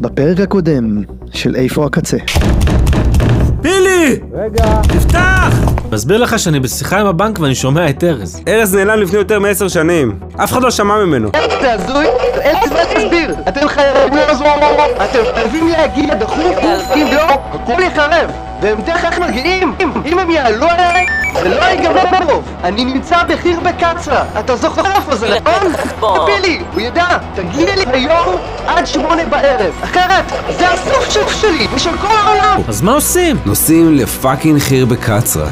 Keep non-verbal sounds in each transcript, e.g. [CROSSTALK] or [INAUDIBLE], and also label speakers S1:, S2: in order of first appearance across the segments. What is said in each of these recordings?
S1: בפרק הקודם של איפה הקצה.
S2: פילי! רגע. תפתח! מסביר לך שאני בשיחה עם הבנק ואני שומע את ארז.
S3: ארז נעלם לפני יותר מעשר שנים. אף אחד לא שמע ממנו.
S4: זה הזוי? אין לי זמן להסביר. אתם חייבים לעזור. אתם חייבים להגיע דחוף, אם לא, הכל ייחרב. והם תכף מגיעים. אם הם יעלו עליי, זה לא ייגמר ברוב. אני נמצא בחיר בקצרה. אתה זוכר איפה זה, נכון? תפילי, הוא ידע. תגיע לי היום עד שמונה בערב. אחרת, זה הסוף שלי ושל כל העולם.
S2: אז מה עושים?
S3: נוסעים לפאקינג חיר בקצרה.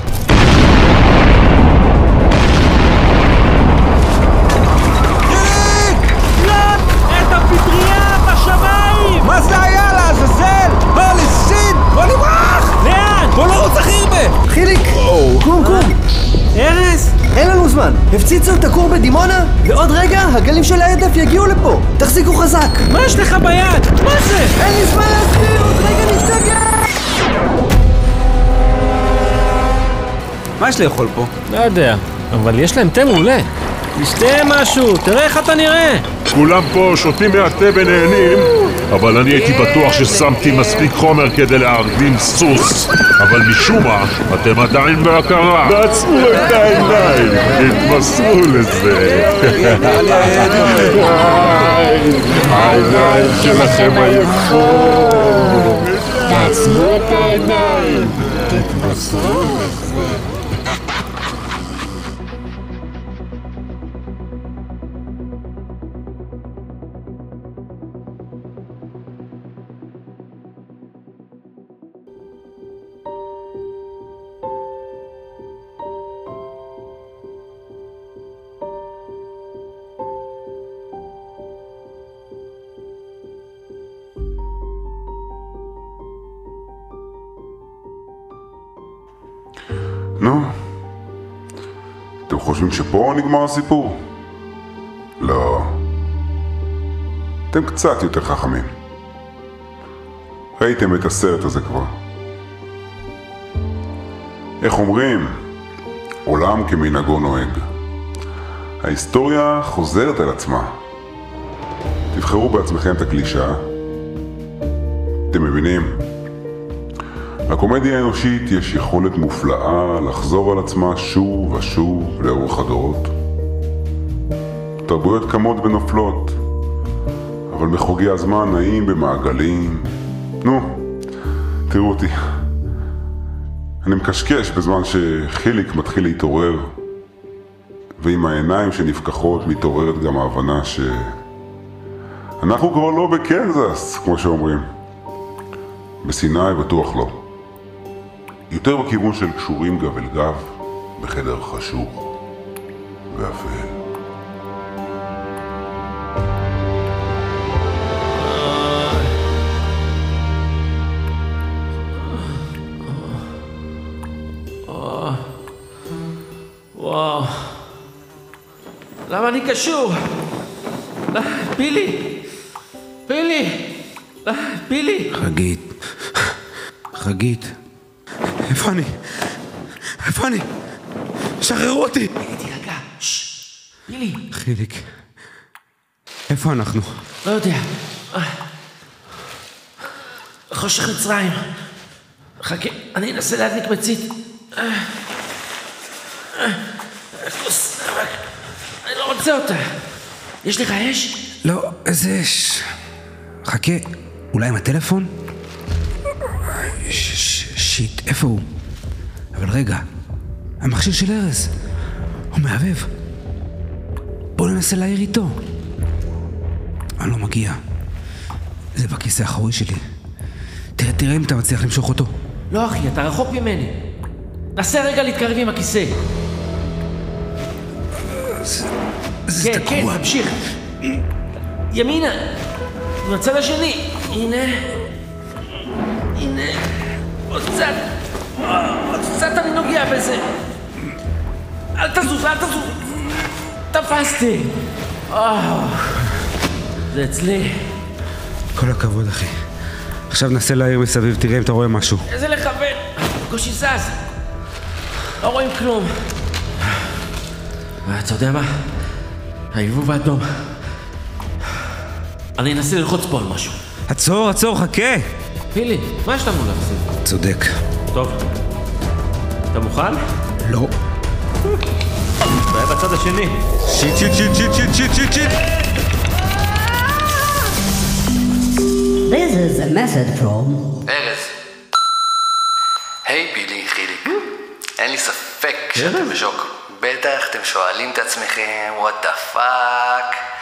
S1: הפציצו את הכור בדימונה, ועוד רגע הגלים של ההדף יגיעו לפה! תחזיקו חזק!
S2: מה יש לך ביד? מה זה?
S1: אין לי זמן להסביר! עוד רגע נשתגע!
S3: מה יש לאכול פה?
S2: לא יודע, אבל יש להם תה מעולה. תשתה משהו, תראה איך אתה נראה.
S5: כולם פה שותים מהתה ונהנים, אבל אני הייתי בטוח ששמתי מספיק חומר כדי להרדים סוס. אבל משום מה, אתם עדיין בהכרה. תעצמו את העיניים, התמסרו לזה. העיניים שלכם עייפות. תעצמו את העיניים, תתמסרו לזה.
S6: שפה נגמר הסיפור? לא. אתם קצת יותר חכמים. ראיתם את הסרט הזה כבר. איך אומרים? עולם כמנהגו נוהג. ההיסטוריה חוזרת על עצמה. תבחרו בעצמכם את הקלישאה. אתם מבינים? לקומדיה האנושית יש יכולת מופלאה לחזור על עצמה שוב ושוב לאורך הדורות. תרבויות קמות ונופלות, אבל מחוגי הזמן נעים במעגלים. נו, תראו אותי. אני מקשקש בזמן שחיליק מתחיל להתעורר, ועם העיניים שנפקחות מתעוררת גם ההבנה ש... אנחנו כבר לא בקנזס, כמו שאומרים. בסיני בטוח לא. יותר בכיוון של קשורים גב אל גב, בחדר חשוך ואפל.
S2: וואו. למה אני קשור? פילי! פילי! פילי!
S3: חגית. חגית. איפה אני? איפה אני? שחררו אותי!
S2: תירגע. ששש. פילי!
S3: חיליק. איפה אנחנו?
S2: לא יודע. חושך מצרים. חכה, אני אנסה להדליק מצית. כוס אבק. אני לא רוצה אותה. יש לך אש?
S3: לא, איזה אש. חכה, אולי עם הטלפון? שיט, איפה הוא? אבל רגע, המכשיר של ארז. הוא מהבהב. בוא ננסה להעיר איתו. אני לא מגיע. זה בכיסא האחורי שלי. תראה, תראה אם אתה מצליח למשוך אותו.
S2: לא אחי, אתה רחוק ממני. נסה רגע להתקרב עם הכיסא.
S3: זה
S2: כן, כן,
S3: תקוע.
S2: תמשיך. ימינה, מהצד השני. הנה. עוד קצת. עוד קצת אני נוגע בזה. אל תזוז, אל תזוז. תפסתי. אה, זה אצלי.
S3: כל הכבוד, אחי. עכשיו נסה להעיר מסביב, תראה אם אתה רואה משהו.
S2: איזה לכוון? בקושי זז. לא רואים כלום. אתה יודע מה? ההבהוב האדום. אני אנסה ללחוץ פה על משהו.
S3: עצור, עצור, חכה!
S2: פילי, מה יש לנו להפסיד?
S3: צודק.
S2: טוב. אתה מוכן?
S3: לא.
S2: והיה בצד השני.
S3: shit, shit, shit, shit, shit, shit, shit, shit!
S7: This is a message from
S8: ארז. היי פילי, חיליק. אין לי ספק שאתם בשוק. בטח אתם שואלים את עצמכם, what the fuck.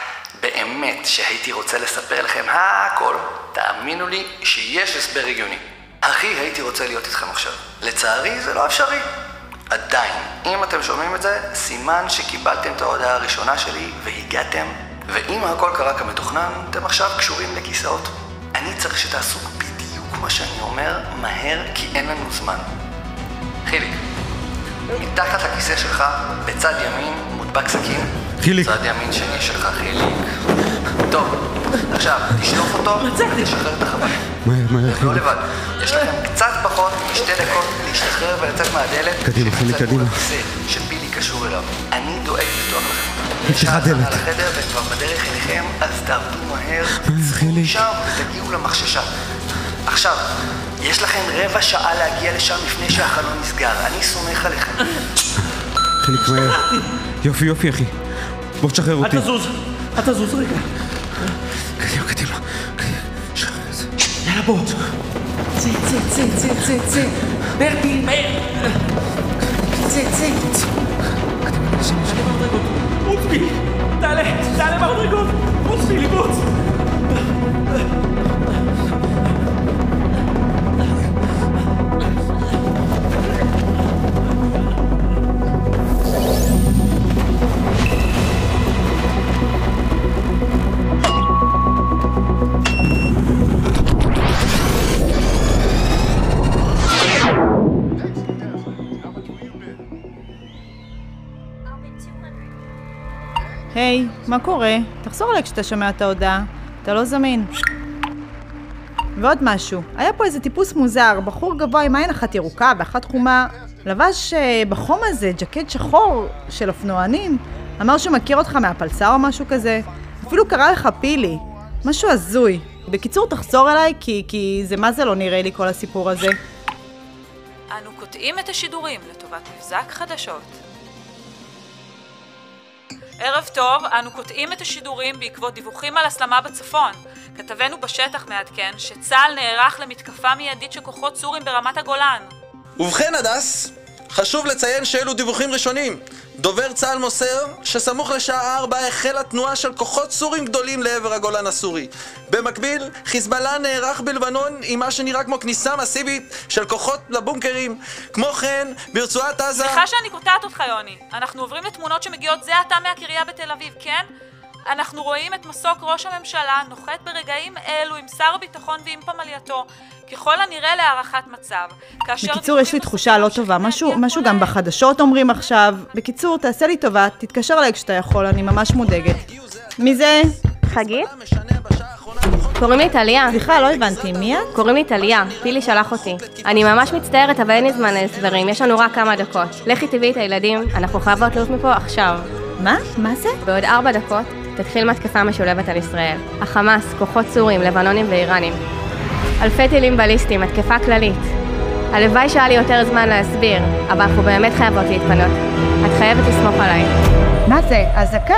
S8: באמת שהייתי רוצה לספר לכם הכל. תאמינו לי שיש הסבר הגיוני. הכי הייתי רוצה להיות איתכם עכשיו. לצערי זה לא אפשרי. עדיין, אם אתם שומעים את זה, סימן שקיבלתם את ההודעה הראשונה שלי והגעתם, ואם הכל קרה כמתוכנן, אתם עכשיו קשורים לכיסאות. אני צריך שתעשו בדיוק מה שאני אומר, מהר, כי אין לנו זמן. חיליק, מתחת לכיסא שלך, בצד ימין, מודבק סכין.
S3: חיליק.
S8: צד ימין שני שלך, חיליק. טוב, עכשיו, תשלוף אותו ותשחרר את החבל.
S3: מהר, מהר,
S8: לא
S3: חיליק.
S8: לבד. יש לכם קצת פחות משתי דקות להשתחרר ולצאת מהדלת.
S3: קדימה, חיליק, קדימה.
S8: שפילי קשור אליו. אני דואג לפתוח לכם.
S3: נפתחה
S8: השעה
S3: דלת.
S8: על החדר והם כבר בדרך אליכם, אז תעבדו מהר.
S3: חיליק.
S8: שם ותגיעו למחששה. עכשיו, יש לכם רבע שעה להגיע לשם לפני שהחלון נסגר. אני סומך עליכם.
S3: חיליק, מהר. יופי, יופי, אחי. בוא תשחרר
S2: אל
S3: אותי.
S2: תזוז, אל תזוז רגע.
S3: קדימה, קדימה.
S2: יאללה בוא. צא, צא, צא, צא, צא, צא. פילי, מהר. צא, צא. תעלה, תעלה במדרגות. רוץ פילי, רוץ.
S9: מה קורה? תחזור אליי כשאתה שומע את ההודעה. אתה לא זמין. ועוד משהו, היה פה איזה טיפוס מוזר, בחור גבוה עם עין אחת ירוקה ואחת חומה, לבש אה, בחום הזה ג'קט שחור של אופנוענים, אמר שהוא מכיר אותך מהפלסר או משהו כזה, אפילו קרא לך פילי, משהו הזוי. בקיצור, תחזור אליי, כי, כי זה מה זה לא נראה לי כל הסיפור הזה.
S10: אנו קוטעים את השידורים לטובת מבזק חדשות. ערב טוב, אנו קוטעים את השידורים בעקבות דיווחים על הסלמה בצפון. כתבנו בשטח מעדכן שצה"ל נערך למתקפה מיידית של כוחות סורים ברמת הגולן.
S11: ובכן, הדס, חשוב לציין שאלו דיווחים ראשונים. דובר צה"ל מוסר שסמוך לשעה 4 החלה תנועה של כוחות סורים גדולים לעבר הגולן הסורי. במקביל, חיזבאללה נערך בלבנון עם מה שנראה כמו כניסה מסיבית של כוחות לבונקרים. כמו כן, ברצועת עזה...
S10: סליחה שאני קוטעת אותך, יוני. אנחנו עוברים לתמונות שמגיעות זה עתה מהקריה בתל אביב, כן? אנחנו רואים את מסוק ראש הממשלה נוחת ברגעים אלו עם שר הביטחון ועם פמלייתו, ככל הנראה להערכת מצב.
S9: בקיצור, יש לי תחושה לא טובה, משהו, משהו גם בחדשות אומרים עכשיו. בקיצור, תעשה לי טובה, תתקשר אליי כשאתה יכול, אני ממש מודאגת. מי זה?
S12: חגית? קוראים לי טליה.
S9: סליחה, לא הבנתי, מי את?
S12: קוראים לי טליה, פילי שלח אותי. אני ממש מצטערת, אבל אין לי זמן להסברים, יש לנו רק כמה דקות. לכי תביאי את הילדים, אנחנו חייבות לעוף מפה עכשיו.
S9: מה? מה זה?
S12: בעוד ארבע דקות תתחיל מתקפה משולבת על ישראל. החמאס, כוחות סורים, לבנונים ואיראנים. אלפי טילים בליסטיים, התקפה כללית. הלוואי שהיה לי יותר זמן להסביר, אבל אנחנו באמת חייבות להתפנות. את חייבת לסמוך עליי.
S9: מה זה? אזעקה?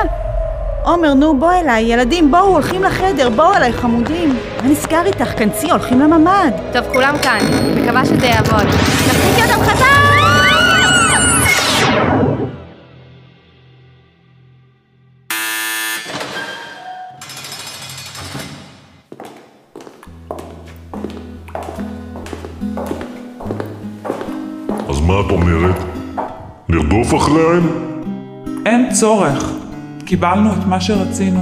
S9: עומר, נו, בוא אליי, ילדים, בואו, הולכים לחדר, בואו אליי, חמודים. מה נסגר איתך? כנסי, הולכים לממ"ד.
S12: טוב, כולם כאן. מקווה שזה יעבוד. תפסיקי אותם חזק!
S5: נרדוף אחריהם?
S13: אין צורך. קיבלנו את מה שרצינו.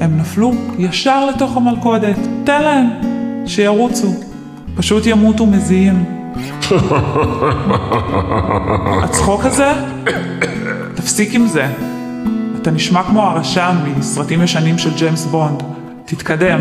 S13: הם נפלו ישר לתוך המלכודת. תן להם, שירוצו. פשוט ימותו מזיעים. [LAUGHS] הצחוק הזה? תפסיק עם זה. אתה נשמע כמו הרשם מסרטים ישנים של ג'יימס בונד. תתקדם.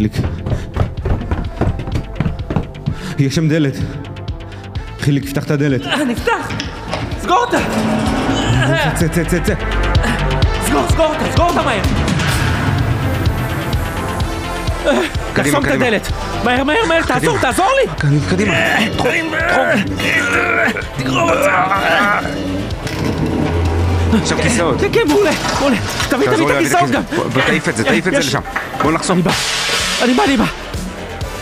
S3: חיליק, יש שם דלת. חיליק, פתח את הדלת.
S2: אה, נפתח! סגור אותה!
S3: צא, צא, צא, צא.
S2: סגור, סגור אותה, סגור אותה מהר!
S3: קדימה,
S2: תחסום את
S3: קדימה.
S2: הדלת! מהר, מהר, מהר, תעזור, תעזור לי!
S3: קדימה.
S2: תגרור אותה!
S3: עכשיו כיסאות.
S2: כן, כן, מעולה, מעולה. תביא, תביא את הכיסאות גם.
S3: בוא תעיף את זה, תעיף את זה
S2: יש.
S3: לשם. בוא נחסום.
S2: אני בא, אני בא, אני בא.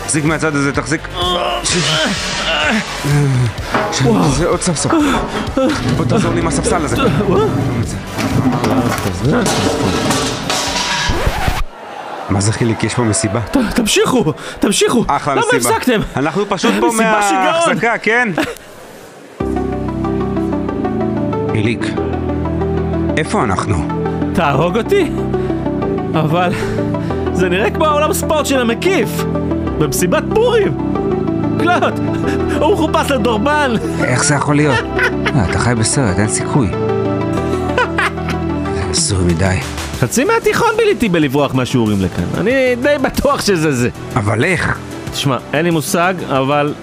S3: תחזיק מהצד הזה, תחזיק. זה עוד ספסל. בוא תעזור לי עם הספסל הזה. מה זה חיליק? יש פה מסיבה?
S2: תמשיכו, תמשיכו.
S3: אחלה
S2: למה
S3: מסיבה.
S2: הפסקתם?
S3: אנחנו פשוט פה. מההחזקה, כן? חיליק, איפה אנחנו?
S2: תהרוג אותי? אבל זה נראה כמו העולם ספורט של המקיף במסיבת פורים קלוט, הוא מחופש לדורבן
S3: איך זה יכול להיות? [LAUGHS] אה, אתה חי בסרט, אין סיכוי. הזוי מדי.
S2: חצי מהתיכון ביליתי בלברוח מהשיעורים לכאן אני די בטוח שזה זה
S3: אבל איך?
S2: תשמע, אין לי מושג, אבל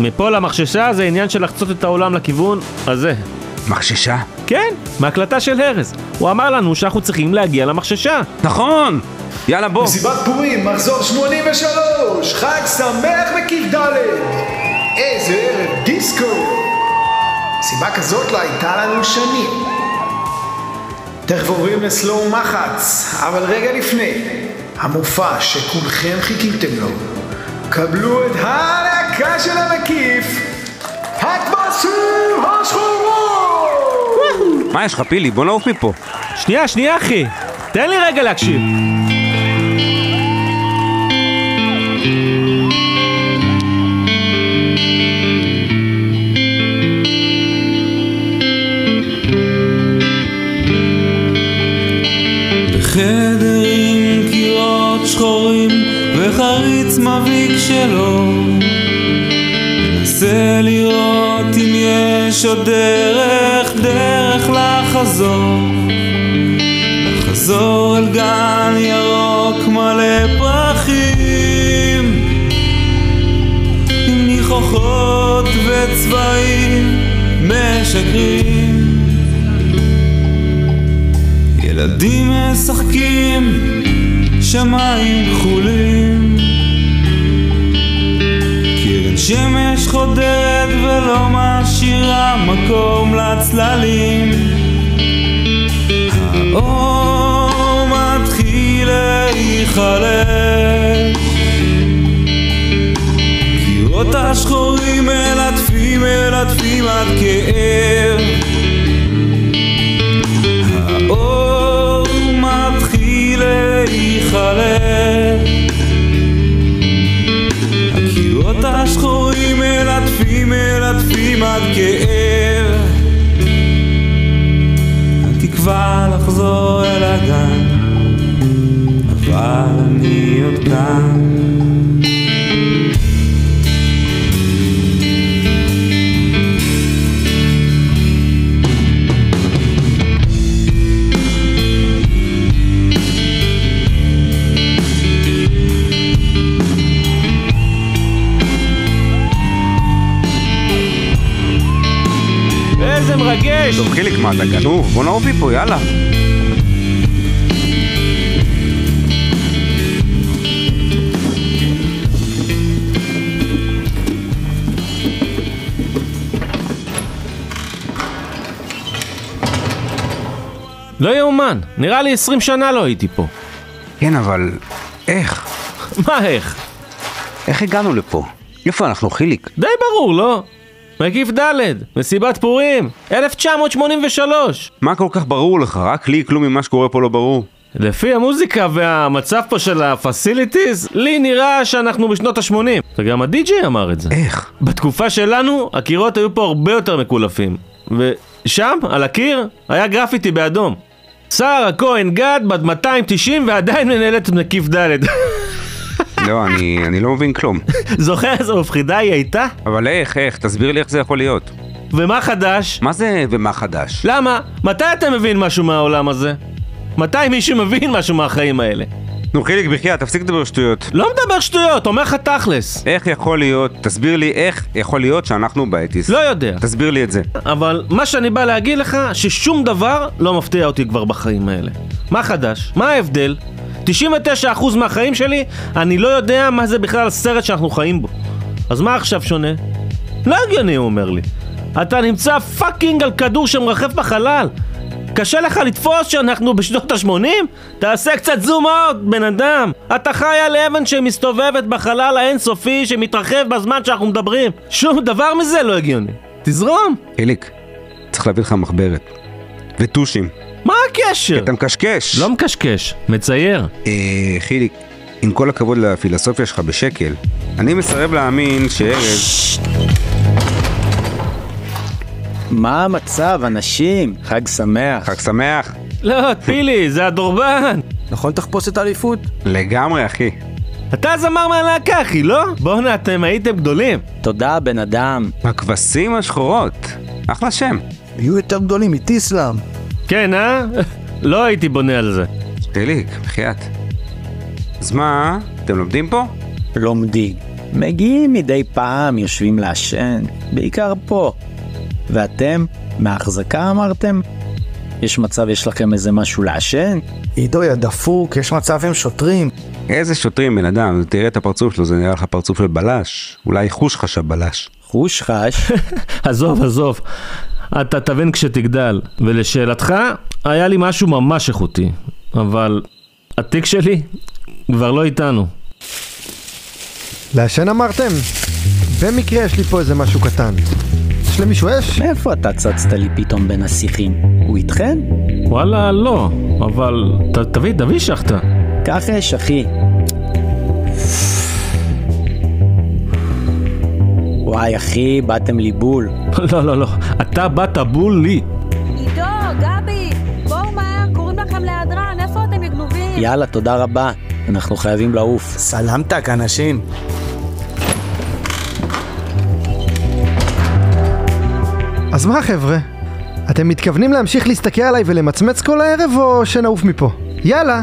S2: מפה למחששה זה עניין של לחצות את העולם לכיוון הזה
S3: מחששה?
S2: כן, מהקלטה של ארז הוא אמר לנו שאנחנו צריכים להגיע למחששה
S3: נכון! יאללה בוא!
S14: מסיבת פורים, מחזור 83! חג שמח מקיף ד'! איזה ערב דיסקו! מסיבה כזאת לא הייתה לנו שנים. תכף עוברים לסלואו מחץ, אבל רגע לפני, המופע שכולכם חיכיתם לו. קבלו את הלהקה של המקיף, הכבשים השחורות!
S3: מה יש לך פילי? בוא נעוף מפה.
S2: שנייה, שנייה אחי תן לי רגע להקשיב
S13: בחדר עם קירות שחורים וחריץ מבריק שלו. מנסה לראות אם יש עוד דרך, דרך לחזור. לחזור אל גן ירוק מלא פרחים. עם ניחוחות וצבעים משקרים ילדים משחקים, שמיים כחולים. קרן שמש חודרת ולא משאירה מקום לצללים. האור מתחיל להיחלש. קירות השחורים מלטפים, מלטפים עד כאב. להיחלש הקירות השחורים מלטפים, מלטפים עד כאב. התקווה לחזור אל הגן אבל אני עוד כאן
S3: מה אתה גנוב? בוא נעוף מפה, יאללה.
S2: לא יאומן, נראה לי 20 שנה לא הייתי פה
S3: כן, אבל איך? [LAUGHS]
S2: מה איך?
S3: איך הגענו לפה? איפה אנחנו, חיליק?
S2: די ברור, לא? מקיף ד', מסיבת פורים, 1983
S3: מה כל כך ברור לך? רק לי כלום ממה שקורה פה לא ברור.
S2: לפי המוזיקה והמצב פה של הפסיליטיז, לי נראה שאנחנו בשנות ה-80 וגם הדי-ג'יי אמר את זה
S3: איך?
S2: בתקופה שלנו, הקירות היו פה הרבה יותר מקולפים ושם, על הקיר, היה גרפיטי באדום שרה כהן גד, בת 290 ועדיין מנהלת מקיף ד' [LAUGHS]
S3: לא, אני, אני לא מבין כלום.
S2: זוכר איזה מפחידה היא הייתה?
S3: אבל איך, איך? תסביר לי איך זה יכול להיות.
S2: ומה חדש?
S3: מה זה ומה חדש?
S2: למה? מתי אתה מבין משהו מהעולם הזה? מתי מישהו מבין משהו מהחיים האלה?
S3: נו חיליק, בחייאת, תפסיק לדבר שטויות.
S2: לא מדבר שטויות, אומר לך תכלס.
S3: איך יכול להיות, תסביר לי איך יכול להיות שאנחנו באטיס.
S2: לא יודע.
S3: תסביר לי את זה.
S2: אבל מה שאני בא להגיד לך, ששום דבר לא מפתיע אותי כבר בחיים האלה. מה חדש? מה ההבדל? 99% מהחיים שלי, אני לא יודע מה זה בכלל הסרט שאנחנו חיים בו. אז מה עכשיו שונה? לא הגיוני, הוא אומר לי. אתה נמצא fucking על כדור שמרחף בחלל. קשה לך לתפוס שאנחנו בשנות ה-80? תעשה קצת זום אאוט, בן אדם. אתה חי על אבן שמסתובבת בחלל האינסופי שמתרחב בזמן שאנחנו מדברים. שום דבר מזה לא הגיוני. תזרום.
S3: חי לייק, צריך להביא לך מחברת. וטושים.
S2: מה הקשר?
S3: אתה מקשקש.
S2: לא מקשקש, מצייר.
S3: אה, חיליק, עם כל הכבוד לפילוסופיה שלך בשקל, אני מסרב להאמין שארז...
S15: מה המצב, אנשים? חג שמח.
S3: חג שמח.
S2: לא, פילי, זה הדורבן.
S15: נכון תחפושת האליפות?
S3: לגמרי, אחי.
S2: אתה הזמר מהלהקה, אחי, לא? בואנה, אתם הייתם גדולים.
S15: תודה, בן אדם.
S3: הכבשים השחורות. אחלה שם.
S15: יהיו יותר גדולים מטיסלאם.
S2: כן, אה? לא הייתי בונה על זה.
S3: חיליק, בחייאת. אז מה, אתם לומדים פה?
S15: לומדים. מגיעים מדי פעם, יושבים לעשן, בעיקר פה. ואתם, מההחזקה אמרתם? יש מצב יש לכם איזה משהו לעשן?
S14: עידו, יא דפוק, יש מצב הם שוטרים.
S3: איזה שוטרים, בן אדם, תראה את הפרצוף שלו, זה נראה לך פרצוף של בלש. אולי חוש חשב בלש.
S15: חוש חש? [LAUGHS]
S2: עזוב, עזוב. אתה תבין כשתגדל. ולשאלתך, היה לי משהו ממש איכותי. אבל התיק שלי כבר לא איתנו.
S1: לעשן אמרתם? במקרה יש לי פה איזה משהו קטן. יש למישהו אש?
S15: מאיפה אתה צצת לי פתאום בין השיחים? הוא איתכם?
S2: וואלה, לא. אבל ת, תביא, תביא שחטה.
S15: קח אש, אחי. וואי, אחי, באתם לי בול. [LAUGHS]
S2: לא, לא, לא. אתה באת בול לי.
S10: עידו, גבי, בואו מהר, קוראים לכם להדרן, איפה אתם יגנובים?
S15: יאללה, תודה רבה. אנחנו חייבים לעוף.
S14: סלמתק, אנשים.
S1: אז מה חבר'ה? אתם מתכוונים להמשיך להסתכל עליי ולמצמץ כל הערב או שנעוף מפה? יאללה,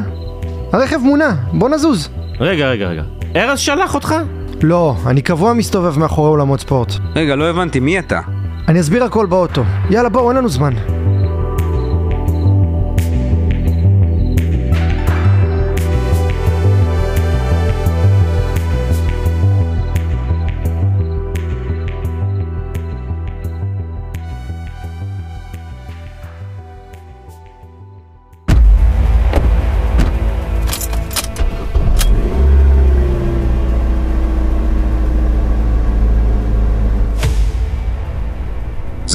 S1: הרכב מונע, בוא נזוז.
S2: רגע, רגע, רגע. ארז שלח אותך?
S1: לא, אני קבוע מסתובב מאחורי אולמות ספורט.
S3: רגע, לא הבנתי, מי אתה?
S1: אני אסביר הכל באוטו. יאללה בואו, אין לנו זמן.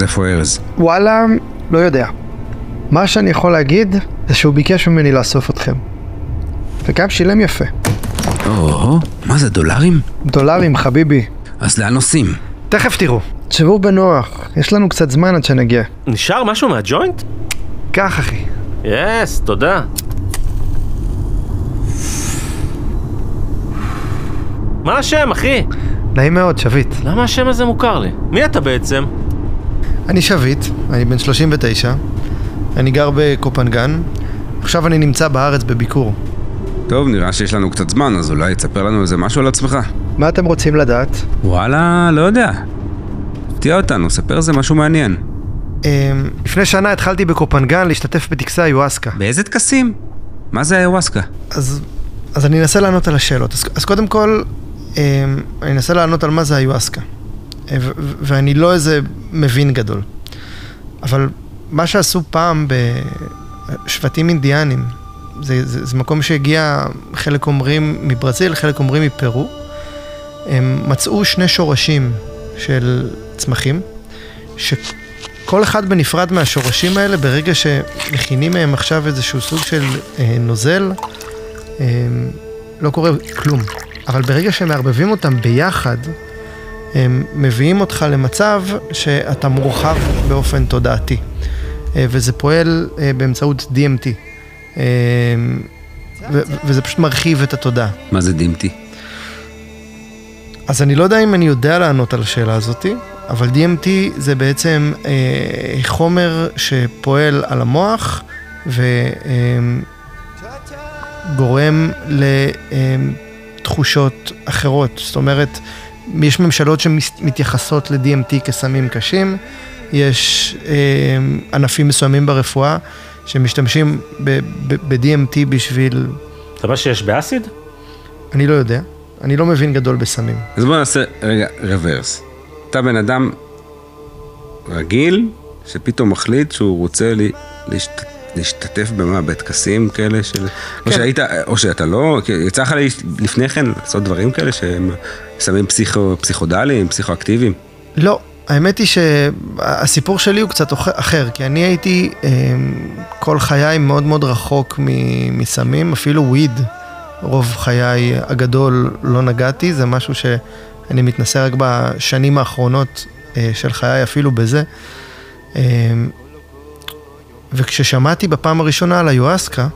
S3: איפה ארז?
S1: וואלה, לא יודע. מה שאני יכול להגיד זה שהוא ביקש ממני לאסוף אתכם. וגם שילם יפה.
S3: או, מה זה, דולרים?
S1: דולרים, חביבי.
S3: אז לאן נוסעים?
S1: תכף תראו. תשבו בנוח, יש לנו קצת זמן עד שנגיע.
S2: נשאר משהו מהג'וינט?
S1: קח אחי.
S2: יס, תודה. מה השם, אחי?
S1: נעים מאוד, שביט.
S2: למה השם הזה מוכר לי? מי אתה בעצם?
S1: אני שביט, אני בן 39, אני גר בקופנגן, עכשיו אני נמצא בארץ בביקור.
S3: טוב, נראה שיש לנו קצת זמן, אז אולי תספר לנו איזה משהו על עצמך.
S1: מה אתם רוצים לדעת?
S3: וואלה, לא יודע. תפתיע אותנו, ספר איזה משהו מעניין.
S1: אמ, לפני שנה התחלתי בקופנגן להשתתף בטקסי היואסקה.
S3: באיזה טקסים? מה זה היוואסקה?
S1: אז, אז אני אנסה לענות על השאלות. אז, אז קודם כל, אמ, אני אנסה לענות על מה זה היואסקה. ואני לא איזה מבין גדול. אבל מה שעשו פעם בשבטים אינדיאנים, זה, זה, זה מקום שהגיע, חלק אומרים מברזיל, חלק אומרים מפרו. הם מצאו שני שורשים של צמחים, שכל אחד בנפרד מהשורשים האלה, ברגע שמכינים מהם עכשיו איזשהו סוג של אה, נוזל, אה, לא קורה כלום. אבל ברגע שמערבבים אותם ביחד, הם מביאים אותך למצב שאתה מורחב באופן תודעתי. אה, וזה פועל אה, באמצעות DMT. אה, ו- וזה פשוט מרחיב את התודעה.
S3: מה זה DMT?
S1: אז אני לא יודע אם אני יודע לענות על השאלה הזאתי, אבל DMT זה בעצם אה, חומר שפועל על המוח, גורם לתחושות אחרות. זאת אומרת, יש ממשלות שמתייחסות ל-DMT כסמים קשים, יש אה, ענפים מסוימים ברפואה שמשתמשים ב-DMT בשביל...
S2: זה מה שיש באסיד?
S1: אני לא יודע. אני לא מבין גדול בסמים.
S3: אז בוא נעשה רגע רוורס. אתה בן אדם רגיל, שפתאום מחליט שהוא רוצה לי, להשת, להשתתף במה, בטקסים כאלה של... כן. או שהיית, או שאתה לא, יצא לך לפני כן לעשות דברים כאלה שהם סמים פסיכו, פסיכודליים, פסיכואקטיביים?
S1: לא, האמת היא שהסיפור שלי הוא קצת אחר, כי אני הייתי אה, כל חיי מאוד מאוד רחוק מסמים, אפילו וויד, רוב חיי הגדול לא נגעתי, זה משהו שאני מתנסה רק בשנים האחרונות אה, של חיי, אפילו בזה. וכששמעתי בפעם הראשונה על היואסקה,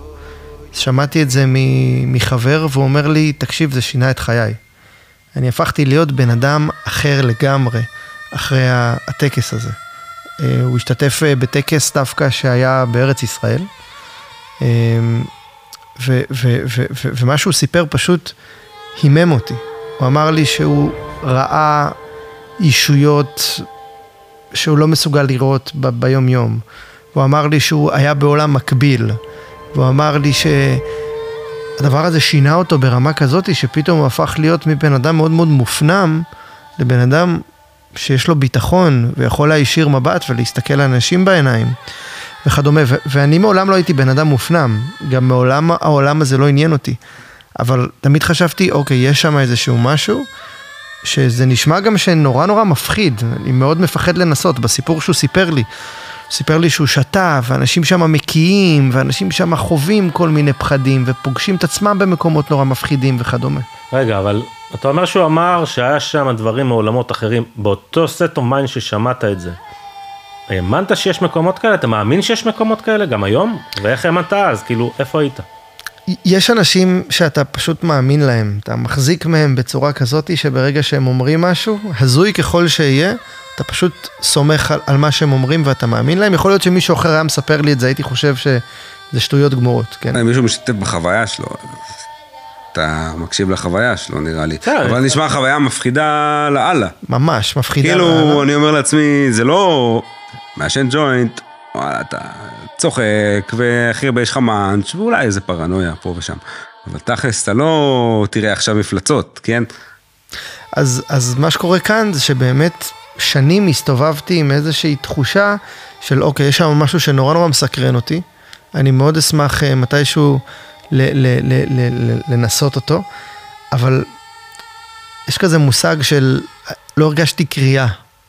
S1: שמעתי את זה מחבר והוא אומר לי, תקשיב, זה שינה את חיי. אני הפכתי להיות בן אדם אחר לגמרי. אחרי הטקס הזה. אה, הוא השתתף אה, בטקס דווקא שהיה בארץ ישראל, אה, ומה שהוא סיפר פשוט הימם אותי. הוא אמר לי שהוא ראה אישויות שהוא לא מסוגל לראות ב- ביום יום. הוא אמר לי שהוא היה בעולם מקביל. והוא אמר לי שהדבר הזה שינה אותו ברמה כזאת שפתאום הוא הפך להיות מבן אדם מאוד מאוד מופנם לבן אדם שיש לו ביטחון ויכול להישיר מבט ולהסתכל לאנשים בעיניים וכדומה. ו- ואני מעולם לא הייתי בן אדם מופנם, גם מעולם העולם הזה לא עניין אותי. אבל תמיד חשבתי, אוקיי, יש שם איזשהו משהו, שזה נשמע גם שנורא נורא מפחיד, אני מאוד מפחד לנסות, בסיפור שהוא סיפר לי. סיפר לי שהוא שתה, ואנשים שם מקיאים, ואנשים שם חווים כל מיני פחדים, ופוגשים את עצמם במקומות נורא מפחידים וכדומה.
S2: רגע, אבל אתה אומר שהוא אמר שהיה שם דברים מעולמות אחרים, באותו set of mind ששמעת את זה. האמנת שיש מקומות כאלה? אתה מאמין שיש מקומות כאלה גם היום? ואיך האמנת אז? כאילו, איפה היית?
S1: יש אנשים שאתה פשוט מאמין להם, אתה מחזיק מהם בצורה כזאת שברגע שהם אומרים משהו, הזוי ככל שיהיה, אתה פשוט סומך על, על מה שהם אומרים ואתה מאמין להם. יכול להיות שמישהו אחר היה מספר לי את זה, הייתי חושב שזה שטויות גמורות, כן?
S3: מישהו משתתף בחוויה שלו, אתה מקשיב לחוויה שלו נראה לי. אבל נשמע חוויה מפחידה לאללה.
S1: ממש, מפחידה
S3: לאללה. כאילו, אני אומר לעצמי, זה לא מעשן ג'וינט, וואלה, אתה צוחק, והכי הרבה יש לך מאנץ', ואולי איזה פרנויה פה ושם. אבל תכלס, אתה לא תראה עכשיו מפלצות, כן?
S1: אז, אז מה שקורה כאן זה שבאמת שנים הסתובבתי עם איזושהי תחושה של אוקיי, יש שם משהו שנורא נורא מסקרן אותי. אני מאוד אשמח אה, מתישהו ל- ל- ל- ל- לנסות אותו, אבל יש כזה מושג של לא הרגשתי קריאה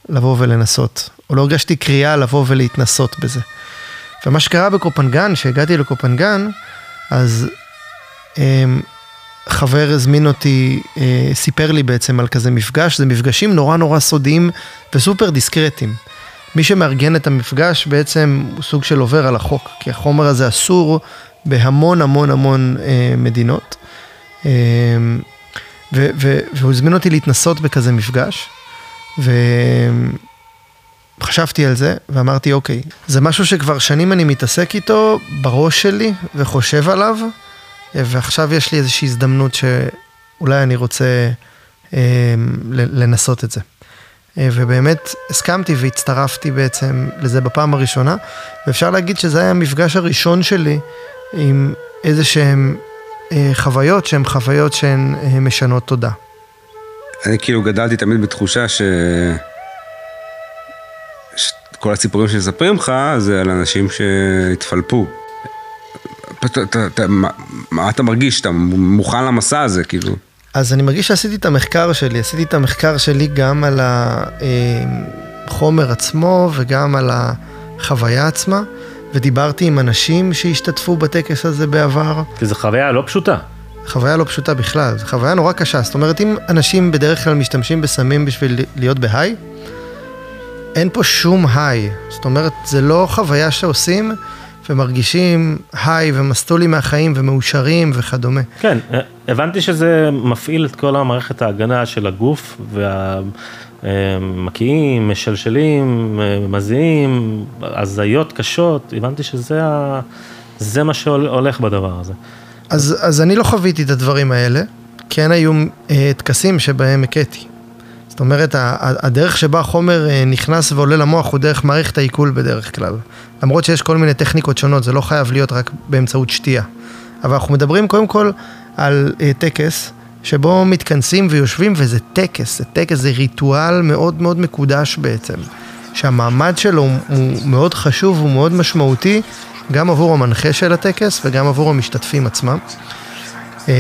S1: לבוא ולנסות, או לא הרגשתי קריאה לבוא ולהתנסות בזה. ומה שקרה בקופנגן, כשהגעתי לקופנגן, אז אמ, חבר הזמין אותי, אה, סיפר לי בעצם על כזה מפגש, זה מפגשים נורא נורא סודיים וסופר דיסקרטיים. מי שמארגן את המפגש בעצם הוא סוג של עובר על החוק, כי החומר הזה אסור בהמון המון המון אה, מדינות. אה, ו, ו, והוא הזמין אותי להתנסות בכזה מפגש, וחשבתי על זה ואמרתי אוקיי, זה משהו שכבר שנים אני מתעסק איתו בראש שלי וחושב עליו, ועכשיו יש לי איזושהי הזדמנות שאולי אני רוצה אה, לנסות את זה. אה, ובאמת הסכמתי והצטרפתי בעצם לזה בפעם הראשונה, ואפשר להגיד שזה היה המפגש הראשון שלי עם איזה שהן אה, חוויות שהן חוויות שהן אה, משנות תודה.
S3: אני כאילו גדלתי תמיד בתחושה ש... כל הסיפורים שמספרים לך זה על אנשים שהתפלפו. אתה, אתה, אתה, מה, מה אתה מרגיש? אתה מוכן למסע הזה, כאילו?
S1: אז אני מרגיש שעשיתי את המחקר שלי, עשיתי את המחקר שלי גם על החומר אה, עצמו וגם על החוויה עצמה. ודיברתי עם אנשים שהשתתפו בטקס הזה בעבר.
S2: כי זו חוויה לא פשוטה.
S1: חוויה לא פשוטה בכלל, זו חוויה נורא קשה. זאת אומרת, אם אנשים בדרך כלל משתמשים בסמים בשביל להיות בהיי, אין פה שום היי. זאת אומרת, זה לא חוויה שעושים ומרגישים היי ומסטולים מהחיים ומאושרים וכדומה.
S2: כן, הבנתי שזה מפעיל את כל המערכת ההגנה של הגוף וה... מקיאים, משלשלים, מזיעים, הזיות קשות, הבנתי שזה ה... זה מה שהולך בדבר הזה.
S1: אז, אז אני לא חוויתי את הדברים האלה, כן היו אה, טקסים שבהם הכיתי. זאת אומרת, הדרך שבה החומר אה, נכנס ועולה למוח הוא דרך מערכת העיכול בדרך כלל. למרות שיש כל מיני טכניקות שונות, זה לא חייב להיות רק באמצעות שתייה. אבל אנחנו מדברים קודם כל על אה, טקס שבו מתכנסים ויושבים, וזה טקס, זה טקס, זה ריטואל מאוד מאוד מקודש בעצם. שהמעמד שלו הוא מאוד חשוב, הוא מאוד משמעותי, גם עבור המנחה של הטקס וגם עבור המשתתפים עצמם. אמ,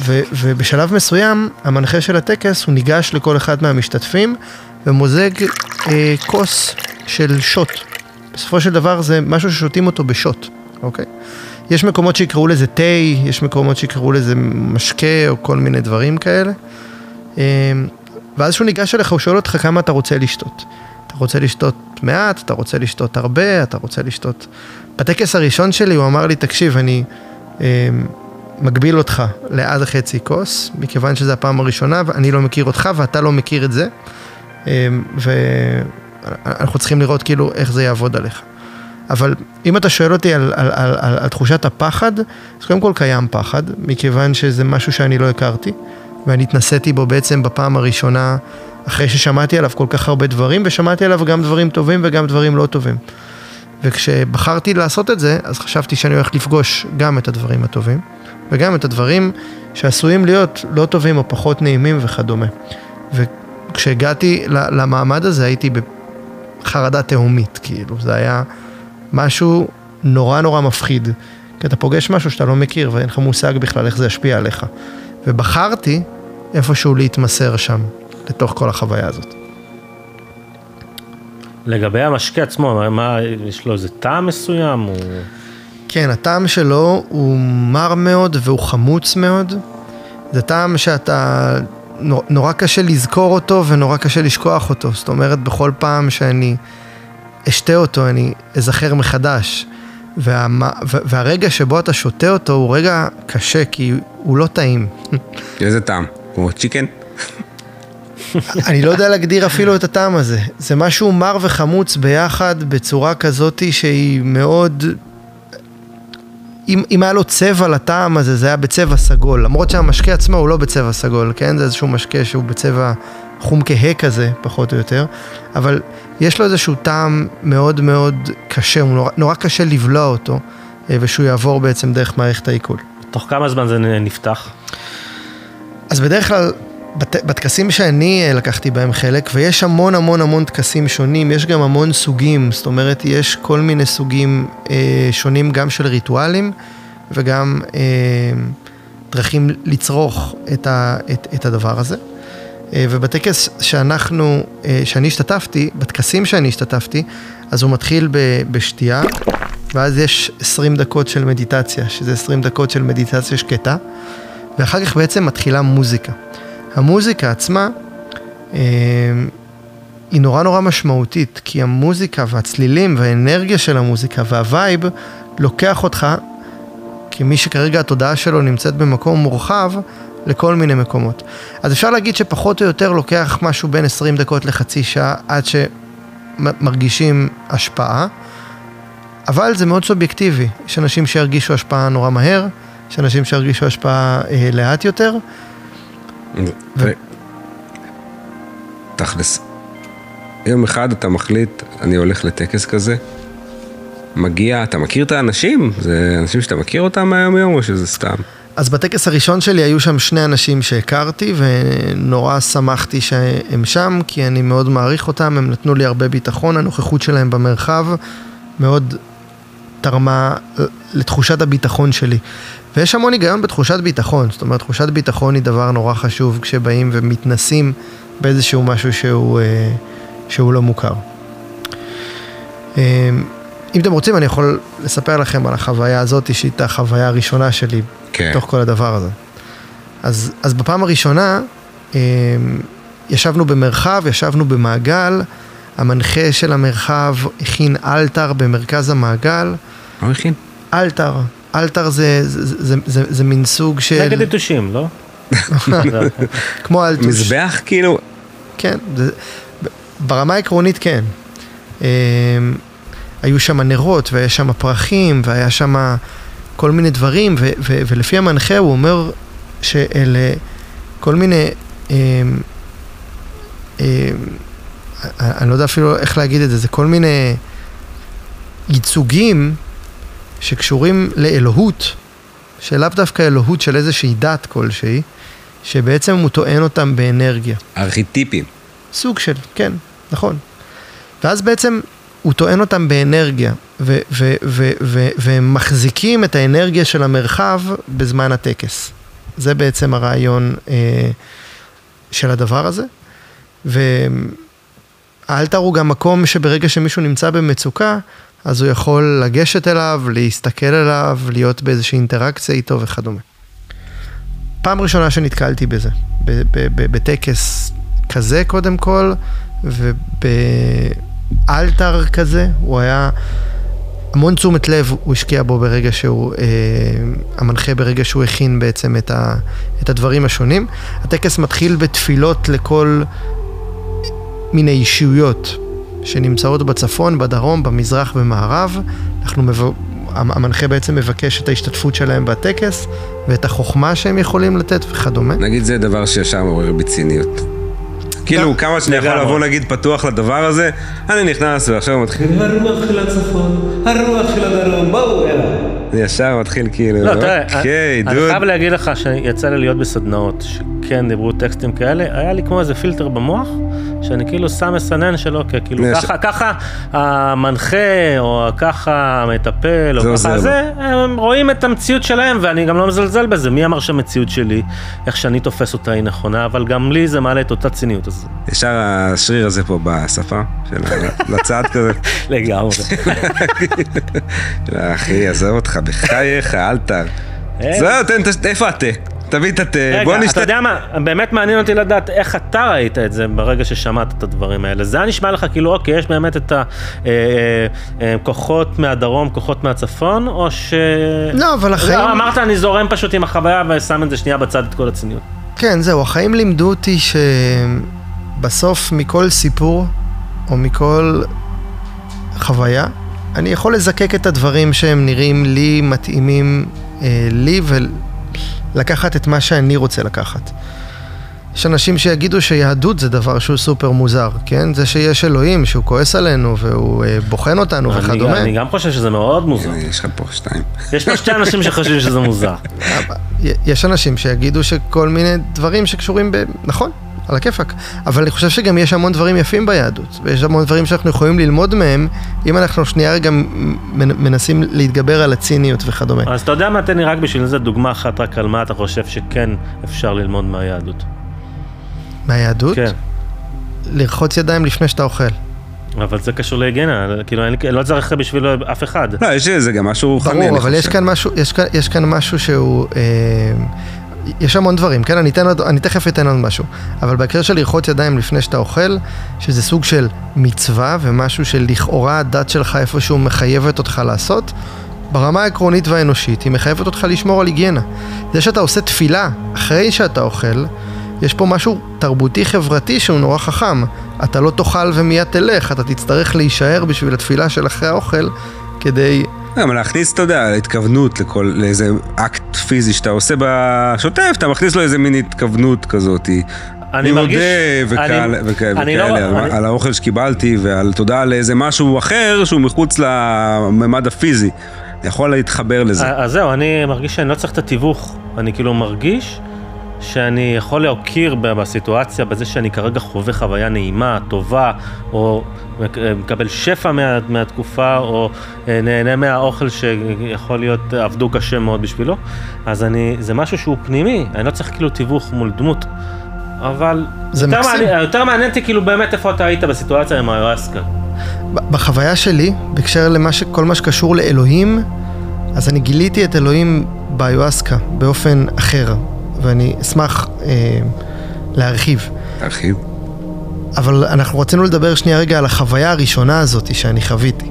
S1: ו, ובשלב מסוים, המנחה של הטקס, הוא ניגש לכל אחד מהמשתתפים ומוזג אה, כוס של שוט. בסופו של דבר זה משהו ששותים אותו בשוט, אוקיי? יש מקומות שיקראו לזה תה, יש מקומות שיקראו לזה משקה או כל מיני דברים כאלה. אמ, ואז כשהוא ניגש אליך, הוא שואל אותך כמה אתה רוצה לשתות. אתה רוצה לשתות מעט, אתה רוצה לשתות הרבה, אתה רוצה לשתות... בטקס הראשון שלי הוא אמר לי, תקשיב, אני אמ, מגביל אותך לעד חצי כוס, מכיוון שזו הפעם הראשונה, ואני לא מכיר אותך ואתה לא מכיר את זה, אמ, ואנחנו צריכים לראות כאילו איך זה יעבוד עליך. אבל אם אתה שואל אותי על, על, על, על, על תחושת הפחד, אז קודם כל קיים פחד, מכיוון שזה משהו שאני לא הכרתי, ואני התנסיתי בו בעצם בפעם הראשונה, אחרי ששמעתי עליו כל כך הרבה דברים, ושמעתי עליו גם דברים טובים וגם דברים לא טובים. וכשבחרתי לעשות את זה, אז חשבתי שאני הולך לפגוש גם את הדברים הטובים, וגם את הדברים שעשויים להיות לא טובים או פחות נעימים וכדומה. וכשהגעתי למעמד הזה הייתי בחרדה תהומית, כאילו, זה היה משהו נורא נורא מפחיד. כי אתה פוגש משהו שאתה לא מכיר ואין לך מושג בכלל איך זה ישפיע עליך. ובחרתי איפשהו להתמסר שם, לתוך כל החוויה הזאת.
S2: לגבי המשקה עצמו, מה- יש לו איזה טעם מסוים? הוא...
S1: כן, הטעם שלו הוא מר מאוד והוא חמוץ מאוד. זה טעם שאתה, נורא קשה לזכור אותו ונורא קשה לשכוח אותו. זאת אומרת, בכל פעם שאני אשתה אותו, אני אזכר מחדש. והמה, ו- והרגע שבו אתה שותה אותו הוא רגע קשה, כי הוא לא טעים.
S3: איזה טעם? כמו צ'יקן? [LAUGHS]
S1: אני לא יודע להגדיר אפילו את הטעם הזה. זה משהו מר וחמוץ ביחד בצורה כזאתי שהיא מאוד... אם, אם היה לו צבע לטעם הזה, זה היה בצבע סגול. למרות שהמשקה עצמו הוא לא בצבע סגול, כן? זה איזשהו משקה שהוא בצבע חום כהה כזה, פחות או יותר. אבל יש לו איזשהו טעם מאוד מאוד קשה, הוא נורא, נורא קשה לבלוע אותו, אה, ושהוא יעבור בעצם דרך מערכת העיכול.
S2: תוך כמה זמן זה נפתח?
S1: אז בדרך כלל, בטקסים שאני אה, לקחתי בהם חלק, ויש המון המון המון טקסים שונים, יש גם המון סוגים, זאת אומרת, יש כל מיני סוגים אה, שונים גם של ריטואלים, וגם אה, דרכים לצרוך את, ה, את, את הדבר הזה. אה, ובטקס שאנחנו, אה, שאני השתתפתי, בטקסים שאני השתתפתי, אז הוא מתחיל ב, בשתייה, ואז יש 20 דקות של מדיטציה, שזה 20 דקות של מדיטציה שקטה, ואחר כך בעצם מתחילה מוזיקה. המוזיקה עצמה אה, היא נורא נורא משמעותית, כי המוזיקה והצלילים והאנרגיה של המוזיקה והווייב לוקח אותך, כמי שכרגע התודעה שלו נמצאת במקום מורחב, לכל מיני מקומות. אז אפשר להגיד שפחות או יותר לוקח משהו בין 20 דקות לחצי שעה עד שמרגישים השפעה, אבל זה מאוד סובייקטיבי. יש אנשים שירגישו השפעה נורא מהר, יש אנשים שירגישו השפעה אה, לאט יותר.
S3: תכלס, יום אחד אתה מחליט, אני הולך לטקס כזה, מגיע, אתה מכיר את האנשים? זה אנשים שאתה מכיר אותם מהיום יום או שזה סתם?
S1: אז בטקס הראשון שלי היו שם שני אנשים שהכרתי ונורא שמחתי שהם שם כי אני מאוד מעריך אותם, הם נתנו לי הרבה ביטחון, הנוכחות שלהם במרחב מאוד תרמה לתחושת הביטחון שלי. ויש המון היגיון בתחושת ביטחון, זאת אומרת תחושת ביטחון היא דבר נורא חשוב כשבאים ומתנסים באיזשהו משהו שהוא, אה, שהוא לא מוכר. אה, אם אתם רוצים אני יכול לספר לכם על החוויה הזאת שהייתה החוויה הראשונה שלי
S3: כן.
S1: בתוך כל הדבר הזה. אז, אז בפעם הראשונה אה, ישבנו במרחב, ישבנו במעגל, המנחה של המרחב הכין אלתר במרכז המעגל.
S3: מה הוא הכין?
S1: אלתר. אלתר זה, זה, זה, זה, זה, זה מין סוג של...
S2: נגד יתושים, לא? [LAUGHS]
S1: כמו אלטוש.
S3: מזבח כאילו?
S1: כן, זה, ברמה העקרונית כן. אה, היו שם נרות, והיה שם פרחים, והיה שם כל מיני דברים, ו- ו- ולפי המנחה הוא אומר שאלה כל מיני, אה, אה, אני לא יודע אפילו איך להגיד את זה, זה כל מיני ייצוגים שקשורים לאלוהות, שלאו דווקא אלוהות של איזושהי דת כלשהי, שבעצם הוא טוען אותם באנרגיה.
S3: ארכיטיפים.
S1: סוג של, כן, נכון. ואז בעצם הוא טוען אותם באנרגיה, ו- ו- ו- ו- והם מחזיקים את האנרגיה של המרחב בזמן הטקס. זה בעצם הרעיון אה, של הדבר הזה. והאלתר הוא גם מקום שברגע שמישהו נמצא במצוקה, אז הוא יכול לגשת אליו, להסתכל אליו, להיות באיזושהי אינטראקציה איתו וכדומה. פעם ראשונה שנתקלתי בזה, בטקס כזה קודם כל, ובאלתר כזה, הוא היה, המון תשומת לב הוא השקיע בו ברגע שהוא, אה, המנחה ברגע שהוא הכין בעצם את, ה, את הדברים השונים. הטקס מתחיל בתפילות לכל מיני אישיויות שנמצאות בצפון, בדרום, במזרח, במערב. אנחנו מב... המנחה בעצם מבקש את ההשתתפות שלהם בטקס ואת החוכמה שהם יכולים לתת וכדומה.
S3: נגיד זה דבר שישר מעורר בציניות. כאילו, כמה שאני יכול לבוא נגיד פתוח לדבר הזה, אני נכנס ועכשיו מתחיל...
S2: הרוח של הצפון, הרוח של הדרום, בואו אליי.
S3: זה ישר מתחיל כאילו,
S2: לא, תראה,
S3: אוקיי,
S2: אני
S3: דוד.
S2: חייב להגיד לך שיצא לי להיות בסדנאות, שכן דיברו טקסטים כאלה, היה לי כמו איזה פילטר במוח, שאני כאילו שם מסנן של אוקיי, כאילו
S3: יש-
S2: ככה, ככה המנחה, או ככה המטפל, או ככה. זה, הם רואים את המציאות שלהם, ואני גם לא מזלזל בזה, מי אמר שהמציאות שלי, איך שאני תופס אותה היא נכונה, אבל גם לי זה מעלה את אותה ציניות, אז
S3: ישר השריר הזה פה בשפה, של ה- לצד כזה. [LAUGHS]
S2: לגמרי. [LAUGHS]
S3: אחי, עזוב אותך, בחייך, אל ת...
S2: אה.
S3: זהו, תן, איפה התה? תביא את התה, בוא
S2: רגע,
S3: נשתה...
S2: אתה יודע מה, באמת מעניין אותי לדעת איך אתה ראית את זה ברגע ששמעת את הדברים האלה. זה היה נשמע לך כאילו, אוקיי, יש באמת את הכוחות מהדרום, כוחות מהצפון, או ש...
S1: לא, אבל החיים-
S2: לא, אמרת, אני זורם פשוט עם החוויה ושם את זה שנייה בצד, את כל הצניעות.
S1: כן, זהו, החיים לימדו אותי שבסוף מכל סיפור, או מכל חוויה, אני יכול לזקק את הדברים שהם נראים לי מתאימים אה, לי ולקחת את מה שאני רוצה לקחת. יש אנשים שיגידו שיהדות זה דבר שהוא סופר מוזר, כן? זה שיש אלוהים שהוא כועס עלינו והוא אה, בוחן אותנו
S2: אני
S1: וכדומה.
S2: גם- אני גם חושב שזה מאוד מוזר.
S3: יש לך פה שתיים.
S2: יש פה שתי אנשים שחושבים שזה מוזר. [LAUGHS]
S1: יש אנשים שיגידו שכל מיני דברים שקשורים ב... נכון, על הכיפאק. אבל אני חושב שגם יש המון דברים יפים ביהדות, ויש המון דברים שאנחנו יכולים ללמוד מהם, אם אנחנו שנייה רגע מנ- מנסים להתגבר על הציניות וכדומה.
S2: אז אתה יודע מה, תן לי רק בשביל זה דוגמה אחת רק על מה אתה חושב שכן אפשר ללמוד מהיהדות.
S1: מהיהדות?
S2: כן.
S1: לרחוץ ידיים לפני שאתה אוכל.
S2: אבל זה קשור להיגיינה, כאילו, אין לי- לא צריך בשבילו אף אחד.
S3: לא, יש לזה גם משהו אני
S1: ברור, אבל יש
S3: חושב.
S1: כאן משהו, יש כאן, יש כאן משהו שהוא... אה, יש המון דברים, כן? אני, אתן אני תכף אתן עוד משהו. אבל בהקשר של לרחוץ ידיים לפני שאתה אוכל, שזה סוג של מצווה ומשהו שלכאורה הדת שלך איפשהו מחייבת אותך לעשות, ברמה העקרונית והאנושית היא מחייבת אותך לשמור על היגיינה. זה שאתה עושה תפילה אחרי שאתה אוכל, יש פה משהו תרבותי חברתי שהוא נורא חכם. אתה לא תאכל ומיד תלך, אתה תצטרך להישאר בשביל התפילה של אחרי האוכל כדי
S3: גם להכניס, אתה יודע, התכוונות לכל, לאיזה אקט פיזי שאתה עושה בשוטף, אתה מכניס לו איזה מין התכוונות כזאת.
S2: אני מרגיש-
S3: וכאלה,
S2: אני-
S3: וכאלה,
S2: אני לא-
S3: וכאלה, על,
S2: אני-
S3: על האוכל שקיבלתי ועל תודה על איזה משהו אחר שהוא מחוץ לממד הפיזי. יכול להתחבר לזה.
S2: אז זהו, אני מרגיש שאני לא צריך את התיווך. אני כאילו מרגיש שאני יכול להוקיר בסיטואציה, בזה שאני כרגע חווה חוויה נעימה, טובה, או מק- מקבל שפע מה, מהתקופה, או אה, נהנה מהאוכל שיכול להיות, אה, עבדו קשה מאוד בשבילו. אז אני, זה משהו שהוא פנימי, אני לא צריך כאילו תיווך מול דמות. אבל
S1: זה
S2: יותר,
S1: מקסים.
S2: מעניין, יותר מעניין אותי כאילו באמת איפה אתה היית בסיטואציה עם היואסקה.
S1: ב- בחוויה שלי, בהקשר לכל מה שקשור לאלוהים, אז אני גיליתי את אלוהים באיואסקה באופן אחר, ואני אשמח אה, להרחיב.
S3: להרחיב.
S1: אבל אנחנו רצינו לדבר שנייה רגע על החוויה הראשונה הזאת שאני חוויתי.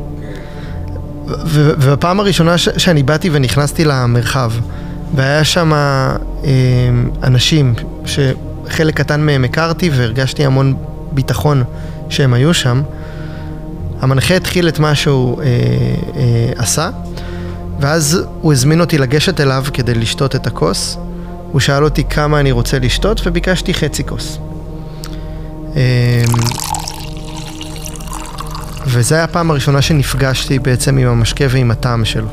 S1: ובפעם הראשונה ש- שאני באתי ונכנסתי למרחב, והיה שם אה, אנשים שחלק קטן מהם הכרתי והרגשתי המון ביטחון שהם היו שם, המנחה התחיל את מה שהוא אה, אה, עשה, ואז הוא הזמין אותי לגשת אליו כדי לשתות את הכוס. הוא שאל אותי כמה אני רוצה לשתות, וביקשתי חצי כוס. אמ, וזו הייתה הפעם הראשונה שנפגשתי בעצם עם המשקה ועם הטעם שלו.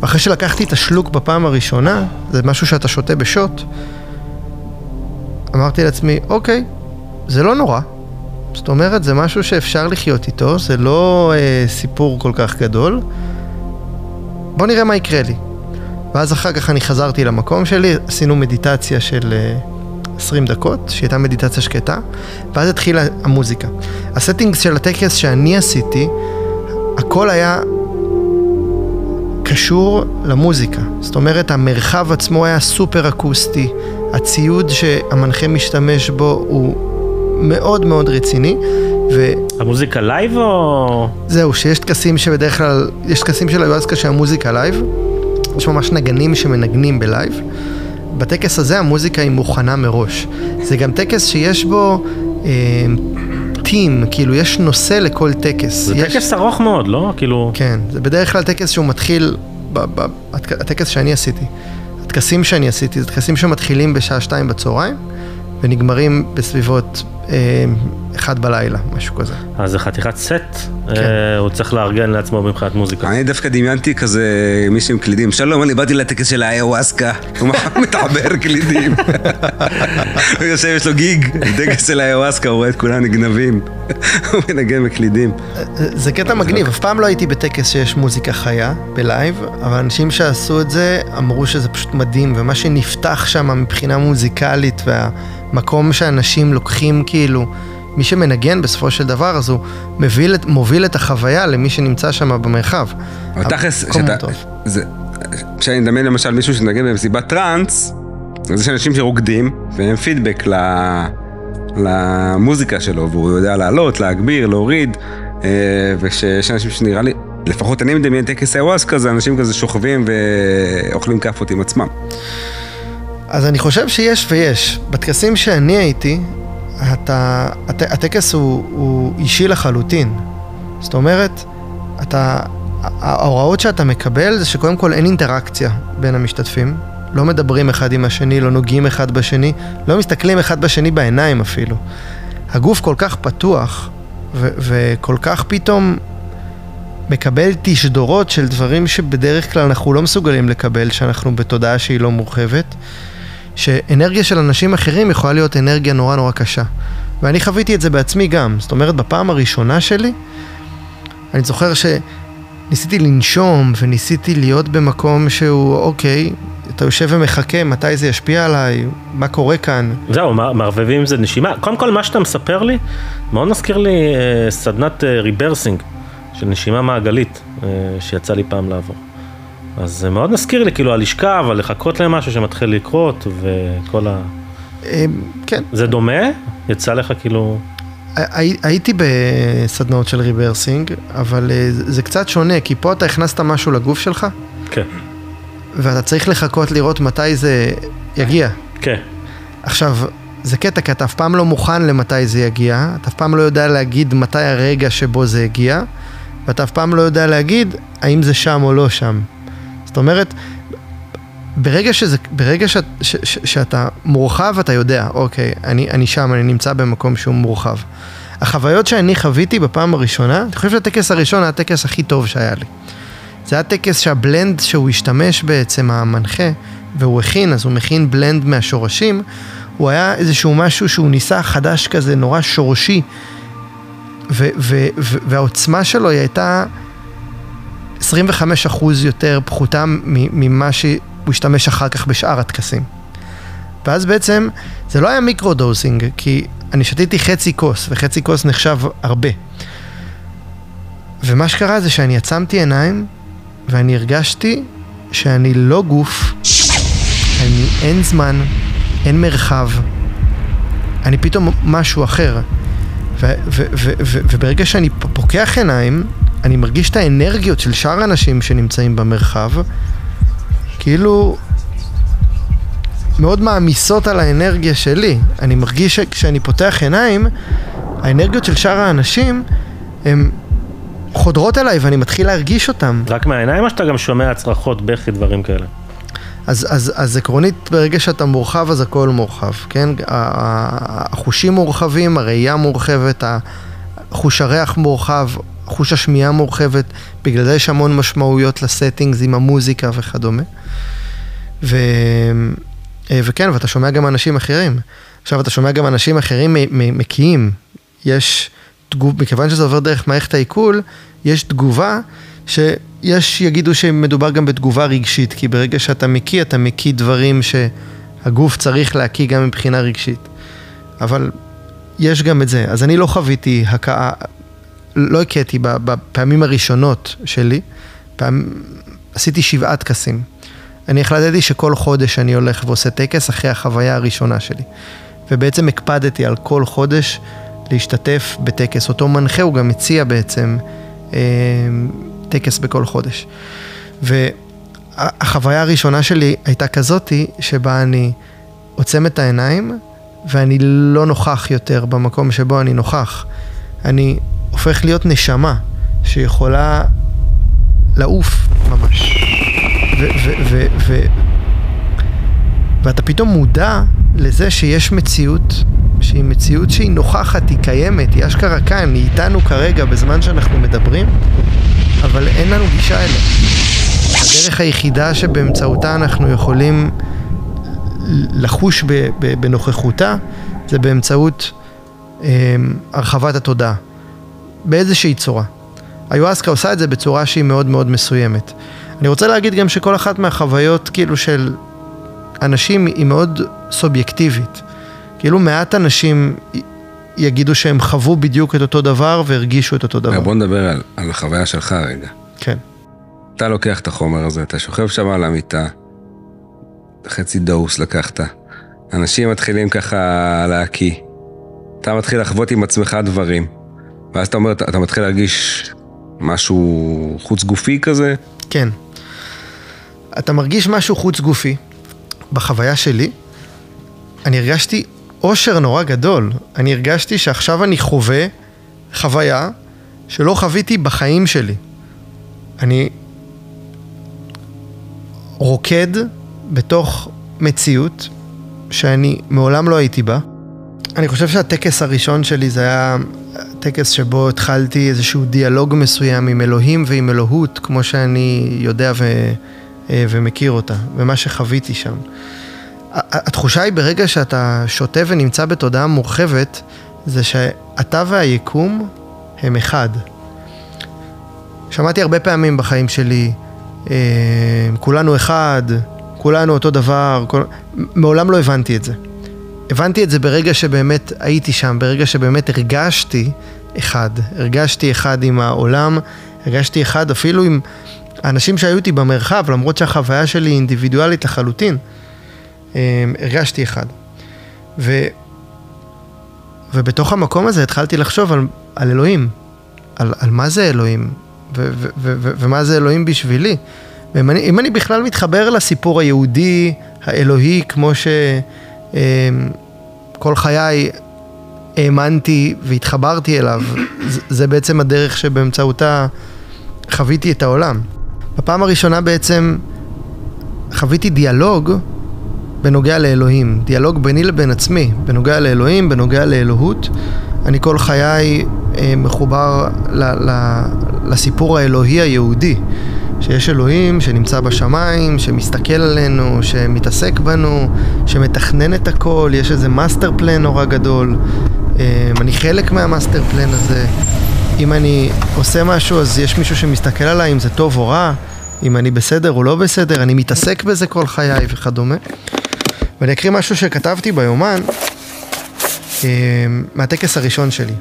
S1: ואחרי שלקחתי את השלוק בפעם הראשונה, זה משהו שאתה שותה בשוט, אמרתי לעצמי, אוקיי, זה לא נורא. זאת אומרת, זה משהו שאפשר לחיות איתו, זה לא אה, סיפור כל כך גדול. בוא נראה מה יקרה לי. ואז אחר כך אני חזרתי למקום שלי, עשינו מדיטציה של אה, 20 דקות, שהייתה מדיטציה שקטה, ואז התחילה המוזיקה. ה settings של הטקס שאני עשיתי, הכל היה קשור למוזיקה. זאת אומרת, המרחב עצמו היה סופר אקוסטי, הציוד שהמנחה משתמש בו הוא מאוד מאוד רציני. ו...
S2: המוזיקה לייב או...
S1: זהו, שיש טקסים שבדרך כלל, יש טקסים של איוואסקה שהמוזיקה לייב, יש ממש נגנים שמנגנים בלייב. בטקס הזה המוזיקה היא מוכנה מראש. זה גם טקס שיש בו אה, theme, כאילו יש נושא לכל טקס.
S2: זה
S1: יש...
S2: טקס ארוך מאוד, לא? כאילו...
S1: כן, זה בדרך כלל טקס שהוא מתחיל, ב- ב- הטק- הטקס שאני עשיתי. הטקסים שאני עשיתי זה טקסים שמתחילים בשעה שתיים בצהריים ונגמרים בסביבות אחד בלילה, משהו כזה.
S2: אז זה חתיכת סט,
S1: כן.
S2: אה, הוא צריך לארגן לעצמו מבחינת מוזיקה.
S3: אני דווקא דמיינתי כזה מישהו עם קלידים. שלום, אני באתי לטקס של האיוואסקה. הוא [LAUGHS] מתעבר קלידים. [LAUGHS] הוא יושב, יש לו גיג, טקס של האיוואסקה, הוא רואה את כולם נגנבים. [LAUGHS] הוא מנגן בקלידים.
S1: זה קטע מגניב, אף פעם לא הייתי בטקס שיש מוזיקה חיה, בלייב, אבל אנשים שעשו את זה אמרו שזה פשוט מדהים, ומה שנפתח שם מבחינה מוזיקלית, והמקום שאנשים לוקחים כאילו, מי שמנגן בסופו של דבר, אז הוא מוביל, מוביל את החוויה למי שנמצא שם במרחב.
S3: אבל תכלס, כשאני מדמיין למשל מישהו שמנגן במסיבת טראנס, אז יש אנשים שרוקדים, ואין פידבק ל... למוזיקה שלו, והוא יודע לעלות, להגביר, להוריד, אה, וכשיש אנשים שנראה לי, לפחות אני מדמיין טקס איוואסקה, זה אנשים כזה שוכבים ואוכלים כאפות עם עצמם.
S1: אז אני חושב שיש ויש. בטקסים שאני הייתי, אתה, הט, הטקס הוא, הוא אישי לחלוטין. זאת אומרת, אתה, ההוראות שאתה מקבל זה שקודם כל אין אינטראקציה בין המשתתפים. לא מדברים אחד עם השני, לא נוגעים אחד בשני, לא מסתכלים אחד בשני בעיניים אפילו. הגוף כל כך פתוח, ו- וכל כך פתאום מקבל תשדורות של דברים שבדרך כלל אנחנו לא מסוגלים לקבל, שאנחנו בתודעה שהיא לא מורחבת, שאנרגיה של אנשים אחרים יכולה להיות אנרגיה נורא נורא קשה. ואני חוויתי את זה בעצמי גם. זאת אומרת, בפעם הראשונה שלי, אני זוכר שניסיתי לנשום וניסיתי להיות במקום שהוא, אוקיי, אתה יושב ומחכה, מתי זה ישפיע עליי, מה קורה כאן.
S2: זהו, מע- מערבבים עם זה נשימה. קודם כל, מה שאתה מספר לי, מאוד מזכיר לי אה, סדנת אה, ריברסינג של נשימה מעגלית, אה, שיצא לי פעם לעבור. אז זה מאוד מזכיר לי, כאילו, לשכב, על לחכות למשהו שמתחיל לקרות, וכל ה...
S1: אה, כן.
S2: זה דומה? יצא לך כאילו...
S1: הי- הייתי בסדנאות של ריברסינג, אבל אה, זה זה קצת שונה, כי פה אתה הכנסת משהו לגוף שלך,
S2: כן.
S1: ואתה צריך לחכות לראות מתי זה יגיע.
S2: כן.
S1: עכשיו, זה קטע, כי אתה אף פעם לא מוכן למתי זה יגיע, אתה אף פעם לא יודע להגיד מתי הרגע שבו זה יגיע, ואתה אף פעם לא יודע להגיד האם זה שם או לא שם. זאת אומרת, ברגע, שזה, ברגע ש, ש, ש, שאתה מורחב, אתה יודע, אוקיי, אני, אני שם, אני נמצא במקום שהוא מורחב. החוויות שאני חוויתי בפעם הראשונה, אני חושב שהטקס הראשון היה הטקס הכי טוב שהיה לי. זה היה טקס שהבלנד שהוא השתמש בעצם, המנחה, והוא הכין, אז הוא מכין בלנד מהשורשים, הוא היה איזשהו משהו שהוא ניסה חדש כזה, נורא שורשי, ו- ו- ו- והעוצמה שלו היא הייתה 25% יותר פחותה ממה שהוא השתמש אחר כך בשאר הטקסים. ואז בעצם זה לא היה מיקרו-דוסינג, כי אני שתיתי חצי כוס, וחצי כוס נחשב הרבה. ומה שקרה זה שאני עצמתי עיניים, ואני הרגשתי שאני לא גוף, אני, אין זמן, אין מרחב, אני פתאום משהו אחר. וברגע שאני פוקח עיניים, אני מרגיש את האנרגיות של שאר האנשים שנמצאים במרחב, כאילו מאוד מעמיסות על האנרגיה שלי. אני מרגיש שכשאני פותח עיניים, האנרגיות של שאר האנשים הם חודרות אליי ואני מתחיל להרגיש אותן.
S2: רק מהעיניים או שאתה גם שומע צרחות, בכי, דברים כאלה?
S1: אז, אז, אז עקרונית, ברגע שאתה מורחב, אז הכל מורחב, כן? החושים מורחבים, הראייה מורחבת, חוש הריח מורחב, חוש השמיעה מורחבת, בגלל זה יש המון משמעויות לסטינגס עם המוזיקה וכדומה. ו... אה, וכן, ואתה שומע גם אנשים אחרים. עכשיו אתה שומע גם אנשים אחרים מ- מ- מקיאים. יש תגוב... מכיוון שזה עובר דרך מערכת העיכול, יש תגובה שיש יגידו שמדובר גם בתגובה רגשית, כי ברגע שאתה מקיא, אתה מקיא דברים שהגוף צריך להקיא גם מבחינה רגשית. אבל יש גם את זה. אז אני לא חוויתי הכאה, לא הכיתי בפעמים הראשונות שלי, פעם, עשיתי שבעה טקסים. אני החלטתי שכל חודש אני הולך ועושה טקס אחרי החוויה הראשונה שלי. ובעצם הקפדתי על כל חודש להשתתף בטקס. אותו מנחה הוא גם מציע בעצם אה, טקס בכל חודש. והחוויה הראשונה שלי הייתה כזאתי, שבה אני עוצם את העיניים ואני לא נוכח יותר במקום שבו אני נוכח. אני הופך להיות נשמה שיכולה לעוף ממש. ו- ו- ו- ואתה פתאום מודע לזה שיש מציאות שהיא מציאות שהיא נוכחת, היא קיימת, היא אשכרה כאן, היא איתנו כרגע בזמן שאנחנו מדברים, אבל אין לנו גישה אליה. הדרך היחידה שבאמצעותה אנחנו יכולים לחוש בנוכחותה זה באמצעות אה, הרחבת התודעה, באיזושהי צורה. היואסקה עושה את זה בצורה שהיא מאוד מאוד מסוימת. אני רוצה להגיד גם שכל אחת מהחוויות כאילו של אנשים היא מאוד סובייקטיבית. כאילו מעט אנשים יגידו שהם חוו בדיוק את אותו דבר והרגישו את אותו דבר.
S3: בוא נדבר על, על החוויה שלך רגע.
S1: כן.
S3: אתה לוקח את החומר הזה, אתה שוכב שם על המיטה, חצי דוס לקחת. אנשים מתחילים ככה להקיא. אתה מתחיל לחוות עם עצמך דברים. ואז אתה אומר, אתה, אתה מתחיל להרגיש משהו חוץ גופי כזה?
S1: כן. אתה מרגיש משהו חוץ גופי. בחוויה שלי, אני הרגשתי אושר נורא גדול. אני הרגשתי שעכשיו אני חווה חוויה שלא חוויתי בחיים שלי. אני רוקד בתוך מציאות שאני מעולם לא הייתי בה. אני חושב שהטקס הראשון שלי זה היה טקס שבו התחלתי איזשהו דיאלוג מסוים עם אלוהים ועם אלוהות, כמו שאני יודע ו, ומכיר אותה, ומה שחוויתי שם. התחושה היא ברגע שאתה שותה ונמצא בתודעה מורחבת, זה שאתה והיקום הם אחד. שמעתי הרבה פעמים בחיים שלי, אה, כולנו אחד, כולנו אותו דבר, כל... מעולם לא הבנתי את זה. הבנתי את זה ברגע שבאמת הייתי שם, ברגע שבאמת הרגשתי אחד. הרגשתי אחד עם העולם, הרגשתי אחד אפילו עם האנשים שהיו איתי במרחב, למרות שהחוויה שלי היא אינדיבידואלית לחלוטין. אה, הרגשתי אחד. ו... ובתוך המקום הזה התחלתי לחשוב על, על אלוהים, על, על מה זה אלוהים, ו, ו, ו, ו, ומה זה אלוהים בשבילי. ואם אני, אם אני בכלל מתחבר לסיפור היהודי, האלוהי, כמו שכל חיי האמנתי והתחברתי אליו, זה, זה בעצם הדרך שבאמצעותה חוויתי את העולם. בפעם הראשונה בעצם חוויתי דיאלוג בנוגע לאלוהים, דיאלוג ביני לבין עצמי, בנוגע לאלוהים, בנוגע לאלוהות. אני כל חיי אה, מחובר ל, ל, לסיפור האלוהי היהודי, שיש אלוהים שנמצא בשמיים, שמסתכל עלינו, שמתעסק בנו, שמתכנן את הכל, יש איזה master plan נורא גדול. אה, אני חלק מה master plan הזה. אם אני עושה משהו אז יש מישהו שמסתכל עליי אם זה טוב או רע, אם אני בסדר או לא בסדר, אני מתעסק בזה כל חיי וכדומה. ואני אקריא משהו שכתבתי ביומן אה, מהטקס הראשון שלי.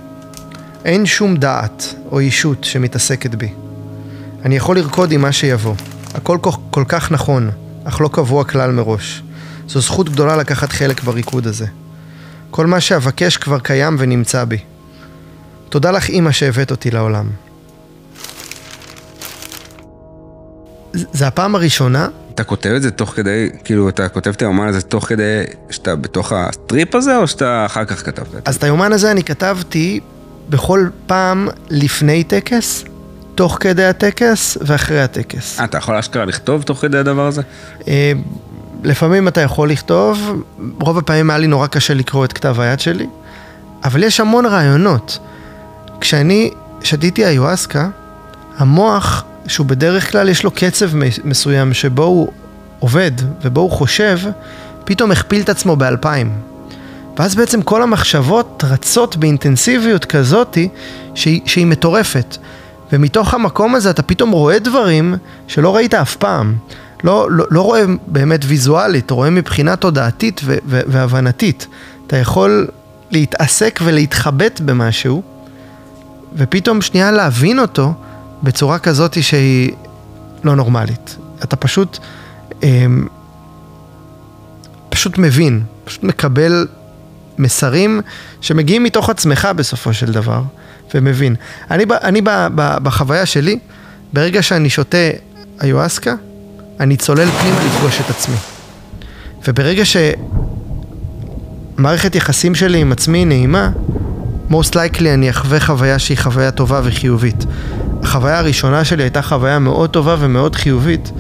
S1: אין שום דעת או ישות שמתעסקת בי. אני יכול לרקוד עם מה שיבוא. הכל כל, כל כך נכון, אך לא קבוע כלל מראש. זו זכות גדולה לקחת חלק בריקוד הזה. כל מה שאבקש כבר קיים ונמצא בי. תודה לך אימא שהבאת אותי לעולם. זה הפעם הראשונה
S3: אתה כותב את זה תוך כדי, כאילו, אתה כותב את היומן הזה תוך כדי שאתה בתוך הטריפ הזה, או שאתה אחר כך כתבת את זה?
S1: אז את היומן הזה אני כתבתי בכל פעם לפני טקס, תוך כדי הטקס ואחרי הטקס.
S3: אה, אתה יכול אשכרה לכתוב תוך כדי הדבר הזה?
S1: אה, לפעמים אתה יכול לכתוב, רוב הפעמים היה לי נורא קשה לקרוא את כתב היד שלי, אבל יש המון רעיונות. כשאני שתיתי איואסקה, המוח, שהוא בדרך כלל יש לו קצב מסוים שבו הוא עובד ובו הוא חושב, פתאום הכפיל את עצמו באלפיים. ואז בעצם כל המחשבות רצות באינטנסיביות כזאתי שהיא, שהיא מטורפת. ומתוך המקום הזה אתה פתאום רואה דברים שלא ראית אף פעם. לא, לא, לא רואה באמת ויזואלית, רואה מבחינה תודעתית ו- ו- והבנתית. אתה יכול להתעסק ולהתחבט במשהו, ופתאום שנייה להבין אותו בצורה כזאת שהיא לא נורמלית. אתה פשוט, אמ, פשוט מבין, פשוט מקבל מסרים שמגיעים מתוך עצמך בסופו של דבר, ומבין. אני, אני ב, ב, בחוויה שלי, ברגע שאני שותה איואסקה, אני צולל פנימה לפגוש את עצמי. וברגע שמערכת יחסים שלי עם עצמי נעימה, most likely אני אחווה חוויה שהיא חוויה טובה וחיובית. החוויה הראשונה שלי הייתה חוויה מאוד טובה ומאוד חיובית,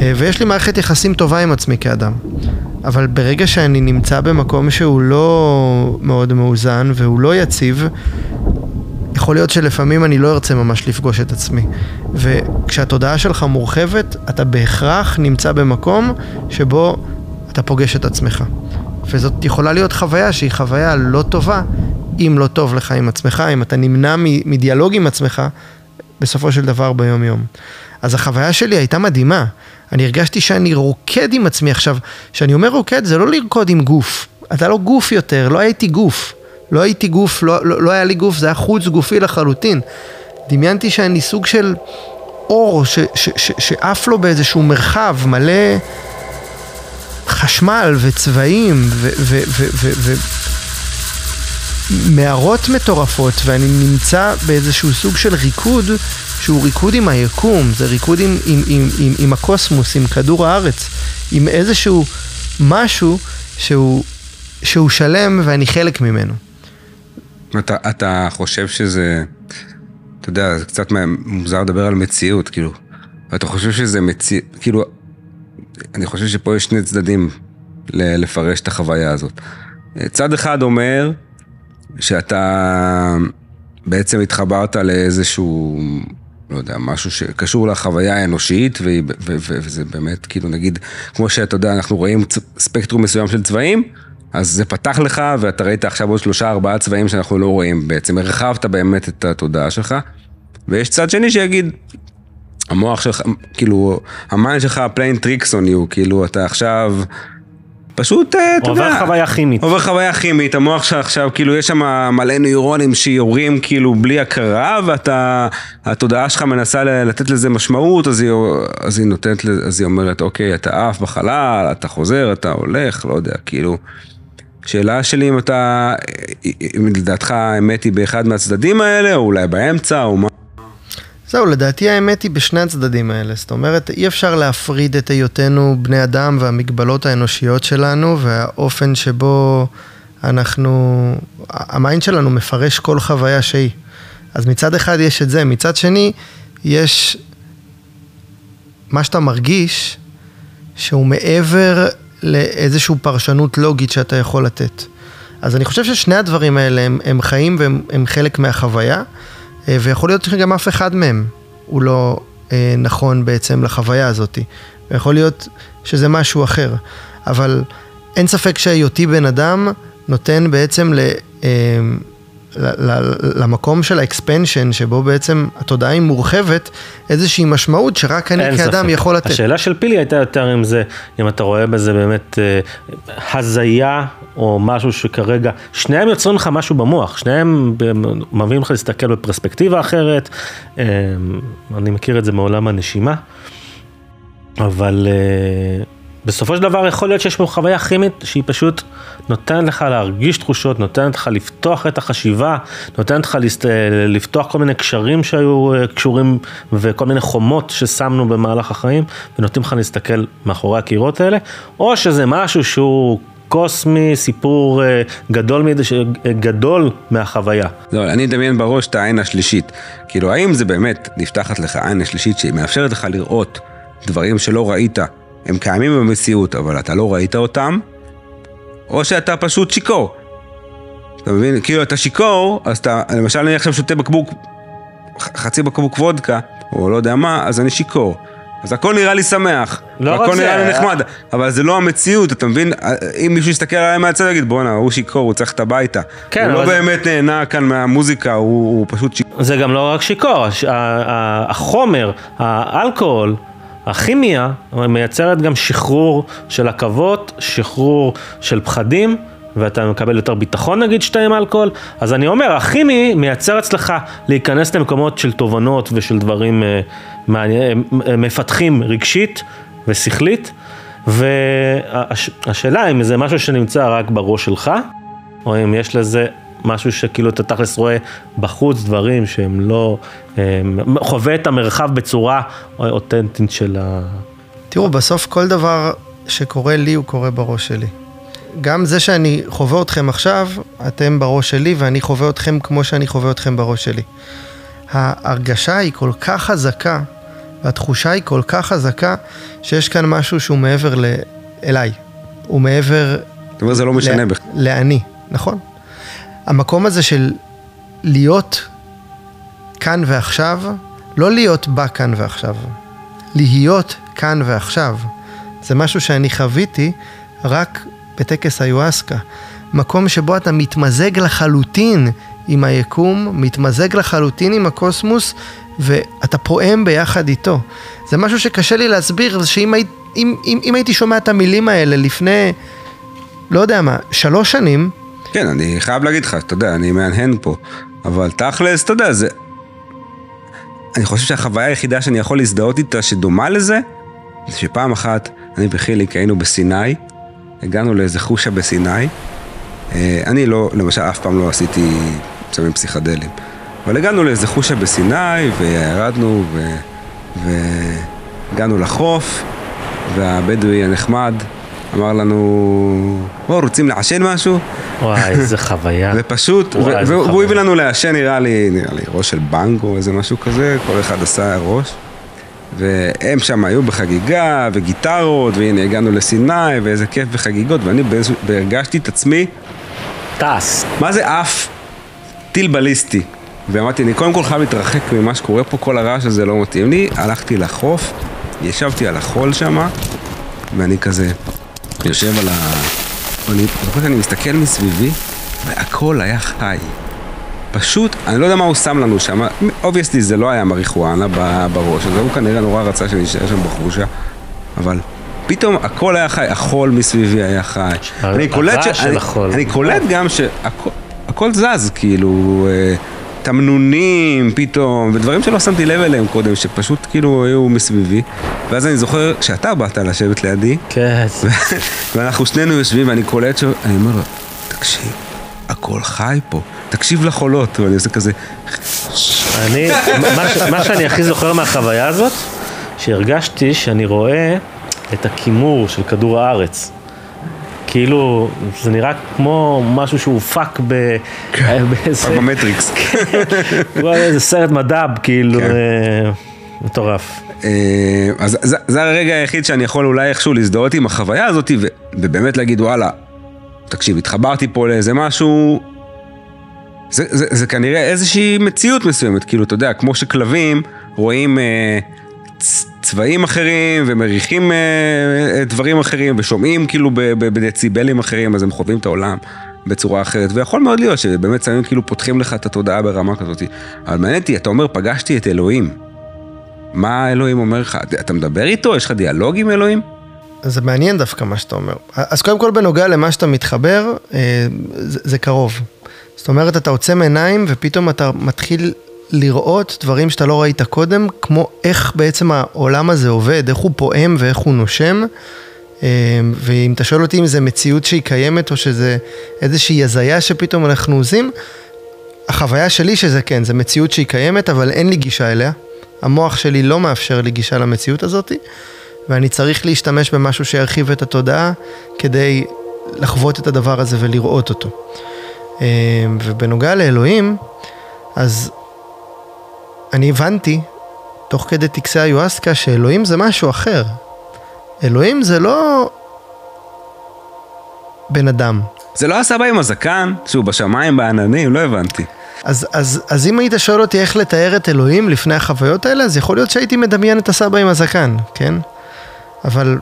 S1: אה, ויש לי מערכת יחסים טובה עם עצמי כאדם. אבל ברגע שאני נמצא במקום שהוא לא מאוד מאוזן והוא לא יציב, יכול להיות שלפעמים אני לא ארצה ממש לפגוש את עצמי. וכשהתודעה שלך מורחבת, אתה בהכרח נמצא במקום שבו אתה פוגש את עצמך. וזאת יכולה להיות חוויה שהיא חוויה לא טובה, אם לא טוב לך עם עצמך, אם אתה נמנע מדיאלוג עם עצמך, בסופו של דבר ביום יום. אז החוויה שלי הייתה מדהימה. אני הרגשתי שאני רוקד עם עצמי עכשיו. כשאני אומר רוקד, זה לא לרקוד עם גוף. אתה לא גוף יותר, לא הייתי גוף. לא הייתי גוף, לא, לא, לא היה לי גוף, זה היה חוץ גופי לחלוטין. דמיינתי שאני סוג של אור שעף לו באיזשהו מרחב מלא חשמל וצבעים ומערות מטורפות ואני נמצא באיזשהו סוג של ריקוד שהוא ריקוד עם היקום, זה ריקוד עם, עם, עם, עם, עם הקוסמוס, עם כדור הארץ, עם איזשהו משהו שהוא, שהוא שלם ואני חלק ממנו.
S3: אתה, אתה חושב שזה, אתה יודע, זה קצת מוזר לדבר על מציאות, כאילו, אתה חושב שזה מציאות, כאילו, אני חושב שפה יש שני צדדים לפרש את החוויה הזאת. צד אחד אומר שאתה בעצם התחברת לאיזשהו, לא יודע, משהו שקשור לחוויה האנושית, וזה באמת, כאילו, נגיד, כמו שאתה יודע, אנחנו רואים ספקטרום מסוים של צבעים, אז זה פתח לך, ואתה ראית עכשיו עוד שלושה ארבעה צבעים שאנחנו לא רואים בעצם. הרחבת באמת את התודעה שלך. ויש צד שני שיגיד, המוח שלך, כאילו, ה mind שלך playing tricks on כאילו, אתה עכשיו... פשוט, אה, אתה יודע...
S2: עובר חוויה כימית.
S3: עובר חוויה כימית, המוח שלך עכשיו, כאילו, יש שם מלא נוירונים שיורים כאילו בלי הכרה, ואתה, התודעה שלך מנסה לתת לזה משמעות, אז היא, אז היא נותנת, אז היא אומרת, אוקיי, אתה עף בחלל, אתה חוזר, אתה הולך, לא יודע, כאילו... שאלה שלי אם אתה, אם לדעתך האמת היא באחד מהצדדים האלה, או אולי באמצע, או מה?
S1: זהו, לדעתי האמת היא בשני הצדדים האלה. זאת אומרת, אי אפשר להפריד את היותנו בני אדם והמגבלות האנושיות שלנו והאופן שבו אנחנו, ה mind שלנו מפרש כל חוויה שהיא. אז מצד אחד יש את זה, מצד שני יש מה שאתה מרגיש שהוא מעבר לאיזושהי פרשנות לוגית שאתה יכול לתת. אז אני חושב ששני הדברים האלה הם, הם חיים והם הם חלק מהחוויה, ויכול להיות שגם אף אחד מהם הוא לא אה, נכון בעצם לחוויה הזאת. ויכול להיות שזה משהו אחר. אבל אין ספק שהיותי בן אדם נותן בעצם ל... למקום של האקספנשן, שבו בעצם התודעה היא מורחבת, איזושהי משמעות שרק אני כאדם ספק. יכול לתת.
S2: השאלה של פילי הייתה יותר אם זה, אם אתה רואה בזה באמת אה, הזיה, או משהו שכרגע, שניהם יוצרים לך משהו במוח, שניהם מביאים לך להסתכל בפרספקטיבה אחרת, אה, אני מכיר את זה מעולם הנשימה, אבל... אה, בסופו של דבר יכול להיות שיש פה חוויה כימית שהיא פשוט נותנת לך להרגיש תחושות, נותנת לך לפתוח את החשיבה, נותנת לך. לפתוח כל מיני קשרים שהיו אה, קשורים וכל מיני חומות ששמנו במהלך החיים ונותנים לך להסתכל מאחורי הקירות האלה, או שזה משהו שהוא קוסמי, סיפור אה, גדול, מדי, ש- אה, גדול מהחוויה.
S3: לא, אני אדמיין בראש את העין השלישית. כאילו, האם זה באמת נפתחת לך עין השלישית שמאפשרת לך לראות דברים שלא ראית, הם קיימים במציאות, אבל אתה לא ראית אותם, או שאתה פשוט שיכור. אתה מבין? כאילו, אתה שיכור, אז אתה, למשל, אני עכשיו שותה בקבוק, חצי בקבוק וודקה, או לא יודע מה, אז אני שיכור. אז הכל נראה לי שמח,
S2: לא זה,
S3: נראה לי נחמד, אבל זה לא המציאות, אתה מבין? אם מישהו יסתכל עליי מהצד ויגיד, בואנה, הוא שיכור, הוא צריך את הביתה.
S2: כן,
S3: הוא לא
S2: זה-
S3: באמת נהנה כאן מהמוזיקה, הוא, הוא פשוט שיכור.
S2: זה גם לא רק שיכור, הש- החומר, האלכוהול, הכימיה, מייצרת גם שחרור של עכבות, שחרור של פחדים, ואתה מקבל יותר ביטחון נגיד שאתה עם אלכוהול. אז אני אומר, הכימי מייצר אצלך להיכנס למקומות של תובנות ושל דברים אה, מעניין- אה, מפתחים רגשית ושכלית. והשאלה אם זה משהו שנמצא רק בראש שלך, או אם יש לזה משהו שכאילו אתה תכלס רואה בחוץ דברים שהם לא, אה, חווה את המרחב בצורה אותנטית של ה...
S1: תראו, בסוף כל דבר שקורה לי הוא קורה בראש שלי. גם זה שאני חווה אתכם עכשיו, אתם בראש שלי ואני חווה אתכם כמו שאני חווה אתכם בראש שלי. ההרגשה היא כל כך חזקה, והתחושה היא כל כך חזקה, שיש כאן משהו שהוא מעבר ל... אליי. הוא מעבר...
S3: זאת אומרת, זה לא משנה בכלל.
S1: לאני, נכון. המקום הזה של להיות כאן ועכשיו, לא להיות בכאן ועכשיו, להיות כאן ועכשיו. זה משהו שאני חוויתי רק בטקס היואסקה. מקום שבו אתה מתמזג לחלוטין עם היקום, מתמזג לחלוטין עם הקוסמוס, ואתה פועם ביחד איתו. זה משהו שקשה לי להסביר, זה שאם היית, אם, אם, אם הייתי שומע את המילים האלה לפני, לא יודע מה, שלוש שנים,
S3: כן, אני חייב להגיד לך, אתה יודע, אני מהנהן פה, אבל תכלס, אתה יודע, זה... אני חושב שהחוויה היחידה שאני יכול להזדהות איתה שדומה לזה, זה שפעם אחת אני וחיליק היינו בסיני, הגענו לאיזה חושה בסיני. אה, אני לא, למשל, אף פעם לא עשיתי סמים פסיכדליים, אבל הגענו לאיזה חושה בסיני, וירדנו. והגענו לחוף, והבדואי הנחמד אמר לנו, בואו, רוצים לעשן משהו?
S2: וואי, איזה [LAUGHS] חוויה.
S3: ופשוט,
S2: וואי,
S3: ו-
S2: איזה
S3: והוא. הביא לנו לעשן נראה לי, נראה לי ראש של בנגו או איזה משהו כזה, כל אחד עשה ראש. והם שם היו בחגיגה, וגיטרות, והנה הגענו לסיני, ואיזה כיף וחגיגות, ואני והרגשתי את עצמי...
S2: טס.
S3: מה זה עף? טיל בליסטי. ואמרתי, אני קודם כל חייב להתרחק ממה שקורה פה, כל הרעש הזה לא מתאים לי. הלכתי לחוף, ישבתי על החול שם, ואני כזה יושב על ה... אני זוכר שאני מסתכל מסביבי, והכל היה חי. פשוט, אני לא יודע מה הוא שם לנו שם, אובייסטי זה לא היה מריחואנה בראש, אז הוא כנראה נורא רצה שנשאר שם בחושה, אבל פתאום הכל היה חי, החול מסביבי היה חי. אני קולט, ש- אני- קולט גם שהכל הכל זז, כאילו, אה, תמנונים פתאום, ודברים שלא שמתי לב אליהם קודם, שפשוט כאילו היו מסביבי. ואז אני זוכר שאתה באת לשבת לידי,
S2: כן. [LAUGHS]
S3: ואנחנו שנינו יושבים, ואני קולט ש... אני אומר לו, תקשיב, הכל חי פה, תקשיב לחולות, ואני עושה כזה...
S2: אני, מה, שאני הכי זוכר מהחוויה הזאת, שהרגשתי שאני רואה את הכימור של כדור הארץ. כאילו, זה נראה כמו משהו שהופק ב... באיזה...
S3: במטריקס. [LAUGHS]
S2: כמו איזה סרט מדב, כאילו, אה, מטורף.
S3: אה, אז זה, זה הרגע היחיד שאני יכול אולי איכשהו להזדהות עם החוויה הזאת, ו, ובאמת להגיד, וואלה, תקשיב, התחברתי פה לאיזה משהו... זה, זה, זה כנראה איזושהי מציאות מסוימת, כאילו, אתה יודע, כמו שכלבים רואים אה, צבעים אחרים ומריחים אה, אה, דברים אחרים ושומעים כאילו בדציבלים אחרים, אז הם חווים את העולם בצורה אחרת, ויכול מאוד להיות שבאמת סמים כאילו פותחים לך את התודעה ברמה כזאת. אבל מעניין אותי, אתה אומר, פגשתי את אלוהים. מה אלוהים אומר לך? אתה מדבר איתו? יש לך דיאלוג עם אלוהים?
S1: זה מעניין דווקא מה שאתה אומר. אז קודם כל בנוגע למה שאתה מתחבר, אה, זה, זה קרוב. זאת אומרת, אתה עוצם עיניים ופתאום אתה מתחיל לראות דברים שאתה לא ראית קודם, כמו איך בעצם העולם הזה עובד, איך הוא פועם ואיך הוא נושם. אה, ואם אתה שואל אותי אם זה מציאות שהיא קיימת או שזה איזושהי הזיה שפתאום אנחנו עושים, החוויה שלי שזה כן, זה מציאות שהיא קיימת, אבל אין לי גישה אליה. המוח שלי לא מאפשר לי גישה למציאות הזאת, ואני צריך להשתמש במשהו שירחיב את התודעה כדי לחוות את הדבר הזה ולראות אותו. אה, ובנוגע לאלוהים, אז אני הבנתי, תוך כדי טקסי היואסקה, שאלוהים זה משהו אחר. אלוהים זה לא בן אדם.
S3: זה לא הסבא עם הזקן, שהוא בשמיים בעננים, לא הבנתי.
S1: אז, אז, אז אם היית שואל אותי איך לתאר את אלוהים לפני החוויות האלה, אז יכול להיות שהייתי מדמיין את הסבא עם הזקן, כן? אבל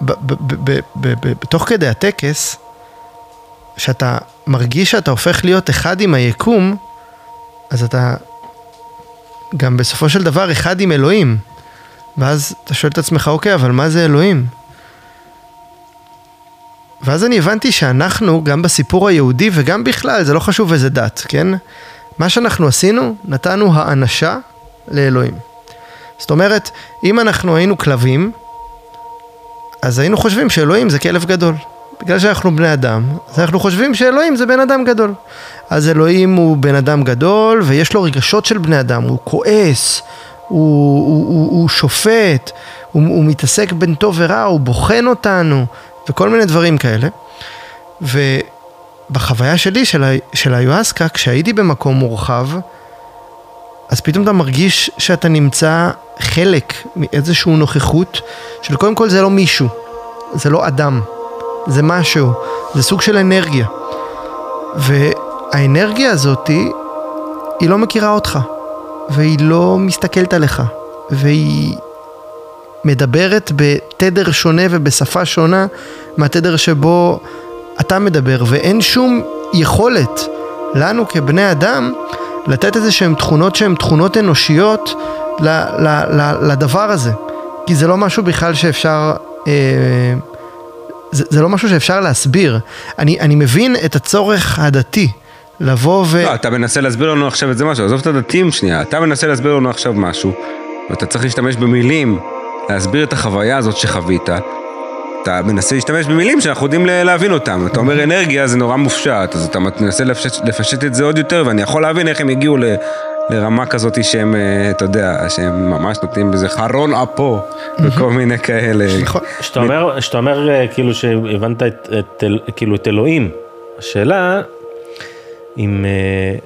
S1: ב- ב- ב- ב- ב- ב- בתוך כדי הטקס, שאתה מרגיש שאתה הופך להיות אחד עם היקום, אז אתה גם בסופו של דבר אחד עם אלוהים. ואז אתה שואל את עצמך, אוקיי, אבל מה זה אלוהים? ואז אני הבנתי שאנחנו, גם בסיפור היהודי וגם בכלל, זה לא חשוב איזה דת, כן? מה שאנחנו עשינו, נתנו האנשה לאלוהים. זאת אומרת, אם אנחנו היינו כלבים, אז היינו חושבים שאלוהים זה כלב גדול. בגלל שאנחנו בני אדם, אז אנחנו חושבים שאלוהים זה בן אדם גדול. אז אלוהים הוא בן אדם גדול, ויש לו רגשות של בני אדם, הוא כועס, הוא, הוא, הוא, הוא שופט, הוא, הוא מתעסק בין טוב ורע, הוא בוחן אותנו, וכל מיני דברים כאלה. ובחוויה שלי של, של היואסקה, כשהייתי במקום מורחב, אז פתאום אתה מרגיש שאתה נמצא חלק מאיזושהי נוכחות, של קודם כל זה לא מישהו, זה לא אדם, זה משהו, זה סוג של אנרגיה. והאנרגיה הזאת, היא לא מכירה אותך, והיא לא מסתכלת עליך, והיא מדברת בתדר שונה ובשפה שונה מהתדר שבו אתה מדבר, ואין שום יכולת לנו כבני אדם לתת איזה שהן תכונות שהן תכונות אנושיות ל, ל, ל, לדבר הזה. כי זה לא משהו בכלל שאפשר, אה, זה, זה לא משהו שאפשר להסביר. אני, אני מבין את הצורך הדתי לבוא ו...
S3: לא, אתה מנסה להסביר לנו עכשיו את זה משהו, עזוב את הדתיים שנייה, אתה מנסה להסביר לנו עכשיו משהו, ואתה צריך להשתמש במילים, להסביר את החוויה הזאת שחווית. אתה מנסה להשתמש במילים שאנחנו יודעים להבין אותם. אתה אומר אנרגיה זה נורא מופשט, אז אתה מנסה לפשט, לפשט את זה עוד יותר, ואני יכול להבין איך הם הגיעו ל, לרמה כזאת שהם, אה, אתה יודע, שהם ממש נותנים בזה חרון אפו, וכל מיני כאלה.
S2: כשאתה אומר, כשאתה אומר אה, כאילו שהבנת את, כאילו את אלוהים, השאלה אם אה,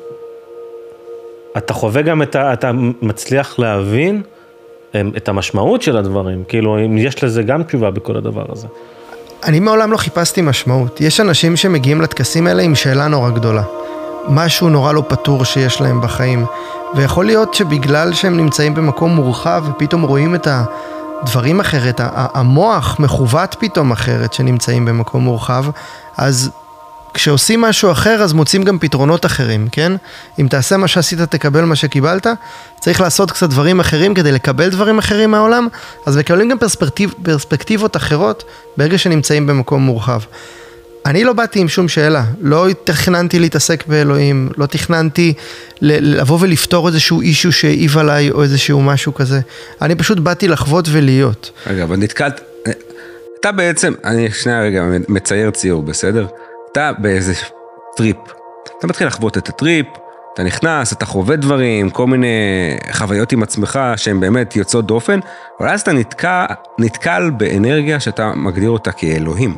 S2: אתה חווה גם את ה... אתה מצליח להבין אה, את המשמעות של הדברים, כאילו אם יש לזה גם תשובה בכל הדבר הזה.
S1: אני מעולם לא חיפשתי משמעות. יש אנשים שמגיעים לטקסים האלה עם שאלה נורא גדולה. משהו נורא לא פתור שיש להם בחיים. ויכול להיות שבגלל שהם נמצאים במקום מורחב ופתאום רואים את הדברים אחרת, המוח מכוות פתאום אחרת שנמצאים במקום מורחב, אז כשעושים משהו אחר אז מוצאים גם פתרונות אחרים, כן? אם תעשה מה שעשית תקבל מה שקיבלת, צריך לעשות קצת דברים אחרים כדי לקבל דברים אחרים מהעולם, אז מקבלים גם פרספקטיב, פרספקטיבות אחרות ברגע שנמצאים במקום מורחב. אני לא באתי עם שום שאלה, לא תכננתי להתעסק באלוהים, לא תכננתי לבוא ולפתור איזשהו אישו שהעיב עליי או איזשהו משהו כזה. אני פשוט באתי לחוות ולהיות.
S3: רגע, אבל נתקלת... אתה בעצם, אני שנייה רגע מצייר ציור, בסדר? אתה באיזה טריפ. אתה מתחיל לחוות את הטריפ, אתה נכנס, אתה חווה דברים, כל מיני חוויות עם עצמך שהן באמת יוצאות דופן, אבל אז אתה נתקע, נתקל באנרגיה שאתה מגדיר אותה כאלוהים.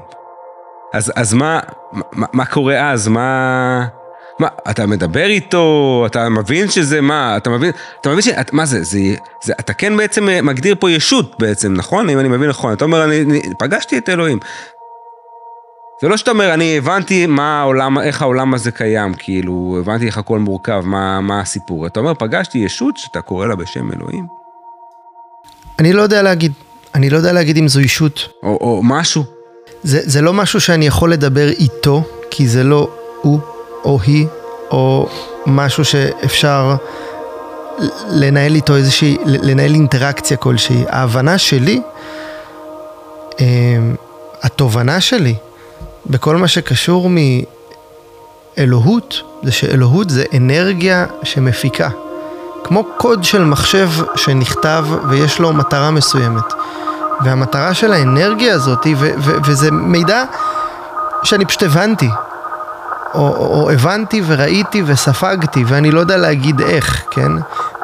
S3: אז, אז מה, מה, מה קורה אז? מה... מה, אתה מדבר איתו, אתה מבין שזה מה, אתה מבין, אתה מבין ש... את- מה זה, זה, זה, אתה כן בעצם מגדיר פה ישות בעצם, נכון? אם אני מבין נכון, אתה אומר, אני, אני פגשתי את אלוהים. זה לא שאתה אומר, אני הבנתי מה העולם, איך העולם הזה קיים, כאילו, הבנתי איך הכל מורכב, מה, מה הסיפור. אתה אומר, פגשתי ישות שאתה קורא לה בשם אלוהים.
S1: אני לא יודע להגיד, אני לא יודע להגיד אם זו אישות.
S3: או, או משהו.
S1: זה, זה לא משהו שאני יכול לדבר איתו, כי זה לא הוא או היא, או משהו שאפשר לנהל איתו איזושהי, לנהל אינטראקציה כלשהי. ההבנה שלי, אה, התובנה שלי, בכל מה שקשור מאלוהות, זה שאלוהות זה אנרגיה שמפיקה. כמו קוד של מחשב שנכתב ויש לו מטרה מסוימת. והמטרה של האנרגיה הזאת, ו- ו- וזה מידע שאני פשוט הבנתי, או, או, או הבנתי וראיתי וספגתי, ואני לא יודע להגיד איך, כן?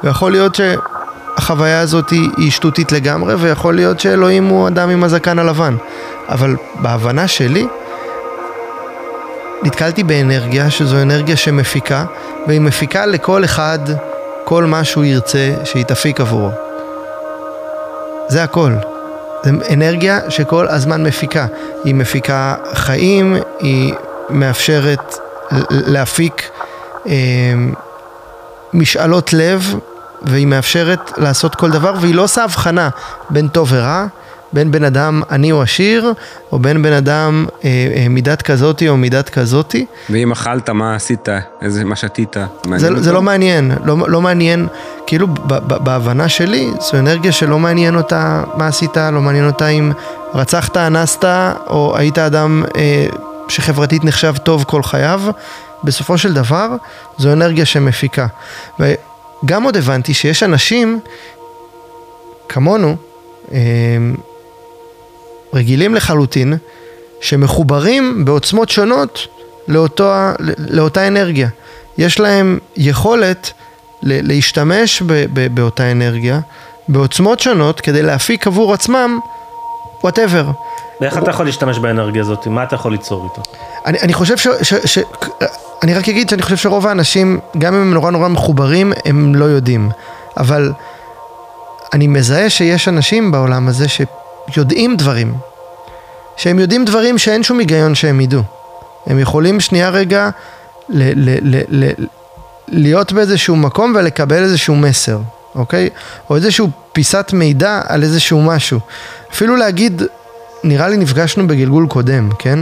S1: ויכול להיות שהחוויה הזאת היא, שטותית לגמרי, ויכול להיות שאלוהים הוא אדם עם הזקן הלבן. אבל בהבנה שלי, נתקלתי באנרגיה, שזו אנרגיה שמפיקה, והיא מפיקה לכל אחד כל מה שהוא ירצה שהיא תפיק עבורו. זה הכל. זה אנרגיה שכל הזמן מפיקה. היא מפיקה חיים, היא מאפשרת להפיק אה, משאלות לב, והיא מאפשרת לעשות כל דבר, והיא לא עושה הבחנה בין טוב ורע, בין בן אדם עני או עשיר, או בין בן אדם אה, אה, מידת כזאתי או מידת כזאתי.
S3: ואם אכלת, מה עשית? איזה, מה שתית?
S1: זה, זה לא מעניין, לא, לא מעניין, כאילו ב, ב, בהבנה שלי, זו אנרגיה שלא מעניין אותה מה עשית, לא מעניין אותה אם רצחת, אנסת, או היית אדם אה, שחברתית נחשב טוב כל חייו. בסופו של דבר, זו אנרגיה שמפיקה. וגם עוד הבנתי שיש אנשים כמונו, אה, רגילים לחלוטין, שמחוברים בעוצמות שונות לאותו, לאותה אנרגיה. יש להם יכולת להשתמש ב, ב, באותה אנרגיה בעוצמות שונות כדי להפיק עבור עצמם וואטאבר.
S2: ואיך אתה יכול להשתמש באנרגיה הזאת? מה אתה יכול ליצור איתה?
S1: אני, אני חושב ש, ש, ש... אני רק אגיד שאני חושב שרוב האנשים, גם אם הם נורא נורא מחוברים, הם לא יודעים. אבל אני מזהה שיש אנשים בעולם הזה שיודעים דברים. שהם יודעים דברים שאין שום היגיון שהם ידעו. הם יכולים שנייה רגע ל- ל- ל- ל- להיות באיזשהו מקום ולקבל איזשהו מסר, אוקיי? או איזשהו פיסת מידע על איזשהו משהו. אפילו להגיד, נראה לי נפגשנו בגלגול קודם, כן?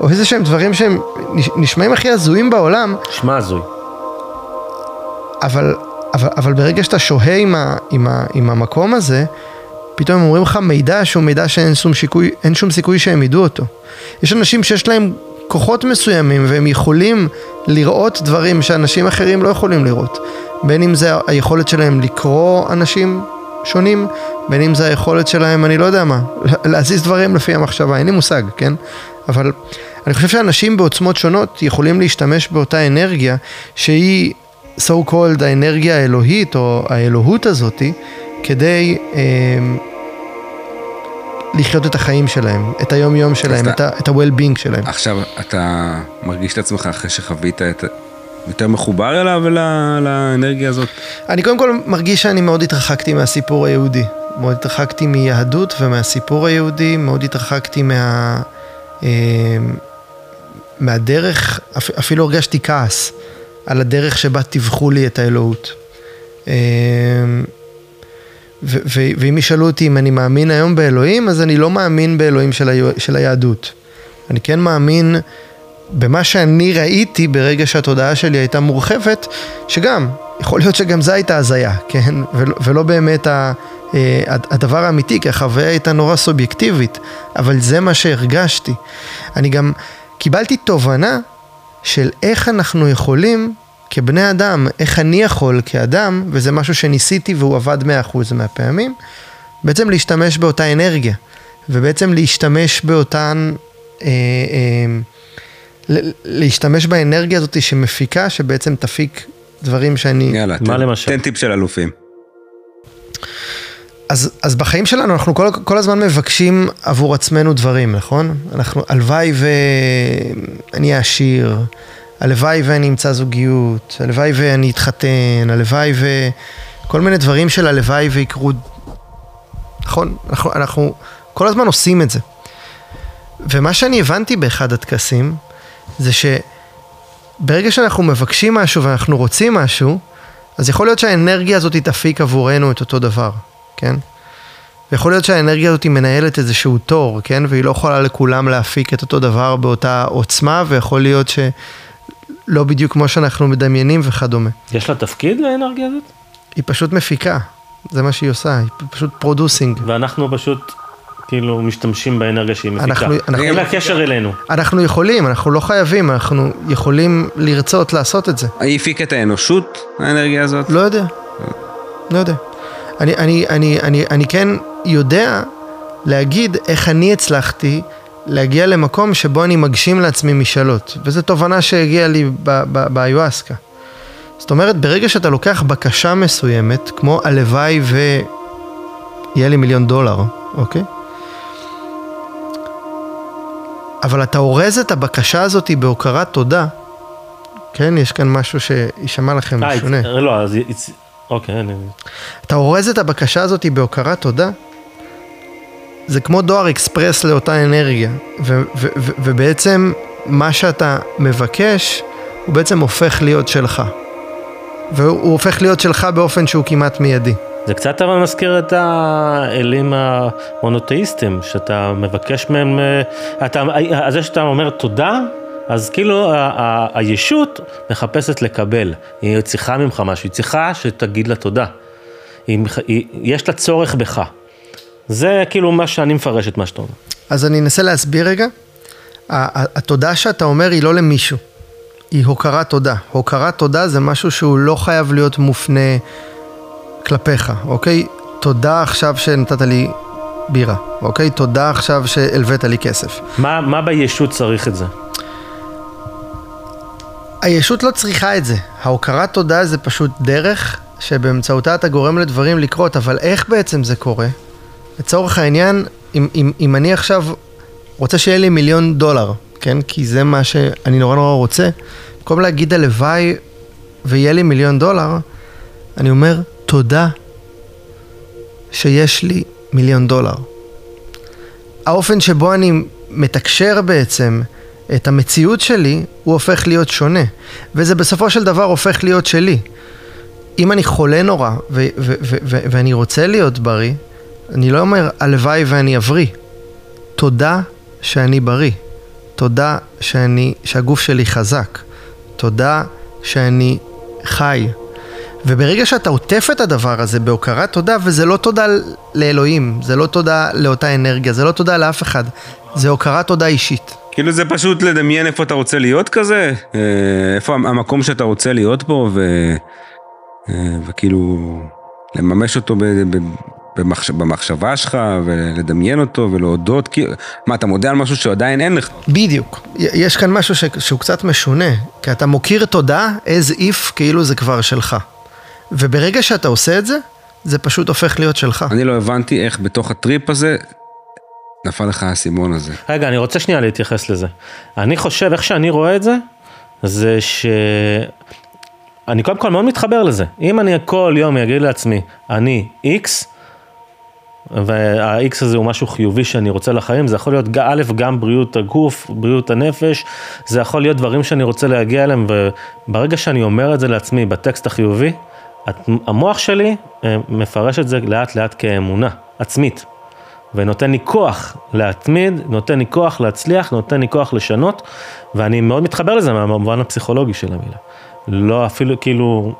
S1: או איזה שהם דברים שהם נשמעים הכי הזויים בעולם.
S2: נשמע הזוי.
S1: אבל, אבל, אבל ברגע שאתה שוהה עם, ה, עם, ה, עם המקום הזה, פתאום הם אומרים לך מידע שהוא מידע שאין שום, שיקוי, שום סיכוי שהם ידעו אותו. יש אנשים שיש להם כוחות מסוימים והם יכולים לראות דברים שאנשים אחרים לא יכולים לראות. בין אם זה היכולת שלהם לקרוא אנשים שונים, בין אם זה היכולת שלהם, אני לא יודע מה, [LAUGHS] להזיז דברים לפי המחשבה, אין לי מושג, כן? אבל אני חושב שאנשים בעוצמות שונות יכולים להשתמש באותה אנרגיה שהיא so called האנרגיה האלוהית או האלוהות הזאתי כדי אה, לחיות את החיים שלהם, את היום יום שלהם, את, את ה-well-being שלהם.
S3: עכשיו, אתה מרגיש את עצמך אחרי שחווית את... יותר מחובר אליו ולאנרגיה הזאת?
S1: אני קודם כל מרגיש שאני מאוד התרחקתי מהסיפור היהודי. מאוד התרחקתי מיהדות ומהסיפור היהודי, מאוד התרחקתי מה... אה, מהדרך, אפילו הרגשתי כעס על הדרך שבה טיווחו לי את האלוהות. אה, ואם ישאלו אותי אם אני מאמין היום באלוהים, אז אני לא מאמין באלוהים של, ה- של היהדות. אני כן מאמין במה שאני ראיתי ברגע שהתודעה שלי הייתה מורחבת, שגם, יכול להיות שגם זו הייתה הזיה, כן? ולא, ולא באמת ה, אה, הדבר האמיתי, כי החוויה הייתה נורא סובייקטיבית, אבל זה מה שהרגשתי. אני גם קיבלתי תובנה של איך אנחנו יכולים כבני אדם, איך אני יכול כאדם, וזה משהו שניסיתי והוא עבד 100% מהפעמים, בעצם להשתמש באותה אנרגיה, ובעצם להשתמש באותן, אה, אה, להשתמש באנרגיה הזאת שמפיקה, שבעצם תפיק דברים שאני...
S3: יאללה, מה תן, למשל? תן טיפ של אלופים.
S1: אז, אז בחיים שלנו אנחנו כל, כל הזמן מבקשים עבור עצמנו דברים, נכון? אנחנו, הלוואי ואני אהיה עשיר, הלוואי ואני אמצא זוגיות, הלוואי ואני אתחתן, הלוואי וכל מיני דברים של הלוואי ויקרו, נכון? אנחנו, אנחנו כל הזמן עושים את זה. ומה שאני הבנתי באחד הטקסים, זה שברגע שאנחנו מבקשים משהו ואנחנו רוצים משהו, אז יכול להיות שהאנרגיה הזאת תפיק עבורנו את אותו דבר, כן? ויכול להיות שהאנרגיה הזאת מנהלת איזשהו תור, כן? והיא לא יכולה לכולם להפיק את אותו דבר באותה עוצמה, ויכול להיות ש... לא בדיוק כמו שאנחנו מדמיינים וכדומה.
S2: יש לה תפקיד לאנרגיה הזאת?
S1: היא פשוט מפיקה, זה מה שהיא עושה, היא פשוט producing.
S2: ואנחנו פשוט כאילו משתמשים באנרגיה שהיא מפיקה. אנחנו, אנחנו, אין לה קשר אלינו.
S1: אנחנו יכולים, אנחנו לא חייבים, אנחנו יכולים לרצות לעשות את זה.
S3: היא הפיקה את האנושות, האנרגיה הזאת?
S1: לא יודע, לא יודע. אני, אני, אני, אני, אני כן יודע להגיד איך אני הצלחתי להגיע למקום שבו אני מגשים לעצמי משאלות, וזו תובנה שהגיעה לי באיואסקה. זאת אומרת, ברגע שאתה לוקח בקשה מסוימת, כמו הלוואי ויהיה לי מיליון דולר, אוקיי? אבל אתה אורז את הבקשה הזאת בהוקרת תודה, כן? יש כאן משהו שיישמע לכם
S2: אה,
S1: משונה.
S2: it's- לא, אז... אוקיי, אני...
S1: אתה אורז את הבקשה הזאת בהוקרת תודה, זה כמו דואר אקספרס לאותה אנרגיה, ו- ו- ו- ובעצם מה שאתה מבקש, הוא בעצם הופך להיות שלך. והוא הופך להיות שלך באופן שהוא כמעט מיידי.
S2: זה קצת אבל מזכיר את האלים המונותאיסטים, שאתה מבקש מהם, אה, אתה, אה, זה שאתה אומר תודה, אז כאילו ה- ה- הישות מחפשת לקבל, היא צריכה ממך משהו, היא צריכה שתגיד לה תודה. היא, היא, יש לה צורך בך. זה כאילו מה שאני מפרש את מה שאתה אומר.
S1: אז אני אנסה להסביר רגע. התודה שאתה אומר היא לא למישהו, היא הוקרת תודה. הוקרת תודה זה משהו שהוא לא חייב להיות מופנה כלפיך, אוקיי? תודה עכשיו שנתת לי בירה, אוקיי? תודה עכשיו שהלווית לי כסף.
S2: מה, מה בישות צריך את זה?
S1: הישות לא צריכה את זה. ההוקרת תודה זה פשוט דרך שבאמצעותה אתה גורם לדברים לקרות, אבל איך בעצם זה קורה? לצורך העניין, אם, אם, אם אני עכשיו רוצה שיהיה לי מיליון דולר, כן? כי זה מה שאני נורא נורא רוצה, במקום להגיד הלוואי ויהיה לי מיליון דולר, אני אומר תודה שיש לי מיליון דולר. האופן שבו אני מתקשר בעצם את המציאות שלי, הוא הופך להיות שונה. וזה בסופו של דבר הופך להיות שלי. אם אני חולה נורא ואני רוצה להיות בריא, אני לא אומר הלוואי ואני אבריא. תודה שאני בריא. תודה שאני, שהגוף שלי חזק. תודה שאני חי. וברגע שאתה עוטף את הדבר הזה בהוקרת תודה, וזה לא תודה לאלוהים, זה לא תודה לאותה אנרגיה, זה לא תודה לאף אחד, זה הוקרת תודה אישית.
S3: כאילו זה פשוט לדמיין איפה אתה רוצה להיות כזה, אה, איפה המקום שאתה רוצה להיות בו, ו... אה, וכאילו לממש אותו ב... ב... במחש... במחשבה שלך, ולדמיין אותו, ולהודות, כאילו, מה, אתה מודה על משהו שעדיין אין לך?
S1: בדיוק. יש כאן משהו ש... שהוא קצת משונה, כי אתה מוקיר תודה as if כאילו זה כבר שלך. וברגע שאתה עושה את זה, זה פשוט הופך להיות שלך.
S3: אני לא הבנתי איך בתוך הטריפ הזה נפל לך האסימון הזה.
S2: רגע, אני רוצה שנייה להתייחס לזה. אני חושב, איך שאני רואה את זה, זה ש... אני קודם כל מאוד מתחבר לזה. אם אני כל יום אגיד לעצמי, אני איקס, וה-X הזה הוא משהו חיובי שאני רוצה לחיים, זה יכול להיות א', גם בריאות הגוף, בריאות הנפש, זה יכול להיות דברים שאני רוצה להגיע אליהם, וברגע שאני אומר את זה לעצמי בטקסט החיובי, המוח שלי אה, מפרש את זה לאט לאט כאמונה עצמית, ונותן לי כוח להתמיד, נותן לי כוח להצליח, נותן לי כוח לשנות, ואני מאוד מתחבר לזה מהמובן הפסיכולוגי של המילה. לא אפילו כאילו,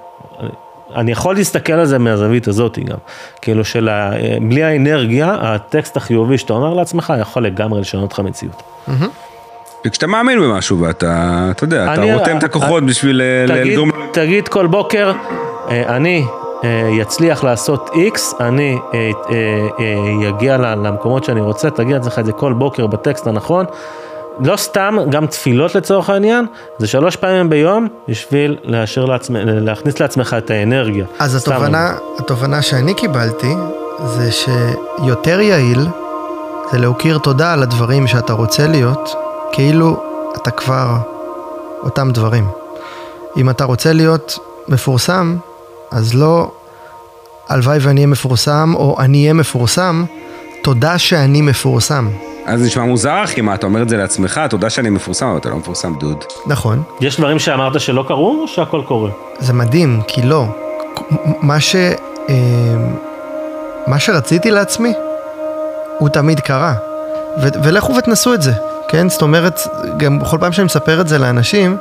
S2: אני יכול להסתכל על זה מהזווית הזאת גם, כאילו של ה- בלי האנרגיה, הטקסט החיובי שאתה אומר לעצמך יכול לגמרי לשנות לך מציאות.
S3: וכשאתה מאמין במשהו ואתה, אתה יודע, אתה רותם את הכוחות
S2: אה,
S3: בשביל אה,
S2: תגיד-
S3: לגרום...
S2: תגיד כל בוקר, אה, אני אה, אצליח לעשות X, אני אה, אה, אגיע למקומות שאני רוצה, תגיד לעצמך את זה כל בוקר בטקסט הנכון. לא סתם, גם תפילות לצורך העניין, זה שלוש פעמים ביום בשביל לאשר לעצמך, להכניס לעצמך את האנרגיה.
S1: אז. התובנה, התובנה שאני קיבלתי, זה שיותר יעיל זה להוקיר תודה על הדברים שאתה רוצה להיות, כאילו אתה כבר אותם דברים. אם אתה רוצה להיות מפורסם, אז לא הלוואי ואני אהיה מפורסם, או אני אהיה מפורסם, תודה שאני מפורסם.
S3: אז זה נשמע מוזר אחי, מה, אתה אומר את זה לעצמך, תודה שאני מפורסם, אבל אתה לא מפורסם דוד.
S1: נכון.
S2: יש דברים שאמרת שלא קרו, או שהכל קורה?
S1: זה מדהים, כי לא. מה ש... אה, מה שרציתי לעצמי, הוא תמיד קרה. ו- ולכו ותנסו את זה, כן? זאת אומרת, גם בכל פעם שאני מספר את זה לאנשים,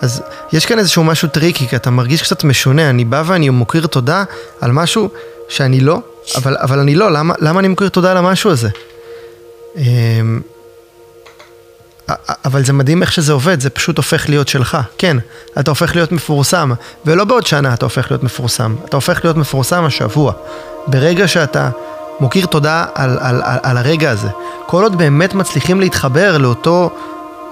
S1: אז יש כאן איזשהו משהו טריקי, כי אתה מרגיש קצת משונה. אני בא ואני מוקיר תודה על משהו שאני לא, אבל, אבל אני לא, למה, למה אני מוקיר תודה על המשהו הזה? אמ, אבל זה מדהים איך שזה עובד, זה פשוט הופך להיות שלך. כן, אתה הופך להיות מפורסם, ולא בעוד שנה אתה הופך להיות מפורסם, אתה הופך להיות מפורסם השבוע. ברגע שאתה מוקיר תודה על, על, על, על הרגע הזה. כל עוד באמת מצליחים להתחבר לאותו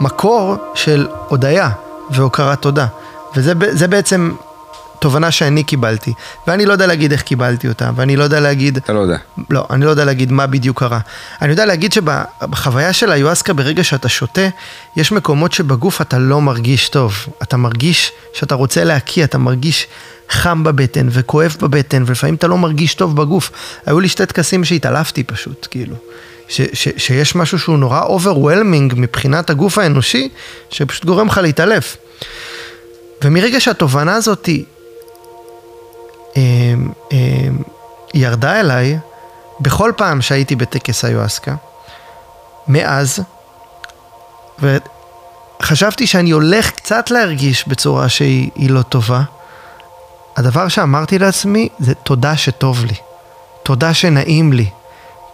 S1: מקור של הודיה והוקרת תודה. וזה בעצם תובנה שאני קיבלתי, ואני לא יודע להגיד איך קיבלתי אותה, ואני לא יודע להגיד...
S3: אתה לא יודע.
S1: לא, אני לא יודע להגיד מה בדיוק קרה. אני יודע להגיד שבחוויה של היואסקה, ברגע שאתה שותה, יש מקומות שבגוף אתה לא מרגיש טוב. אתה מרגיש שאתה רוצה להקיא, אתה מרגיש חם בבטן וכואב בבטן, ולפעמים אתה לא מרגיש טוב בגוף. היו לי שתי טקסים שהתעלפתי פשוט, כאילו. ש, ש, שיש משהו שהוא נורא overwhelming מבחינת הגוף האנושי, שפשוט גורם לך להתעלף. ומרגע שהתובנה הזאת ירדה אליי, בכל פעם שהייתי בטקס איוואסקה, מאז, וחשבתי שאני הולך קצת להרגיש בצורה שהיא לא טובה, הדבר שאמרתי לעצמי זה תודה שטוב לי, תודה שנעים לי,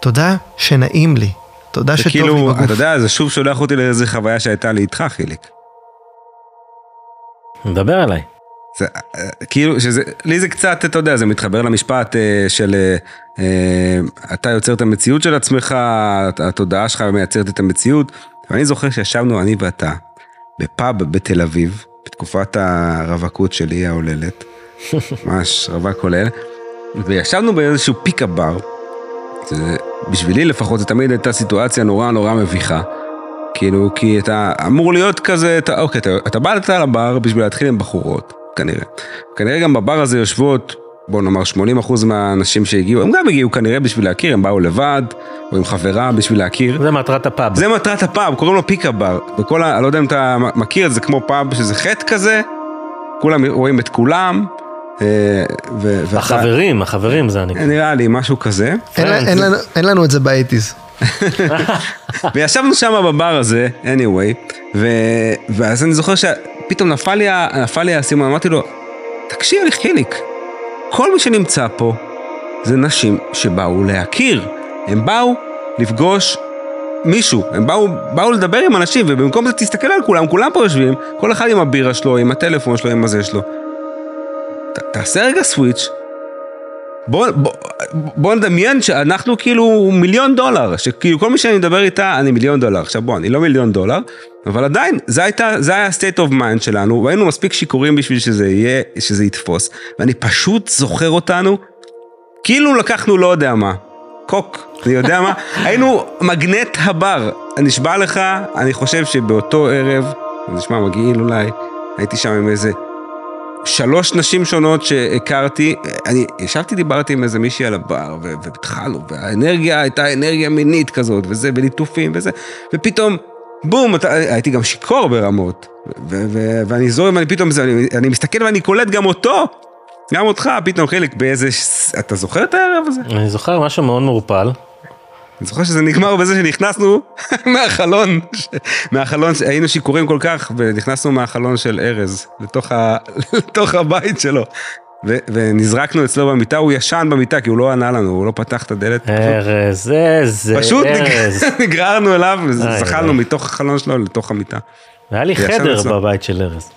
S1: תודה שנעים לי, תודה שטוב לי
S3: כאילו,
S1: בגוף.
S3: אתה יודע, זה שוב שולח אותי לאיזה חוויה שהייתה לי איתך, חיליק.
S2: מדבר עליי.
S3: זה, אה, כאילו, שזה, לי זה קצת, אתה יודע, זה מתחבר למשפט אה, של אה, אתה יוצר את המציאות של עצמך, התודעה שלך מייצרת את המציאות. ואני זוכר שישבנו, אני ואתה, בפאב בתל אביב, בתקופת הרווקות שלי, ההוללת, [LAUGHS] ממש רווק כולל, וישבנו באיזשהו פיקה בר, זה, בשבילי לפחות, זו תמיד הייתה סיטואציה נורא נורא מביכה. כאילו, כי אתה אמור להיות כזה, אתה, אוקיי, אתה, אתה בא אתה לבר בשביל להתחיל עם בחורות, כנראה. כנראה גם בבר הזה יושבות, בוא נאמר 80% מהאנשים שהגיעו, הם גם הגיעו כנראה בשביל להכיר, הם באו לבד, או עם חברה בשביל להכיר.
S2: זה מטרת הפאב.
S3: זה מטרת הפאב, קוראים לו פיקה בר. וכל ה... אני לא יודע אם אתה מכיר את זה, כמו פאב שזה חטא כזה, כולם רואים את כולם. אה, ו- ואתה-
S2: החברים, החברים זה אני.
S3: נראה לי משהו כזה.
S1: אין, לנו, אין לנו את זה ב eighties.
S3: וישבנו שם בבר הזה, anyway, ו... ואז אני זוכר ה- נפל לי האסימון, אמרתי לו, תקשיב לי חיליק, כל מי שנמצא פה זה נשים שבאו להכיר, הם באו לפגוש מישהו, הם באו, באו לדבר עם אנשים, ובמקום זה תסתכל על כולם, כולם פה יושבים, כל אחד עם הבירה שלו, עם הטלפון שלו, עם הזה שלו. ת, תעשה רגע סוויץ', בוא, בוא, בוא נדמיין שאנחנו כאילו מיליון דולר, שכאילו כל מי שאני מדבר איתה, אני מיליון דולר. עכשיו בוא, אני לא מיליון דולר, אבל עדיין, זה, הייתה, זה היה state of mind שלנו, והיינו מספיק שיכורים בשביל שזה יהיה, שזה יתפוס, ואני פשוט זוכר אותנו, כאילו לקחנו לא יודע מה, קוק, אני יודע מה, [LAUGHS] היינו מגנט הבר, נשבע לך, אני חושב שבאותו ערב, זה נשמע מגעיל אולי, הייתי שם עם איזה שלוש נשים שונות שהכרתי, אני ישבתי, דיברתי עם איזה מישהי על הבר, והתחלנו, והאנרגיה הייתה אנרגיה מינית כזאת, וזה, וליטופים וזה, ופתאום, בום, אתה, הייתי גם שיכור ברמות, ואני זורם, ואני פתאום, זה, אני, אני מסתכל ואני קולט גם אותו, גם אותך, פתאום חיליק, באיזה, אתה זוכר את הערב הזה?
S2: אני זוכר משהו מאוד מעורפל.
S3: אני זוכר שזה נגמר בזה שנכנסנו [LAUGHS] מהחלון, מהחלון, היינו שיכורים כל כך, ונכנסנו מהחלון של ארז, לתוך, ה, [LAUGHS] לתוך הבית שלו. ו, ונזרקנו אצלו במיטה, הוא ישן במיטה, כי הוא לא ענה לנו, הוא לא פתח את הדלת. פשוט-
S2: ארז, איזה
S3: פשוט
S2: ארז.
S3: נג- [LAUGHS] נגררנו אליו,
S2: איי.
S3: מתוך החלון שלו לתוך המיטה.
S2: היה לי חדר
S3: אצלו.
S2: בבית של ארז.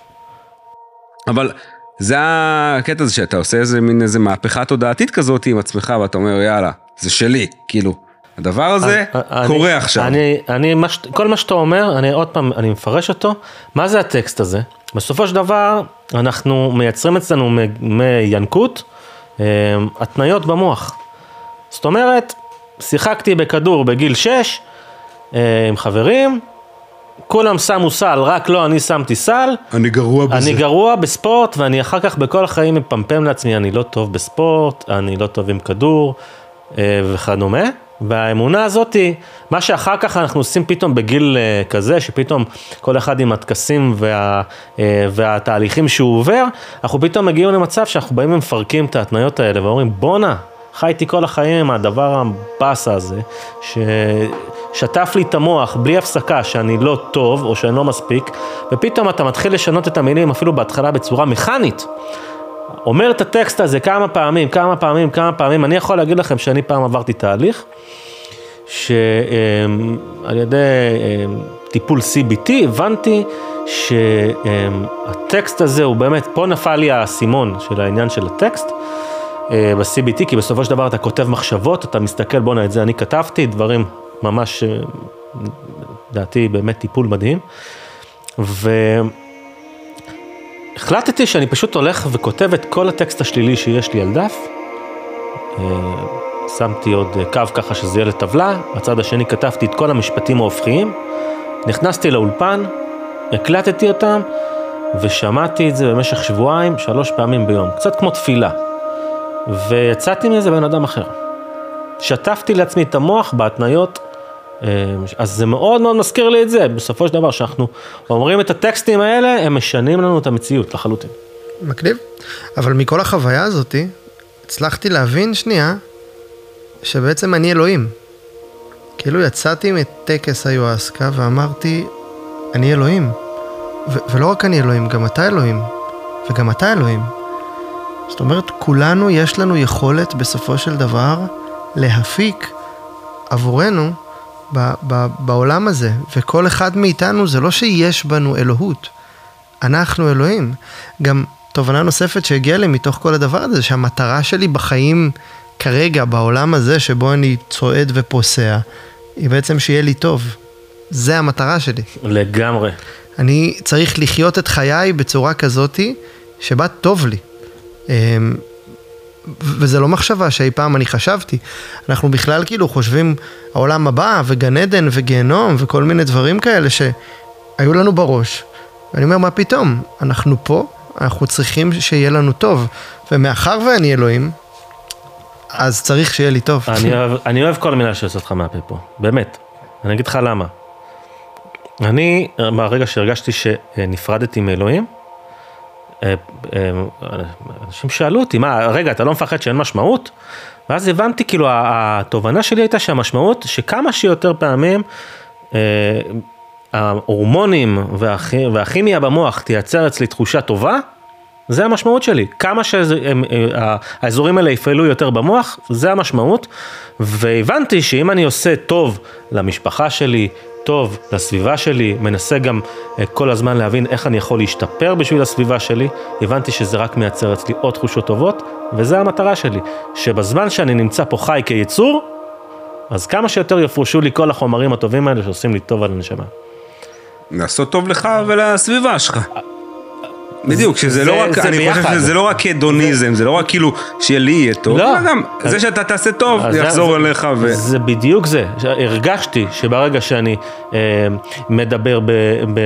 S3: אבל זה הקטע הזה שאתה עושה איזה מין איזה מהפכה תודעתית כזאת עם עצמך, ואתה אומר, יאללה, זה שלי, כאילו. הדבר הזה
S2: אני-
S3: קורה עכשיו.
S2: אני, אני, מה כל מה שאתה אומר, אני עוד פעם, אני מפרש אותו. מה זה הטקסט הזה? בסופו של דבר, אנחנו מייצרים אצלנו מ- מינקות אה, התניות במוח. זאת אומרת, שיחקתי בכדור בגיל 6 אה, עם חברים, כולם שמו סל, רק לא אני שמתי סל.
S3: אני גרוע בזה.
S2: אני גרוע בספורט, ואני אחר כך בכל החיים מפמפם לעצמי, אני לא טוב בספורט, אני לא טוב עם כדור אה, וכדומה. והאמונה הזאתי, מה שאחר כך אנחנו עושים פתאום בגיל אה, כזה, שפתאום כל אחד עם הטקסים וה, אה, והתהליכים שהוא עובר, אנחנו פתאום מגיעים למצב שאנחנו באים ומפרקים את ההתניות האלה ואומרים, בואנה, חייתי כל החיים עם הדבר הבאסה הזה, ששטף לי את המוח בלי הפסקה שאני לא טוב או שאני לא מספיק, ופתאום אתה מתחיל לשנות את המילים אפילו בהתחלה בצורה מכנית. אומר את הטקסט הזה כמה פעמים, כמה פעמים, כמה פעמים, אני יכול להגיד לכם שאני פעם עברתי תהליך, שעל ידי אמ, טיפול CBT הבנתי שהטקסט הזה הוא באמת, פה נפל לי האסימון של העניין של הטקסט. אה, ב-CBT, כי בסופו של דבר אתה כותב מחשבות, אתה מסתכל, בואנה, את זה אני כתבתי, דברים ממש, אה, לדעתי, באמת טיפול מדהים. החלטתי שאני פשוט הולך וכותב את כל הטקסט השלילי שיש לי על דף. אה, שמתי עוד קו ככה שזה יהיה לטבלה, בצד השני כתבתי את כל המשפטים ההופכיים, נכנסתי לאולפן, הקלטתי אותם ושמעתי את זה במשך שבועיים, שלוש פעמים ביום, קצת כמו תפילה. ויצאתי מזה בן אדם אחר. שטפתי לעצמי את המוח בהתניות, אז זה מאוד מאוד מזכיר לי את זה, בסופו של דבר שאנחנו אומרים את הטקסטים האלה, הם משנים לנו את המציאות לחלוטין.
S1: מגניב. אבל מכל החוויה הזאתי, הצלחתי להבין שנייה, שבעצם אני אלוהים. כאילו יצאתי מטקס היואסקה ואמרתי, אני אלוהים. ו- ולא רק אני אלוהים, גם אתה אלוהים. וגם אתה אלוהים. זאת אומרת, כולנו יש לנו יכולת בסופו של דבר להפיק עבורנו ב- ב- בעולם הזה. וכל אחד מאיתנו זה לא שיש בנו אלוהות, אנחנו אלוהים. גם תובנה נוספת שהגיעה לי מתוך כל הדבר הזה, שהמטרה שלי בחיים כרגע, בעולם הזה שבו אני צועד ופוסע, היא בעצם שיהיה לי טוב. זה המטרה שלי.
S2: לגמרי.
S1: אני צריך לחיות את חיי בצורה כזאתי שבה טוב לי. וזה לא מחשבה שאי פעם אני חשבתי. אנחנו בכלל כאילו חושבים העולם הבא וגן עדן וגיהנום וכל מיני דברים כאלה שהיו לנו בראש. ואני אומר, מה פתאום? אנחנו פה, אנחנו צריכים שיהיה לנו טוב. ומאחר ואני אלוהים, אז צריך שיהיה לי טוב.
S2: אני אוהב, אני אוהב כל מילה שיוצאת לך מהפה פה, באמת. אני אגיד לך למה. אני, מהרגע שהרגשתי שנפרדתי מאלוהים, אנשים שאלו אותי, מה, רגע, אתה לא מפחד שאין משמעות? ואז הבנתי, כאילו, התובנה שלי הייתה שהמשמעות, שכמה שיותר פעמים, אה, ההורמונים והכי, והכימיה במוח תייצר אצלי תחושה טובה, זה המשמעות שלי. כמה שהאזורים האלה יפעלו יותר במוח, זה המשמעות. והבנתי שאם אני עושה טוב למשפחה שלי, טוב לסביבה שלי, מנסה גם אה, כל הזמן להבין איך אני יכול להשתפר בשביל הסביבה שלי, הבנתי שזה רק מייצר אצלי עוד תחושות טובות, וזה המטרה שלי, שבזמן שאני נמצא פה חי כיצור, אז כמה שיותר יפרשו לי כל החומרים הטובים האלה שעושים לי טוב על הנשמה.
S3: לעשות טוב לך ולסביבה שלך. בדיוק, שזה
S2: זה-
S3: לא רק, אני
S2: ביחד.
S3: חושב שזה לא רק הדוניזם, זה לא רק כאילו שיהיה לי יהיה טוב,
S2: לא.
S3: אלא גם זה שאתה תעשה טוב, זה יחזור אליך ו...
S2: זה בדיוק זה, הרגשתי שברגע שאני אה, מדבר, ב, ב,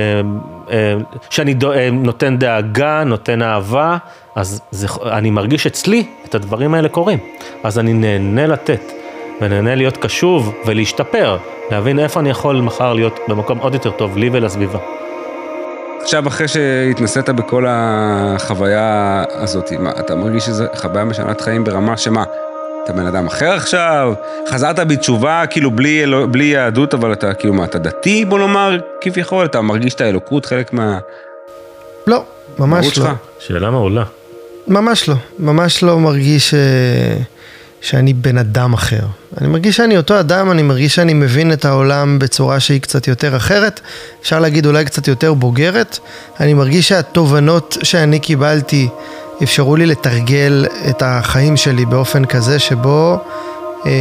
S2: אה, שאני דו, אה, נותן דאגה, נותן אהבה, אז זה, אני מרגיש אצלי את הדברים האלה קורים. אז אני נהנה לתת, ונהנה להיות קשוב ולהשתפר, להבין איפה אני יכול מחר להיות במקום עוד יותר טוב לי ולסביבה.
S3: עכשיו, אחרי שהתנסית בכל החוויה הזאת, מה, אתה מרגיש שזו חוויה משנת חיים ברמה שמה? אתה בן אדם אחר עכשיו? חזרת בתשובה, כאילו בלי, אלו- בלי יהדות, אבל אתה כאילו מה, אתה דתי, בוא נאמר, כביכול? אתה מרגיש את האלוקות חלק מה...
S1: לא, ממש לא.
S3: שלך?
S2: שאלה מעולה.
S1: ממש לא, ממש לא מרגיש ש... שאני בן אדם אחר. אני מרגיש שאני אותו אדם, אני מרגיש שאני מבין את העולם בצורה שהיא קצת יותר אחרת, אפשר להגיד אולי קצת יותר בוגרת. אני מרגיש שהתובנות שאני קיבלתי אפשרו לי לתרגל את החיים שלי באופן כזה שבו אה,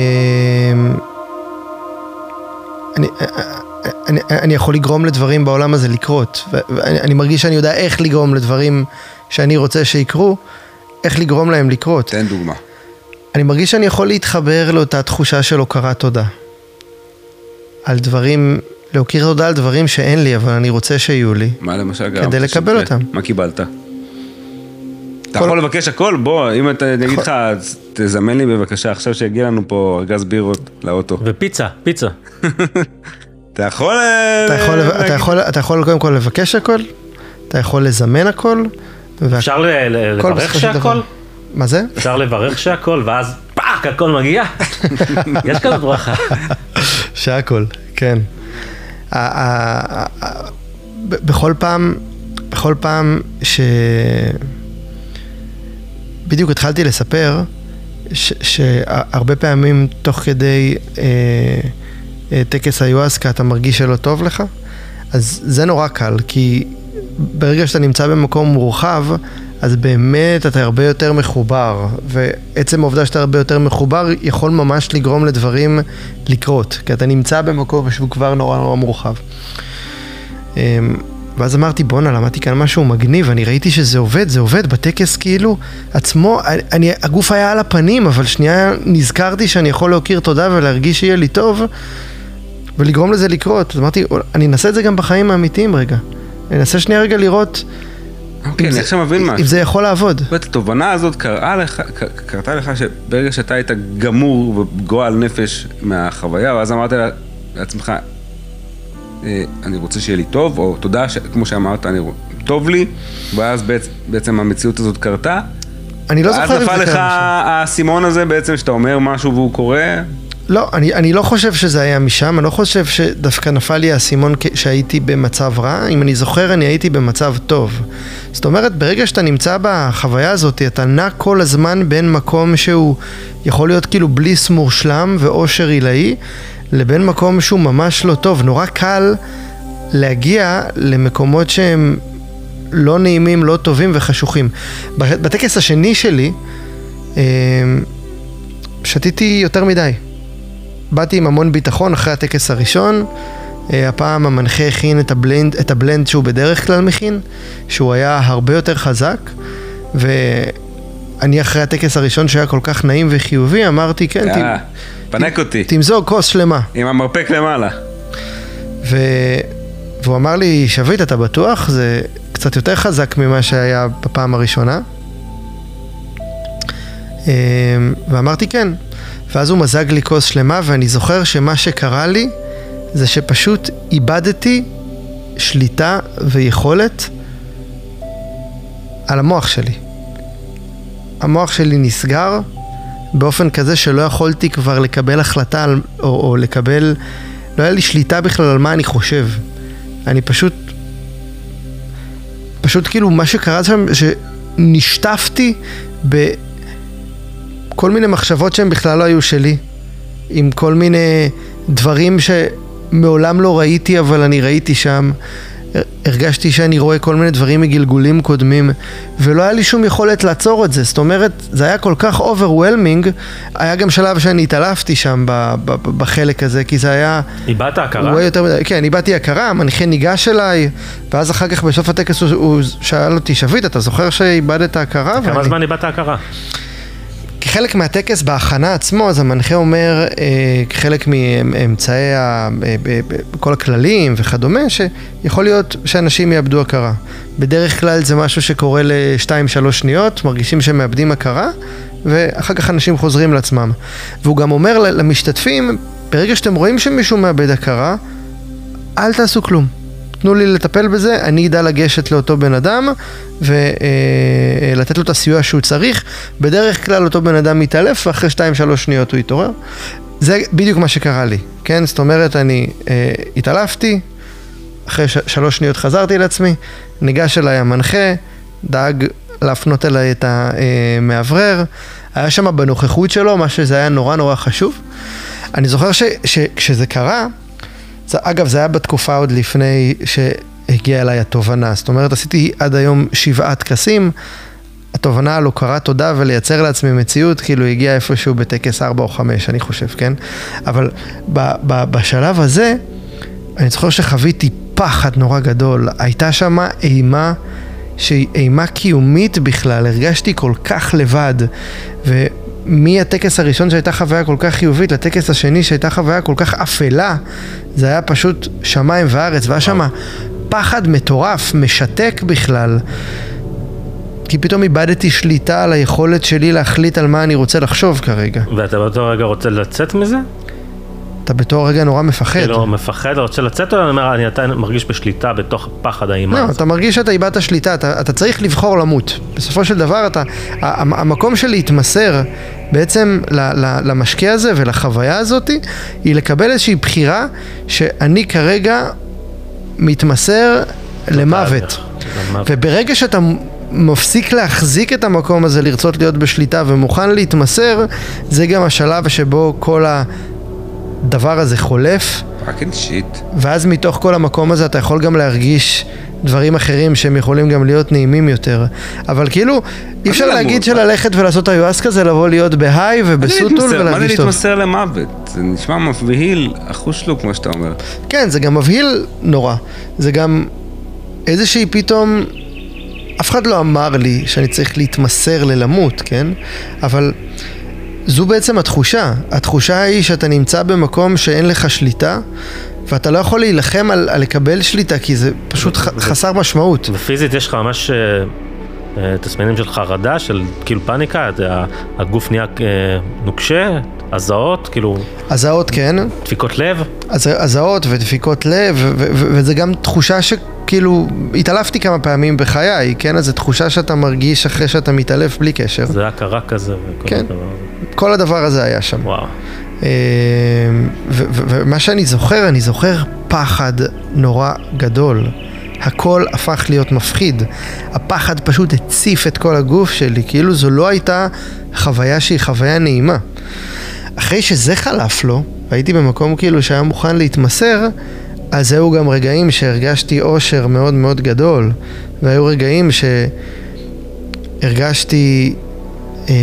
S1: אני, אני, אני יכול לגרום לדברים בעולם הזה לקרות. ואני אני מרגיש שאני יודע איך לגרום לדברים שאני רוצה שיקרו, איך לגרום להם לקרות.
S3: תן דוגמה.
S1: אני מרגיש שאני יכול להתחבר לאותה תחושה של הוקרת תודה. על דברים, להוקיר תודה על דברים שאין לי, אבל אני רוצה שיהיו לי.
S3: מה למשל גם?
S1: כדי לקבל אותם.
S3: מה קיבלת? אתה יכול לבקש הכל? בוא, אם אתה, אני אגיד לך, תזמן לי בבקשה עכשיו שיגיע לנו פה ארגז בירות לאוטו.
S2: ופיצה, פיצה. [LAUGHS]
S3: אתה יכול... אה,
S1: אתה יכול, אתה, יכול, קודם כל לבקש הכל, אתה יכול לזמן הכל.
S2: אפשר לברך. שהכל?
S1: מה זה?
S2: אפשר לברך שהכל, ואז fuck, הכל מגיע? [LAUGHS] יש כזאת ברכה.
S1: שהכל, כן. בכל פעם, בכל פעם ש... בדיוק התחלתי לספר ש- שהרבה פעמים תוך כדי אה, אה, טקס היואסקה אתה מרגיש שלא טוב לך, אז זה נורא קל, כי ברגע שאתה נמצא במקום מורחב, אז באמת אתה הרבה יותר מחובר, ועצם העובדה שאתה הרבה יותר מחובר יכול ממש לגרום לדברים לקרות, כי אתה נמצא במקום שהוא כבר נורא נורא מורחב. אמ, ואז אמרתי, בואנה, למדתי כאן משהו מגניב, אני ראיתי שזה עובד, זה עובד בטקס כאילו עצמו, אני, הגוף היה על הפנים, אבל שנייה נזכרתי שאני יכול להכיר תודה ולהרגיש שיהיה לי טוב, ולגרום לזה לקרות. אז אמרתי, אני אנסה את זה גם בחיים האמיתיים רגע. אני אנסה שנייה רגע לראות
S3: אוקיי, אני עכשיו מבין משהו.
S1: אם זה יכול לעבוד.
S3: זאת אומרת, התובנה הזאת קראה לך, קרתה לך שברגע שאתה היית גמור וגועל נפש מהחוויה, ואז אמרת לעצמך, אה, אני רוצה שיהיה לי טוב, או תודה, ש- כמו שאמרת, אני, טוב לי, ואז בעצם, בעצם המציאות הזאת קרתה.
S1: אני לא זוכר אם
S3: ואז
S1: זה
S3: נפל לך
S1: קרה
S3: האסימון הזה בעצם, שאתה אומר משהו והוא קורה,
S1: לא, אני, אני לא חושב שזה היה משם, אני לא חושב שדווקא נפל לי האסימון שהייתי במצב רע, אם אני זוכר אני הייתי במצב טוב. זאת אומרת, ברגע שאתה נמצא בחוויה הזאת, אתה נע כל הזמן בין מקום שהוא יכול להיות כאילו בליס מושלם ואושר עילאי, לבין מקום שהוא ממש לא טוב. נורא קל להגיע למקומות שהם לא נעימים, לא טובים וחשוכים. בטקס השני שלי, אה, שתיתי יותר מדי. באתי עם המון ביטחון אחרי הטקס הראשון. אה, הפעם המנחה הכין את הבלנד, את הבלנד שהוא בדרך כלל מכין, שהוא היה הרבה יותר חזק, ואני אחרי הטקס הראשון שהיה כל כך נעים וחיובי, אמרתי, כן,
S3: יאללה,
S1: ת,
S3: פנק אותי,
S1: תמזוג כוס שלמה.
S3: עם המרפק למעלה.
S1: ו... והוא אמר לי, שביט, אתה בטוח? זה קצת יותר חזק ממה שהיה בפעם הראשונה. אה, ואמרתי כן. ואז הוא מזג לי כוס שלמה, ואני זוכר שמה שקרה לי זה שפשוט איבדתי שליטה ויכולת על המוח שלי. המוח שלי נסגר באופן כזה שלא יכולתי כבר לקבל החלטה על, או, או לקבל, לא היה לי שליטה בכלל על מה אני חושב. אני פשוט, פשוט כאילו מה שקרה שם, שנשטפתי בכל מיני מחשבות שהן בכלל לא היו שלי, עם כל מיני דברים שמעולם לא ראיתי אבל אני ראיתי שם. הרגשתי שאני רואה כל מיני דברים מגלגולים קודמים ולא היה לי שום יכולת לעצור את זה זאת אומרת זה היה כל כך overwhelming היה גם שלב שאני התעלפתי שם ב- ב- בחלק הזה כי זה היה
S2: איבדת הכרה?
S1: יותר כן, איבדתי הכרה, המנחה ניגש אליי, ואז אחר כך בסוף הטקס הוא, הוא שאל אותי, שביט, אתה זוכר שאיבדת הכרה?
S2: כמה
S1: ואני-
S2: זמן איבדת הכרה?
S1: כחלק מהטקס בהכנה עצמו, אז המנחה אומר, אה, כחלק מאמצעי ה- ב- כל הכללים וכדומה, שיכול להיות שאנשים יאבדו הכרה. בדרך כלל זה משהו שקורה לשתיים-שלוש שניות, מרגישים שהם מאבדים הכרה, ואחר כך אנשים חוזרים לעצמם. והוא גם אומר למשתתפים, ברגע שאתם רואים שמישהו מאבד הכרה, אל תעשו כלום. תנו לי לטפל בזה, אני אדע לגשת לאותו בן אדם ולתת לו את הסיוע שהוא צריך. בדרך כלל אותו בן אדם מתעלף ואחרי 2-3 שניות הוא יתעורר. זה בדיוק מה שקרה לי, כן? זאת אומרת, אני אה, התעלפתי, אחרי ש- שלוש שניות חזרתי לעצמי, ניגש אליי המנחה, דאג להפנות אליי את המאוורר, היה שם בנוכחות שלו, מה שזה היה נורא נורא חשוב. אני זוכר ש- שכשזה קרה, זה, אגב, זה היה בתקופה עוד לפני שהגיעה אליי התובנה. זאת אומרת, עשיתי עד היום שבעה טקסים. התובנה על הוקרת תודה ולייצר לעצמי מציאות, כאילו הגיעה איפשהו בטקס 4 או 5, אני חושב, כן? אבל ב, ב, בשלב הזה, אני זוכר שחוויתי פחד נורא גדול. הייתה שם אימה שהיא אימה קיומית בכלל, הרגשתי כל כך לבד. ומהטקס הראשון שהייתה חוויה כל כך חיובית לטקס השני שהייתה חוויה כל כך אפלה, זה היה פשוט שמיים וארץ, והיה שם פחד מטורף, משתק בכלל. כי פתאום איבדתי שליטה על היכולת שלי להחליט על מה אני רוצה לחשוב כרגע.
S2: ואתה באותו רגע רוצה לצאת מזה?
S1: אתה בתור רגע נורא מפחד.
S2: כאילו, מפחד, רוצה לצאת, או אני אומר, אני עדיין מרגיש בשליטה בתוך פחד האימה
S1: לא,
S2: הזאת?
S1: אתה מרגיש שאתה איבדת שליטה, אתה, אתה צריך לבחור למות. בסופו של דבר, אתה, המקום של להתמסר בעצם ל, ל, למשקה הזה ולחוויה הזאת, היא לקבל איזושהי בחירה שאני כרגע מתמסר למוות.
S2: למוות.
S1: וברגע שאתה מפסיק להחזיק את המקום הזה, לרצות להיות בשליטה ומוכן להתמסר, זה גם השלב שבו כל הדבר הזה חולף.
S3: fucking shit.
S1: ואז מתוך כל המקום הזה אתה יכול גם להרגיש דברים אחרים שהם יכולים גם להיות נעימים יותר. אבל כאילו, אי אפשר להגיד? שללכת ולעשות איואסקה זה לבוא להיות
S3: ב high
S1: ובסוטול
S3: להתמסר? מה זה
S1: ולהרגיש טוב.
S3: להתמסר למוות? זה נשמע מבהיל, אחוש לו כמו שאתה אומר.
S1: כן, זה גם מבהיל נורא. זה גם איזושהי פתאום, אף אחד לא אמר לי שאני צריך להתמסר ללמות, כן? אבל זו בעצם התחושה. התחושה היא שאתה נמצא במקום שאין לך שליטה, ואתה לא יכול להילחם על, על לקבל שליטה, כי זה פשוט ח, חסר משמעות.
S2: ופיזית יש לך ממש אה, אה, תסמינים של חרדה, של כאילו פאניקה, אתה- הגוף נהיה אה, נוקשה, הזעות, כאילו
S1: הזעות כן,
S2: דפיקות לב.
S1: הז- הזעות ודפיקות לב, ו- ו- ו- וזה גם תחושה שכאילו, התעלפתי כמה פעמים בחיי, כן? אז זו תחושה שאתה מרגיש אחרי שאתה מתעלף בלי קשר.
S2: זה הכרה כזה וכל
S1: כן.
S2: הדבר הזה.
S1: כל הדבר הזה היה שם.
S2: וואו.
S1: אה, ומה שאני זוכר, אני זוכר פחד נורא גדול. הכל הפך להיות מפחיד. הפחד פשוט הציף את כל הגוף שלי, כאילו זו לא הייתה חוויה שהיא חוויה נעימה. אחרי שזה חלף לו, והייתי במקום כאילו שהיה מוכן להתמסר, אז היו גם רגעים שהרגשתי אושר מאוד מאוד גדול, והיו רגעים שהרגשתי אה,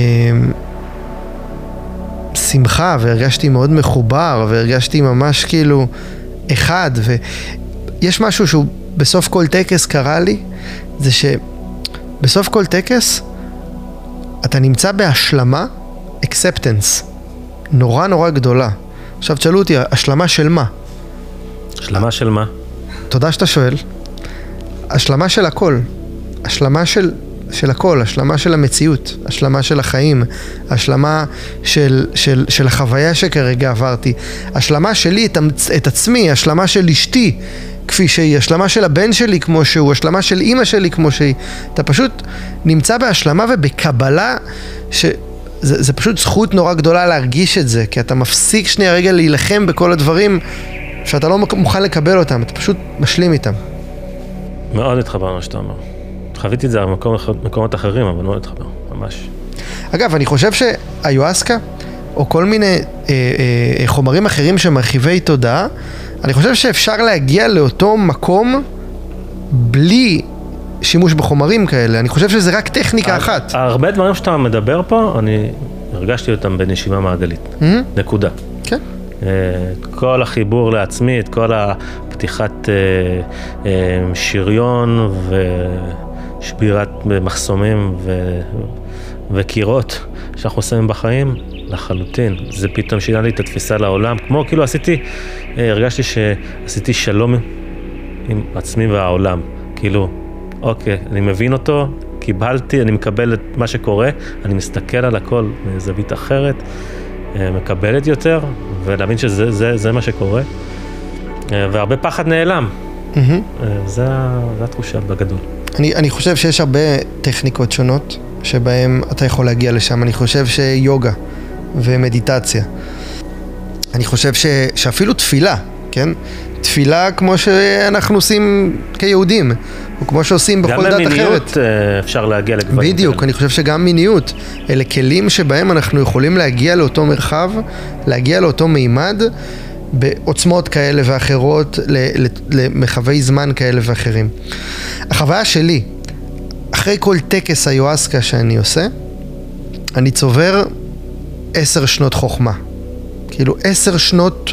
S1: שמחה, והרגשתי מאוד מחובר, והרגשתי ממש כאילו אחד, ויש משהו שהוא בסוף כל טקס קרה לי, זה שבסוף כל טקס אתה נמצא בהשלמה, acceptance, נורא נורא גדולה. עכשיו תשאלו אותי, השלמה של מה?
S2: השלמה של מה?
S1: תודה שאתה שואל. השלמה של הכל. השלמה של, של הכל, השלמה של המציאות, השלמה של החיים, השלמה של, של, של החוויה שכרגע עברתי, השלמה שלי את, את עצמי, השלמה של אשתי כפי שהיא, השלמה של הבן שלי כמו שהוא, השלמה של אימא שלי כמו שהיא. אתה פשוט נמצא בהשלמה ובקבלה ש... זה, זה פשוט זכות נורא גדולה להרגיש את זה, כי אתה מפסיק שנייה רגע להילחם בכל הדברים שאתה לא מוכן לקבל אותם, אתה פשוט משלים איתם.
S2: מאוד מתחבר למה שאתה אומר. חוויתי את זה במקומות אחרים, אבל מאוד מתחבר, ממש.
S1: אגב, אני חושב שהיואסקה, או כל מיני אה, אה, חומרים אחרים שמרחיבי תודעה, אני חושב שאפשר להגיע לאותו מקום בלי שימוש בחומרים כאלה. אני חושב שזה רק טכניקה אחת.
S2: הרבה דברים שאתה מדבר פה, אני הרגשתי אותם בנשימה מעגלית.
S1: Mhm.
S2: נקודה.
S1: כן.
S2: אה, את כל החיבור לעצמי, את כל הפתיחת אה, אה, ושבירת מחסומים ו... וקירות שאנחנו עושים בחיים, לחלוטין. זה פתאום שינה לי את התפיסה לעולם, כמו כאילו עשיתי, אה, הרגשתי שעשיתי שלום עם עצמי והעולם. כאילו, אוקיי, אני מבין אותו, קיבלתי, אני מקבל את מה שקורה, אני מסתכל על הכל מזווית אחרת, אה, מקבלת יותר, ולהבין שזה זה, זה מה שקורה. אה, והרבה פחד נעלם. אה, זה, זה התחושה בגדול.
S1: אני, אני חושב שיש הרבה טכניקות שונות שבהן אתה יכול להגיע לשם. אני חושב שיוגה ומדיטציה. אני חושב ש, שאפילו תפילה, כן? תפילה כמו שאנחנו עושים כיהודים, או כמו שעושים בכל
S2: גם
S1: דת אחרת.
S2: במיניות אה, אפשר להגיע לגבהים.
S1: בדיוק, אני חושב שגם מיניות, אלה כלים שבהם אנחנו יכולים להגיע לאותו מרחב, להגיע לאותו מימד, בעוצמות כאלה ואחרות, ל- ל- למרחבי זמן כאלה ואחרים. החוויה שלי, אחרי כל טקס היואסקה שאני עושה, אני צובר עשר שנות חוכמה. כאילו עשר שנות,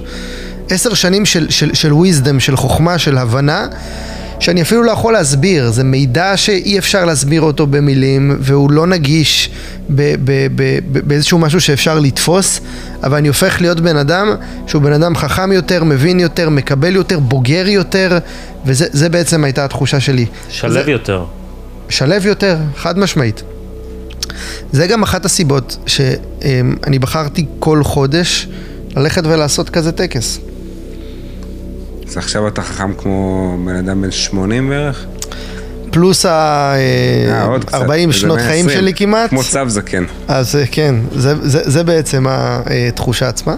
S1: עשר שנים של, של, של wisdom, של חוכמה, של הבנה, שאני אפילו לא יכול להסביר. זה מידע שאי אפשר להסביר אותו במילים, והוא לא נגיש ב, ב, ב, ב, באיזשהו משהו שאפשר לתפוס, אבל אני הופך להיות בן אדם שהוא בן אדם חכם יותר, מבין יותר, מקבל יותר, בוגר יותר, וזה זה בעצם הייתה התחושה שלי.
S2: שלב
S1: זה-
S2: יותר.
S1: שלב יותר, חד משמעית. זה גם אחת הסיבות שאני בחרתי כל חודש ללכת ולעשות כזה טקס.
S3: אז עכשיו אתה חכם כמו בן אדם בן 80 בערך?
S1: פלוס
S3: אה, עוד קצת,
S1: ה-40
S3: איזה
S1: שנות חיים
S3: 120,
S1: שלי כמעט.
S3: כמו צו זקן.
S1: אז אה, כן, זה, זה, זה בעצם התחושה עצמה.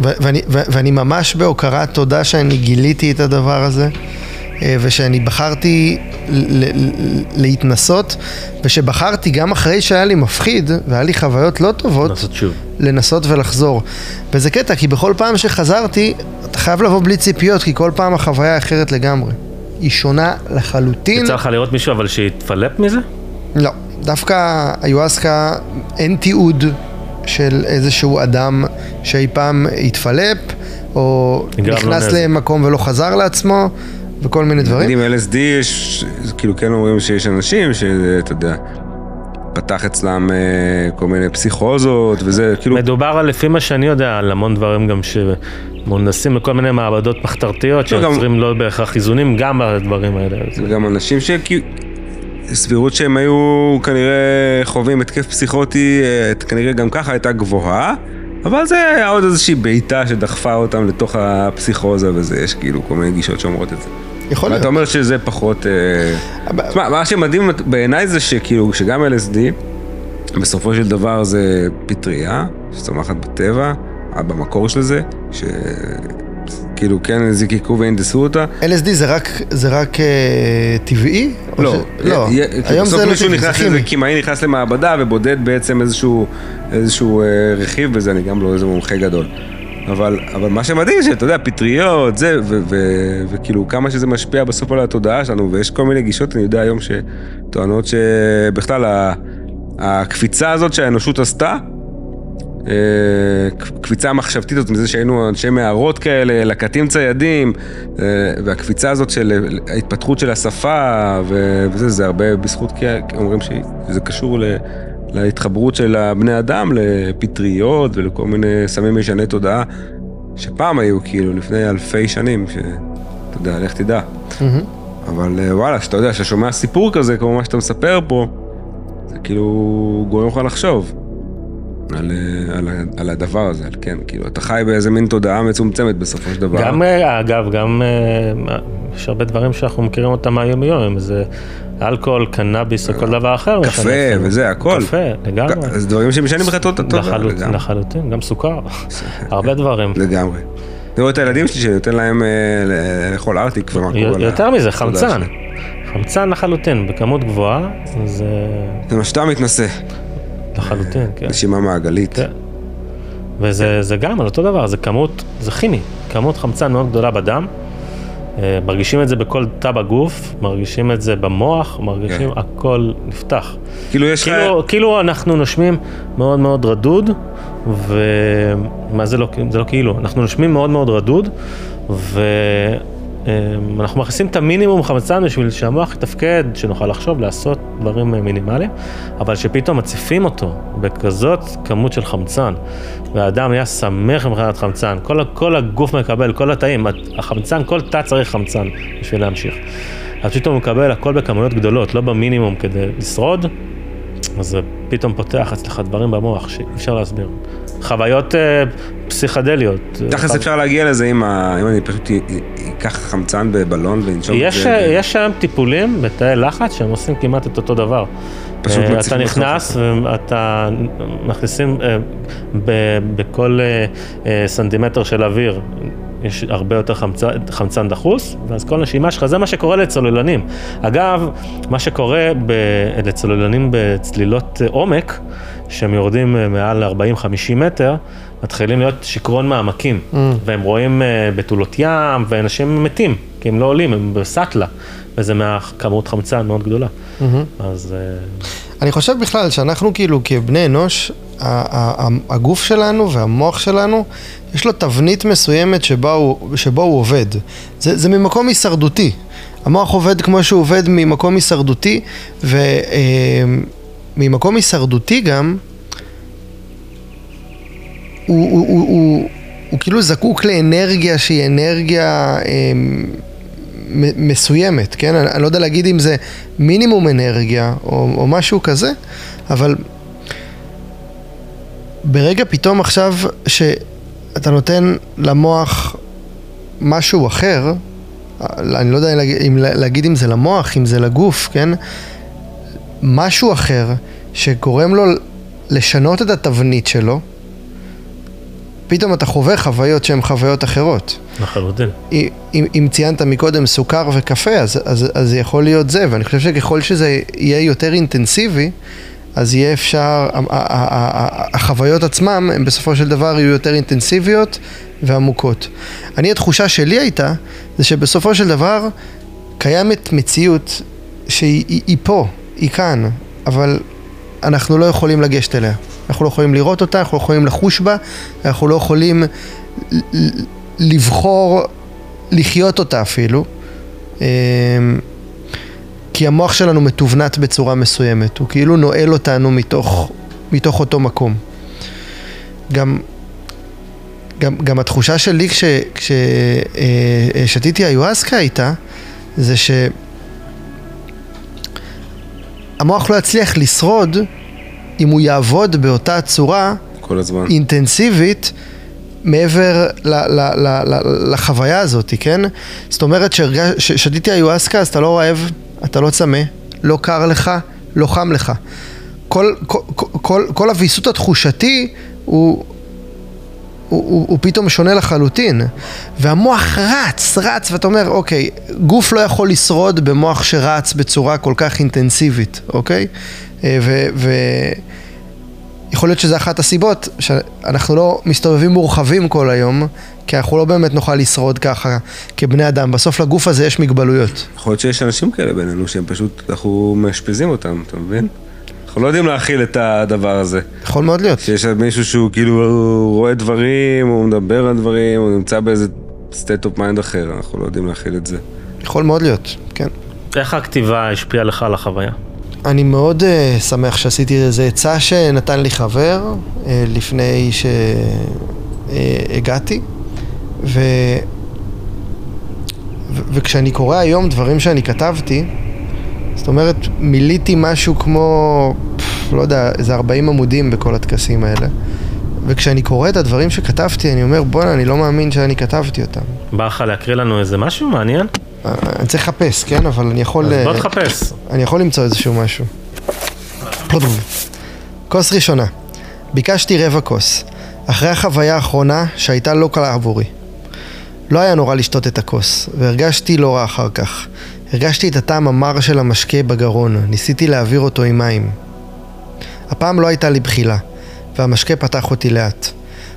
S1: ואני, ואני ממש בהוקרת תודה שאני גיליתי את הדבר הזה, אה, ושאני בחרתי להתנסות, ושבחרתי גם אחרי שהיה לי מפחיד, והיה לי חוויות לא טובות,
S2: לעשות שוב.
S1: לנסות ולחזור. וזה קטע, כי בכל פעם שחזרתי, אתה חייב לבוא בלי ציפיות, כי כל פעם החוויה אחרת לגמרי. היא שונה לחלוטין.
S2: יצא לך לראות מישהו אבל שהתפלפ מזה?
S1: לא, דווקא היואסקה אין תיעוד של איזשהו אדם שאי פעם התפלפ, או
S3: לו
S1: נכנס
S3: נזק.
S1: למקום ולא חזר לעצמו, וכל מיני דברים.
S3: נגיד עם LSD יש, כאילו כן אומרים שיש אנשים שאתה יודע, פתח אצלם אה, כל מיני פסיכוזות וזה, כאילו...
S2: מדובר על, לפי מה שאני יודע, על המון דברים גם שמונדסים בכל מיני מעבדות מחתרתיות
S3: לא, גם-
S2: שיוצרים לא בהכרח איזונים גם בדברים האלה. אז-
S3: גם אנשים שכאילו... סבירות שהם היו כנראה חווים התקף פסיכוטי, אה, כנראה גם ככה הייתה גבוהה, אבל זה היה עוד איזושהי בעיטה שדחפה אותם לתוך הפסיכוזה וזה, יש כאילו כל מיני גישות שאומרות את זה.
S1: יכול להיות.
S3: ואתה אומר שזה פחות... אה, תשמע, מה שמדהים בעיניי זה שכאילו, שגם LSD, בסופו של דבר זה פטריה שצומחת בטבע, אה, במקור של זה, שכאילו כן זיקקו והנדסו אותה.
S1: LSD זה רק, זה רק אה, טבעי?
S3: לא,
S1: ש... לא.
S3: כי
S1: היום זה לא טבעי, זה כימי.
S3: כימאי נכנס למעבדה ובודד בעצם איזשהו, איזשהו אה, רכיב בזה, אני גם לא איזה מומחה גדול. אבל, אבל מה שמדהים שאתה יודע, פטריות, זה, וכאילו כמה שזה משפיע בסוף על התודעה שלנו, ויש כל מיני גישות, אני יודע היום, שטוענות שבכלל הקפיצה הזאת שהאנושות עשתה, אה, קפיצה המחשבתית הזאת מזה שהיינו אנשי מערות כאלה, לקטים ציידים, אה, והקפיצה הזאת של ההתפתחות של השפה וזה, זה הרבה בזכות, כי אומרים שזה קשור ל- להתחברות של הבני אדם לפטריות ולכל מיני סמים משני תודעה, שפעם היו כאילו לפני אלפי שנים, שאתה יודע, לך תדע.
S1: מהמם.
S3: אבל אה, וואלה, שאתה יודע, שאתה שומע סיפור כזה, כמו מה שאתה מספר פה, זה כאילו גורם לך לחשוב. על, אה, על, על הדבר הזה, על כן, כאילו, אתה חי באיזה מין תודעה מצומצמת בסופו של דבר.
S2: גם, אה, אגב, גם אה, יש הרבה דברים שאנחנו מכירים אותם מהיום-יום, אם זה אלכוהול, קנאביס או כל דבר אחר.
S3: קפה. וזה, הכל.
S2: קפה, לגמרי.
S3: אז דברים שמשנים לך את התודעה.
S2: לחלוטין, גם סוכר, [LAUGHS] הרבה דברים.
S3: לגמרי. אני רואה את הילדים שלי שאני נותן להם אה, לאכול ארטיק ומה קורה.
S2: יותר מזה, חמצן. חמצן לחלוטין, בכמות גבוהה, זה
S3: זה מה שאתה מתנשא.
S2: לחלוטין, כן.
S3: נשימה מעגלית.
S2: וזה זה גם על אותו דבר, זה כמות, זה כימי, כמות חמצן מאוד גדולה בדם. אה, מרגישים את זה בכל תא בגוף, מרגישים את זה במוח, מרגישים, הכל נפתח.
S3: כאילו יש לך...
S2: כאילו, כאילו אנחנו נושמים מאוד מאוד רדוד, ומה זה לא, זה לא כאילו, אנחנו נושמים מאוד מאוד רדוד, ואנחנו מכניסים את המינימום חמצן בשביל שהמוח יתפקד, שנוכל לחשוב, לעשות דברים מינימליים, אבל שפתאום מציפים אותו בכזאת כמות של חמצן, והאדם נהיה שמח מבחינת חמצן, כל, כל הגוף מקבל, כל התאים, החמצן, כל תא צריך חמצן בשביל להמשיך. אז פתאום הוא מקבל הכל בכמויות גדולות, לא במינימום כדי לשרוד, אז זה פתאום פותח אצלך דברים במוח שאי אפשר להסביר. חוויות אה, פסיכדליות.
S3: תכלס
S2: חו-
S3: אפשר להגיע לזה אם ה- אם אני פשוט אקח חמצן בבלון ואנשום את זה.
S2: אה, יש היום טיפולים בתאי לחץ שהם עושים כמעט את אותו דבר.
S3: פשוט
S2: אה,
S3: מציפים
S2: אתה נכנס ואתה מכניסים אה, ב- בכל אה, אה, סנטימטר של אוויר. יש הרבה יותר חמצן, חמצן דחוס, ואז כל נשימה שלך, זה מה שקורה לצוללנים. אגב, מה שקורה ב, לצוללנים בצלילות אה, עומק, שהם יורדים אה, מעל 40-50 מטר, מתחילים להיות שיכרון מעמקים,
S1: Mm.
S2: והם רואים אה, בתולות ים, ואנשים מתים, כי הם לא עולים, הם בסאטלה, וזה מהכמות חמצן מאוד גדולה.
S1: מהמם.
S2: אז... אה,
S1: אני חושב בכלל שאנחנו כאילו כבני אנוש, הגוף שלנו והמוח שלנו, יש לו תבנית מסוימת שבה הוא, הוא עובד. זה, זה ממקום הישרדותי. המוח עובד כמו שהוא עובד ממקום הישרדותי, וממקום הישרדותי גם, הוא, הוא, הוא, הוא, הוא כאילו זקוק לאנרגיה שהיא אנרגיה אה, מסוימת, כן? אני, אני לא יודע להגיד אם זה מינימום אנרגיה או, או משהו כזה, אבל ברגע פתאום עכשיו שאתה נותן למוח משהו אחר, אני לא יודע אם להגיד אם זה למוח, אם זה לגוף, כן? משהו אחר שגורם לו לשנות את התבנית שלו, פתאום אתה חווה חוויות שהן חוויות אחרות.
S2: לחלוטין.
S1: אם, אם ציינת מקודם סוכר וקפה, אז, אז, אז זה יכול להיות זה, ואני חושב שככל שזה יהיה יותר אינטנסיבי, אז יהיה אפשר, החוויות עצמם, הן בסופו של דבר יהיו יותר אינטנסיביות ועמוקות. אני, התחושה שלי הייתה, זה שבסופו של דבר קיימת מציאות שהיא היא, היא פה, היא כאן, אבל אנחנו לא יכולים לגשת אליה. אנחנו לא יכולים לראות אותה, אנחנו לא יכולים לחוש בה, אנחנו לא יכולים לבחור לחיות אותה אפילו. אמ, כי המוח שלנו מתובנת בצורה מסוימת, הוא כאילו נועל אותנו מתוך, מתוך אותו מקום. גם, גם, גם התחושה שלי כששתיתי איואסקה הייתה, זה שהמוח לא יצליח לשרוד אם הוא יעבוד באותה צורה
S16: כל הזמן.
S1: אינטנסיבית מעבר ל- ל- ל- ל- לחוויה הזאת, כן? זאת אומרת ששתיתי איואסקה אז אתה לא רעב, אתה לא צמא, לא קר לך, לא חם לך. כל, כל, כל, כל הוויסות התחושתי הוא, הוא, הוא, הוא פתאום שונה לחלוטין. והמוח רץ, רץ, ואתה אומר, אוקיי, גוף לא יכול לשרוד במוח שרץ בצורה כל כך אינטנסיבית, אוקיי? אה, ו... ו יכול להיות שזה אחת הסיבות שאנחנו לא מסתובבים מורחבים כל היום, כי אנחנו לא באמת נוכל לשרוד ככה כבני אדם. בסוף לגוף הזה יש מגבלויות.
S16: יכול להיות שיש אנשים כאלה בינינו שהם פשוט, אנחנו מאשפזים אותם, אתה מבין? אנחנו לא יודעים להכיל את הדבר הזה.
S1: יכול מאוד להיות.
S16: שיש מישהו שהוא כאילו רואה דברים, הוא מדבר על דברים, הוא נמצא באיזה state of mind אחר, אנחנו לא יודעים להכיל את זה.
S1: יכול מאוד להיות, כן.
S2: איך הכתיבה השפיעה לך על החוויה?
S1: אני מאוד uh, שמח שעשיתי איזה עצה שנתן לי חבר uh, לפני שהגעתי, ו... ו... וכשאני קורא היום דברים שאני כתבתי, זאת אומרת, מילאתי משהו כמו, פף, לא יודע, איזה 40 עמודים בכל הטקסים האלה. וכשאני קורא את הדברים שכתבתי, אני אומר, בואנה, אני לא מאמין שאני כתבתי אותם.
S2: בא לך להקריא לנו איזה משהו מעניין?
S1: אני צריך לחפש, כן? אבל אני יכול...
S2: אז בוא תחפש.
S1: אני יכול למצוא איזשהו משהו. כוס ראשונה. ביקשתי רבע כוס. אחרי החוויה האחרונה שהייתה לא קלה עבורי. לא היה נורא לשתות את הכוס, והרגשתי לא רע אחר כך. הרגשתי את הטעם המר של המשקה בגרון, ניסיתי להעביר אותו עם מים. הפעם לא הייתה לי בחילה, והמשקה פתח אותי לאט.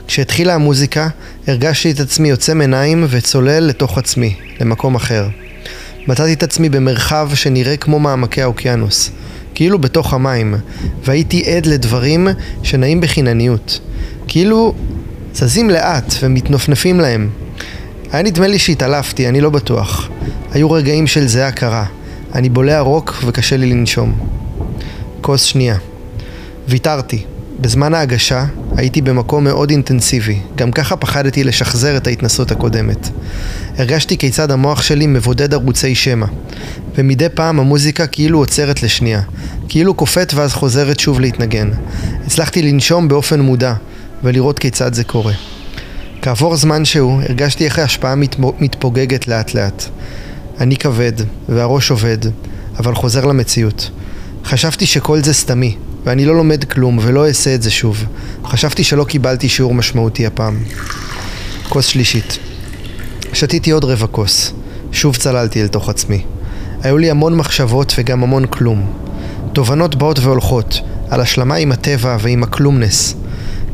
S1: כשהתחילה המוזיקה, הרגשתי את עצמי יוצא מעיניים וצולל לתוך עצמי, למקום אחר. מצאתי את עצמי במרחב שנראה כמו מעמקי האוקיינוס, כאילו בתוך המים, והייתי עד לדברים שנעים בחינניות. כאילו זזים לאט ומתנופנפים להם. היה נדמה לי שהתעלפתי, אני לא בטוח. היו רגעים של זיעה קרה. אני בולע רוק וקשה לי לנשום. כוס שנייה. ויתרתי. בזמן ההגשה הייתי במקום מאוד אינטנסיבי, גם ככה פחדתי לשחזר את ההתנסות הקודמת. הרגשתי כיצד המוח שלי מבודד ערוצי שמע, ומדי פעם המוזיקה כאילו עוצרת לשנייה, כאילו קופאת ואז חוזרת שוב להתנגן. הצלחתי לנשום באופן מודע, ולראות כיצד זה קורה. כעבור זמן שהוא, הרגשתי איך ההשפעה מתפוגגת לאט לאט. אני כבד, והראש עובד, אבל חוזר למציאות. חשבתי שכל זה סתמי, ואני לא לומד כלום ולא אעשה את זה שוב. חשבתי שלא קיבלתי שיעור משמעותי הפעם. כוס שלישית. שתיתי עוד רבע כוס. שוב צללתי אל תוך עצמי. היו לי המון מחשבות וגם המון כלום. תובנות באות והולכות, על השלמה עם הטבע ועם הכלומנס.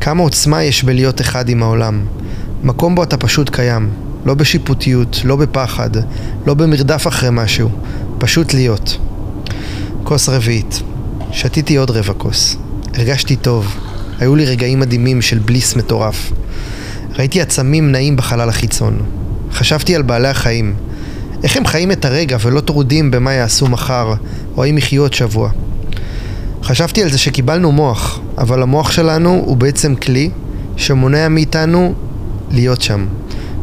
S1: כמה עוצמה יש בלהיות אחד עם העולם. מקום בו אתה פשוט קיים. לא בשיפוטיות, לא בפחד, לא במרדף אחרי משהו. פשוט להיות. כוס רביעית. שתיתי עוד רבע כוס. הרגשתי טוב. היו לי רגעים מדהימים של בליס מטורף. ראיתי עצמים נעים בחלל החיצון. חשבתי על בעלי החיים. איך הם חיים את הרגע ולא טרודים במה יעשו מחר, או האם יחיו עוד שבוע. חשבתי על זה שקיבלנו מוח, אבל המוח שלנו הוא בעצם כלי שמונע מאיתנו להיות שם.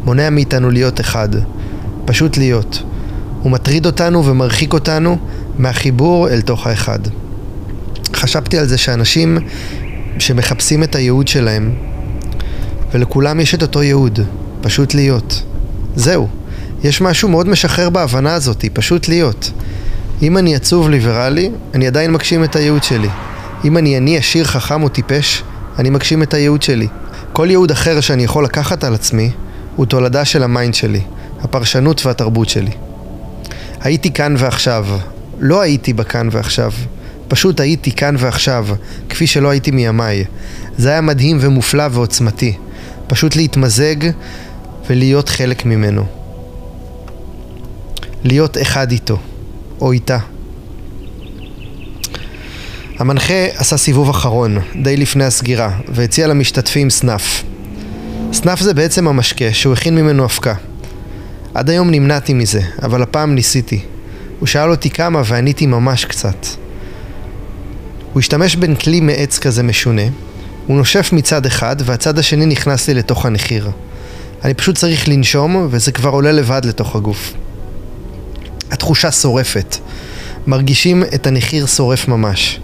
S1: מונע מאיתנו להיות אחד. פשוט להיות. הוא מטריד אותנו ומרחיק אותנו מהחיבור אל תוך האחד. חשבתי על זה שאנשים שמחפשים את הייעוד שלהם, ולכולם יש את אותו ייעוד, פשוט להיות. זהו. יש משהו מאוד משחרר בהבנה הזאת, פשוט להיות. אם אני עצוב לי ורע לי, אני עדיין מגשים את הייעוד שלי. אם אני עני, עשיר, חכם או טיפש, אני מגשים את הייעוד שלי. כל ייעוד אחר שאני יכול לקחת על עצמי, הוא תולדה של ה mind שלי, הפרשנות והתרבות שלי. הייתי כאן ועכשיו. לא הייתי בכאן ועכשיו. פשוט הייתי כאן ועכשיו, כפי שלא הייתי מימיי. זה היה מדהים ומופלא ועוצמתי. פשוט להתמזג ולהיות חלק ממנו. להיות אחד איתו, או איתה. המנחה עשה סיבוב אחרון, די לפני הסגירה, והציע למשתתפים סנאף. סנף זה בעצם המשקה שהוא הכין ממנו אבקה. עד היום נמנעתי מזה, אבל הפעם ניסיתי. הוא שאל אותי כמה ועניתי ממש קצת. הוא השתמש בין כלי מעץ כזה משונה, הוא נושף מצד אחד והצד השני נכנס לי לתוך הנחיר. אני פשוט צריך לנשום וזה כבר עולה לבד לתוך הגוף. התחושה שורפת. מרגישים את הנחיר שורף ממש.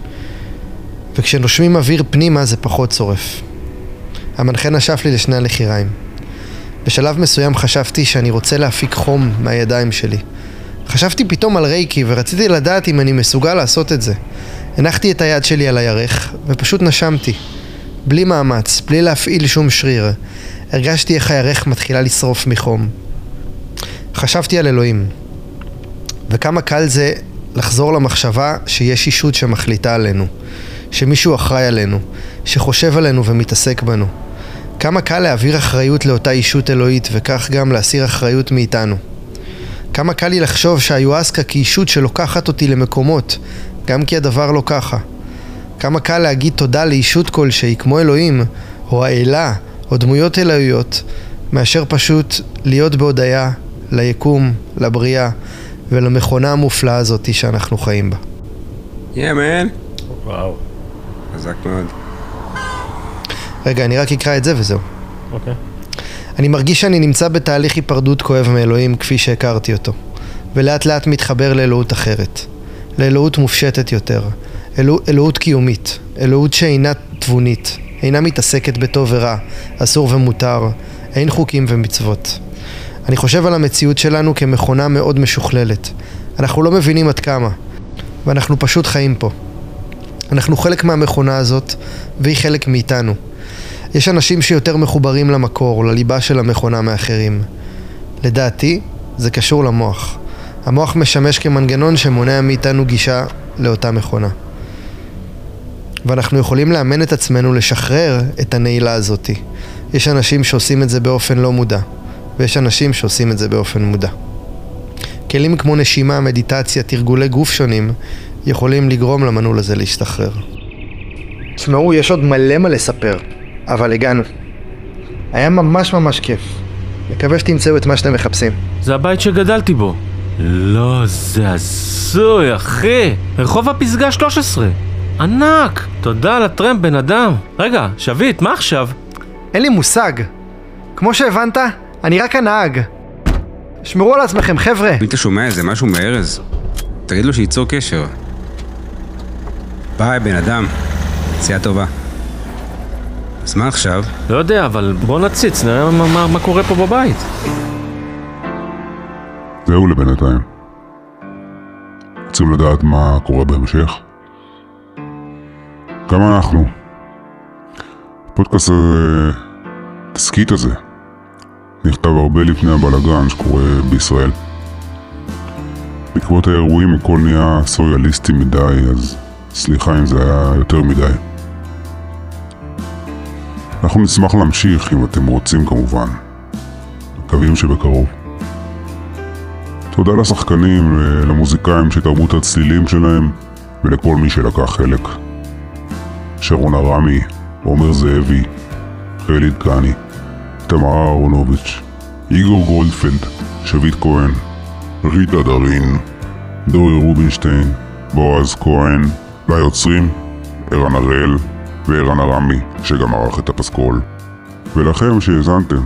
S1: וכשנושמים אוויר פנימה זה פחות שורף. המנחה נשף לי לשני הנחיריים. בשלב מסוים חשבתי שאני רוצה להפיק חום מהידיים שלי. חשבתי פתאום על רייקי ורציתי לדעת אם אני מסוגל לעשות את זה. הנחתי את היד שלי על הירך ופשוט נשמתי. בלי מאמץ, בלי להפעיל שום שריר. הרגשתי איך הירך מתחילה לשרוף מחום. חשבתי על אלוהים. וכמה קל זה לחזור למחשבה שיש אישות שמחליטה עלינו. שמישהו אחראי עלינו. שחושב עלינו ומתעסק בנו. כמה קל להעביר אחריות לאותה אישות אלוהית וכך גם להסיר אחריות מאיתנו. כמה קל לי לחשוב שהיואסקה כאישות שלוקחת אותי למקומות, גם כי הדבר לא ככה. כמה קל להגיד תודה לאישות כלשהי, כמו אלוהים, או האלה, או דמויות אלוהיות, מאשר פשוט להיות בהודיה ליקום, לבריאה ולמכונה המופלאה הזאתי שאנחנו חיים בה.
S16: Yeah, man.
S2: וואו.
S16: חזק מאוד.
S1: רגע, אני רק אקרא את זה וזהו.
S2: אוקיי.
S1: אני מרגיש שאני נמצא בתהליך היפרדות כואב מאלוהים כפי שהכרתי אותו, ולאט לאט מתחבר לאלוהות אחרת, לאלוהות מופשטת יותר, אלוה, אלוהות קיומית, אלוהות שאינה תבונית, אינה מתעסקת בטוב ורע, אסור ומותר, אין חוקים ומצוות. אני חושב על המציאות שלנו כמכונה מאוד משוכללת. אנחנו לא מבינים עד כמה, ואנחנו פשוט חיים פה. אנחנו חלק מהמכונה הזאת, והיא חלק מאיתנו. יש אנשים שיותר מחוברים למקור, לליבה של המכונה מאחרים. לדעתי, זה קשור למוח. המוח משמש כמנגנון שמונע מאיתנו גישה לאותה מכונה. ואנחנו יכולים לאמן את עצמנו לשחרר את הנעילה הזאתי. יש אנשים שעושים את זה באופן לא מודע, ויש אנשים שעושים את זה באופן מודע. כלים כמו נשימה, מדיטציה, תרגולי גוף שונים, יכולים לגרום למנעול הזה להשתחרר. תשמעו, יש עוד מלא מה לספר, אבל הגענו. היה ממש ממש כיף. מקווה שתמצאו את מה שאתם מחפשים.
S2: זה הבית שגדלתי בו. לא, זה הזוי, אחי. רחוב הפסגה 13. ענק. תודה על הטרמפ, בן אדם. רגע, שביט, מה עכשיו?
S1: אין לי מושג. כמו שהבנת, אני רק הנהג. שמרו על עצמכם, חבר'ה.
S16: אם אתה שומע איזה משהו מארז, תגיד לו שייצור קשר. ביי, בן אדם. נסיעה טובה. אז מה עכשיו?
S2: לא יודע, אבל בוא נציץ, נראה מה, מה, מה קורה פה בבית.
S6: זהו לבינתיים. רוצים לדעת מה קורה בהמשך? גם אנחנו. הפודקאסט הזה, התסכית הזה, נכתב הרבה לפני הבלאגן שקורה בישראל. בעקבות האירועים הכל נהיה סוריאליסטי מדי, אז סליחה אם זה היה יותר מדי. אנחנו נשמח להמשיך אם אתם רוצים כמובן. מקווים שבקרוב. תודה לשחקנים, למוזיקאים שתרמו את הצלילים שלהם ולכל מי שלקח חלק. שרון ארמי, עומר זאבי, חלי דגני, תמרה אהרונוביץ', איגור גולדפלד, שביט כהן, ריטה דרין, דורי רובינשטיין, בועז כהן, ליוצרים, ערן הראל וערן ארמי, שגם ערך את הפסקול. ולכם שהאזנתם,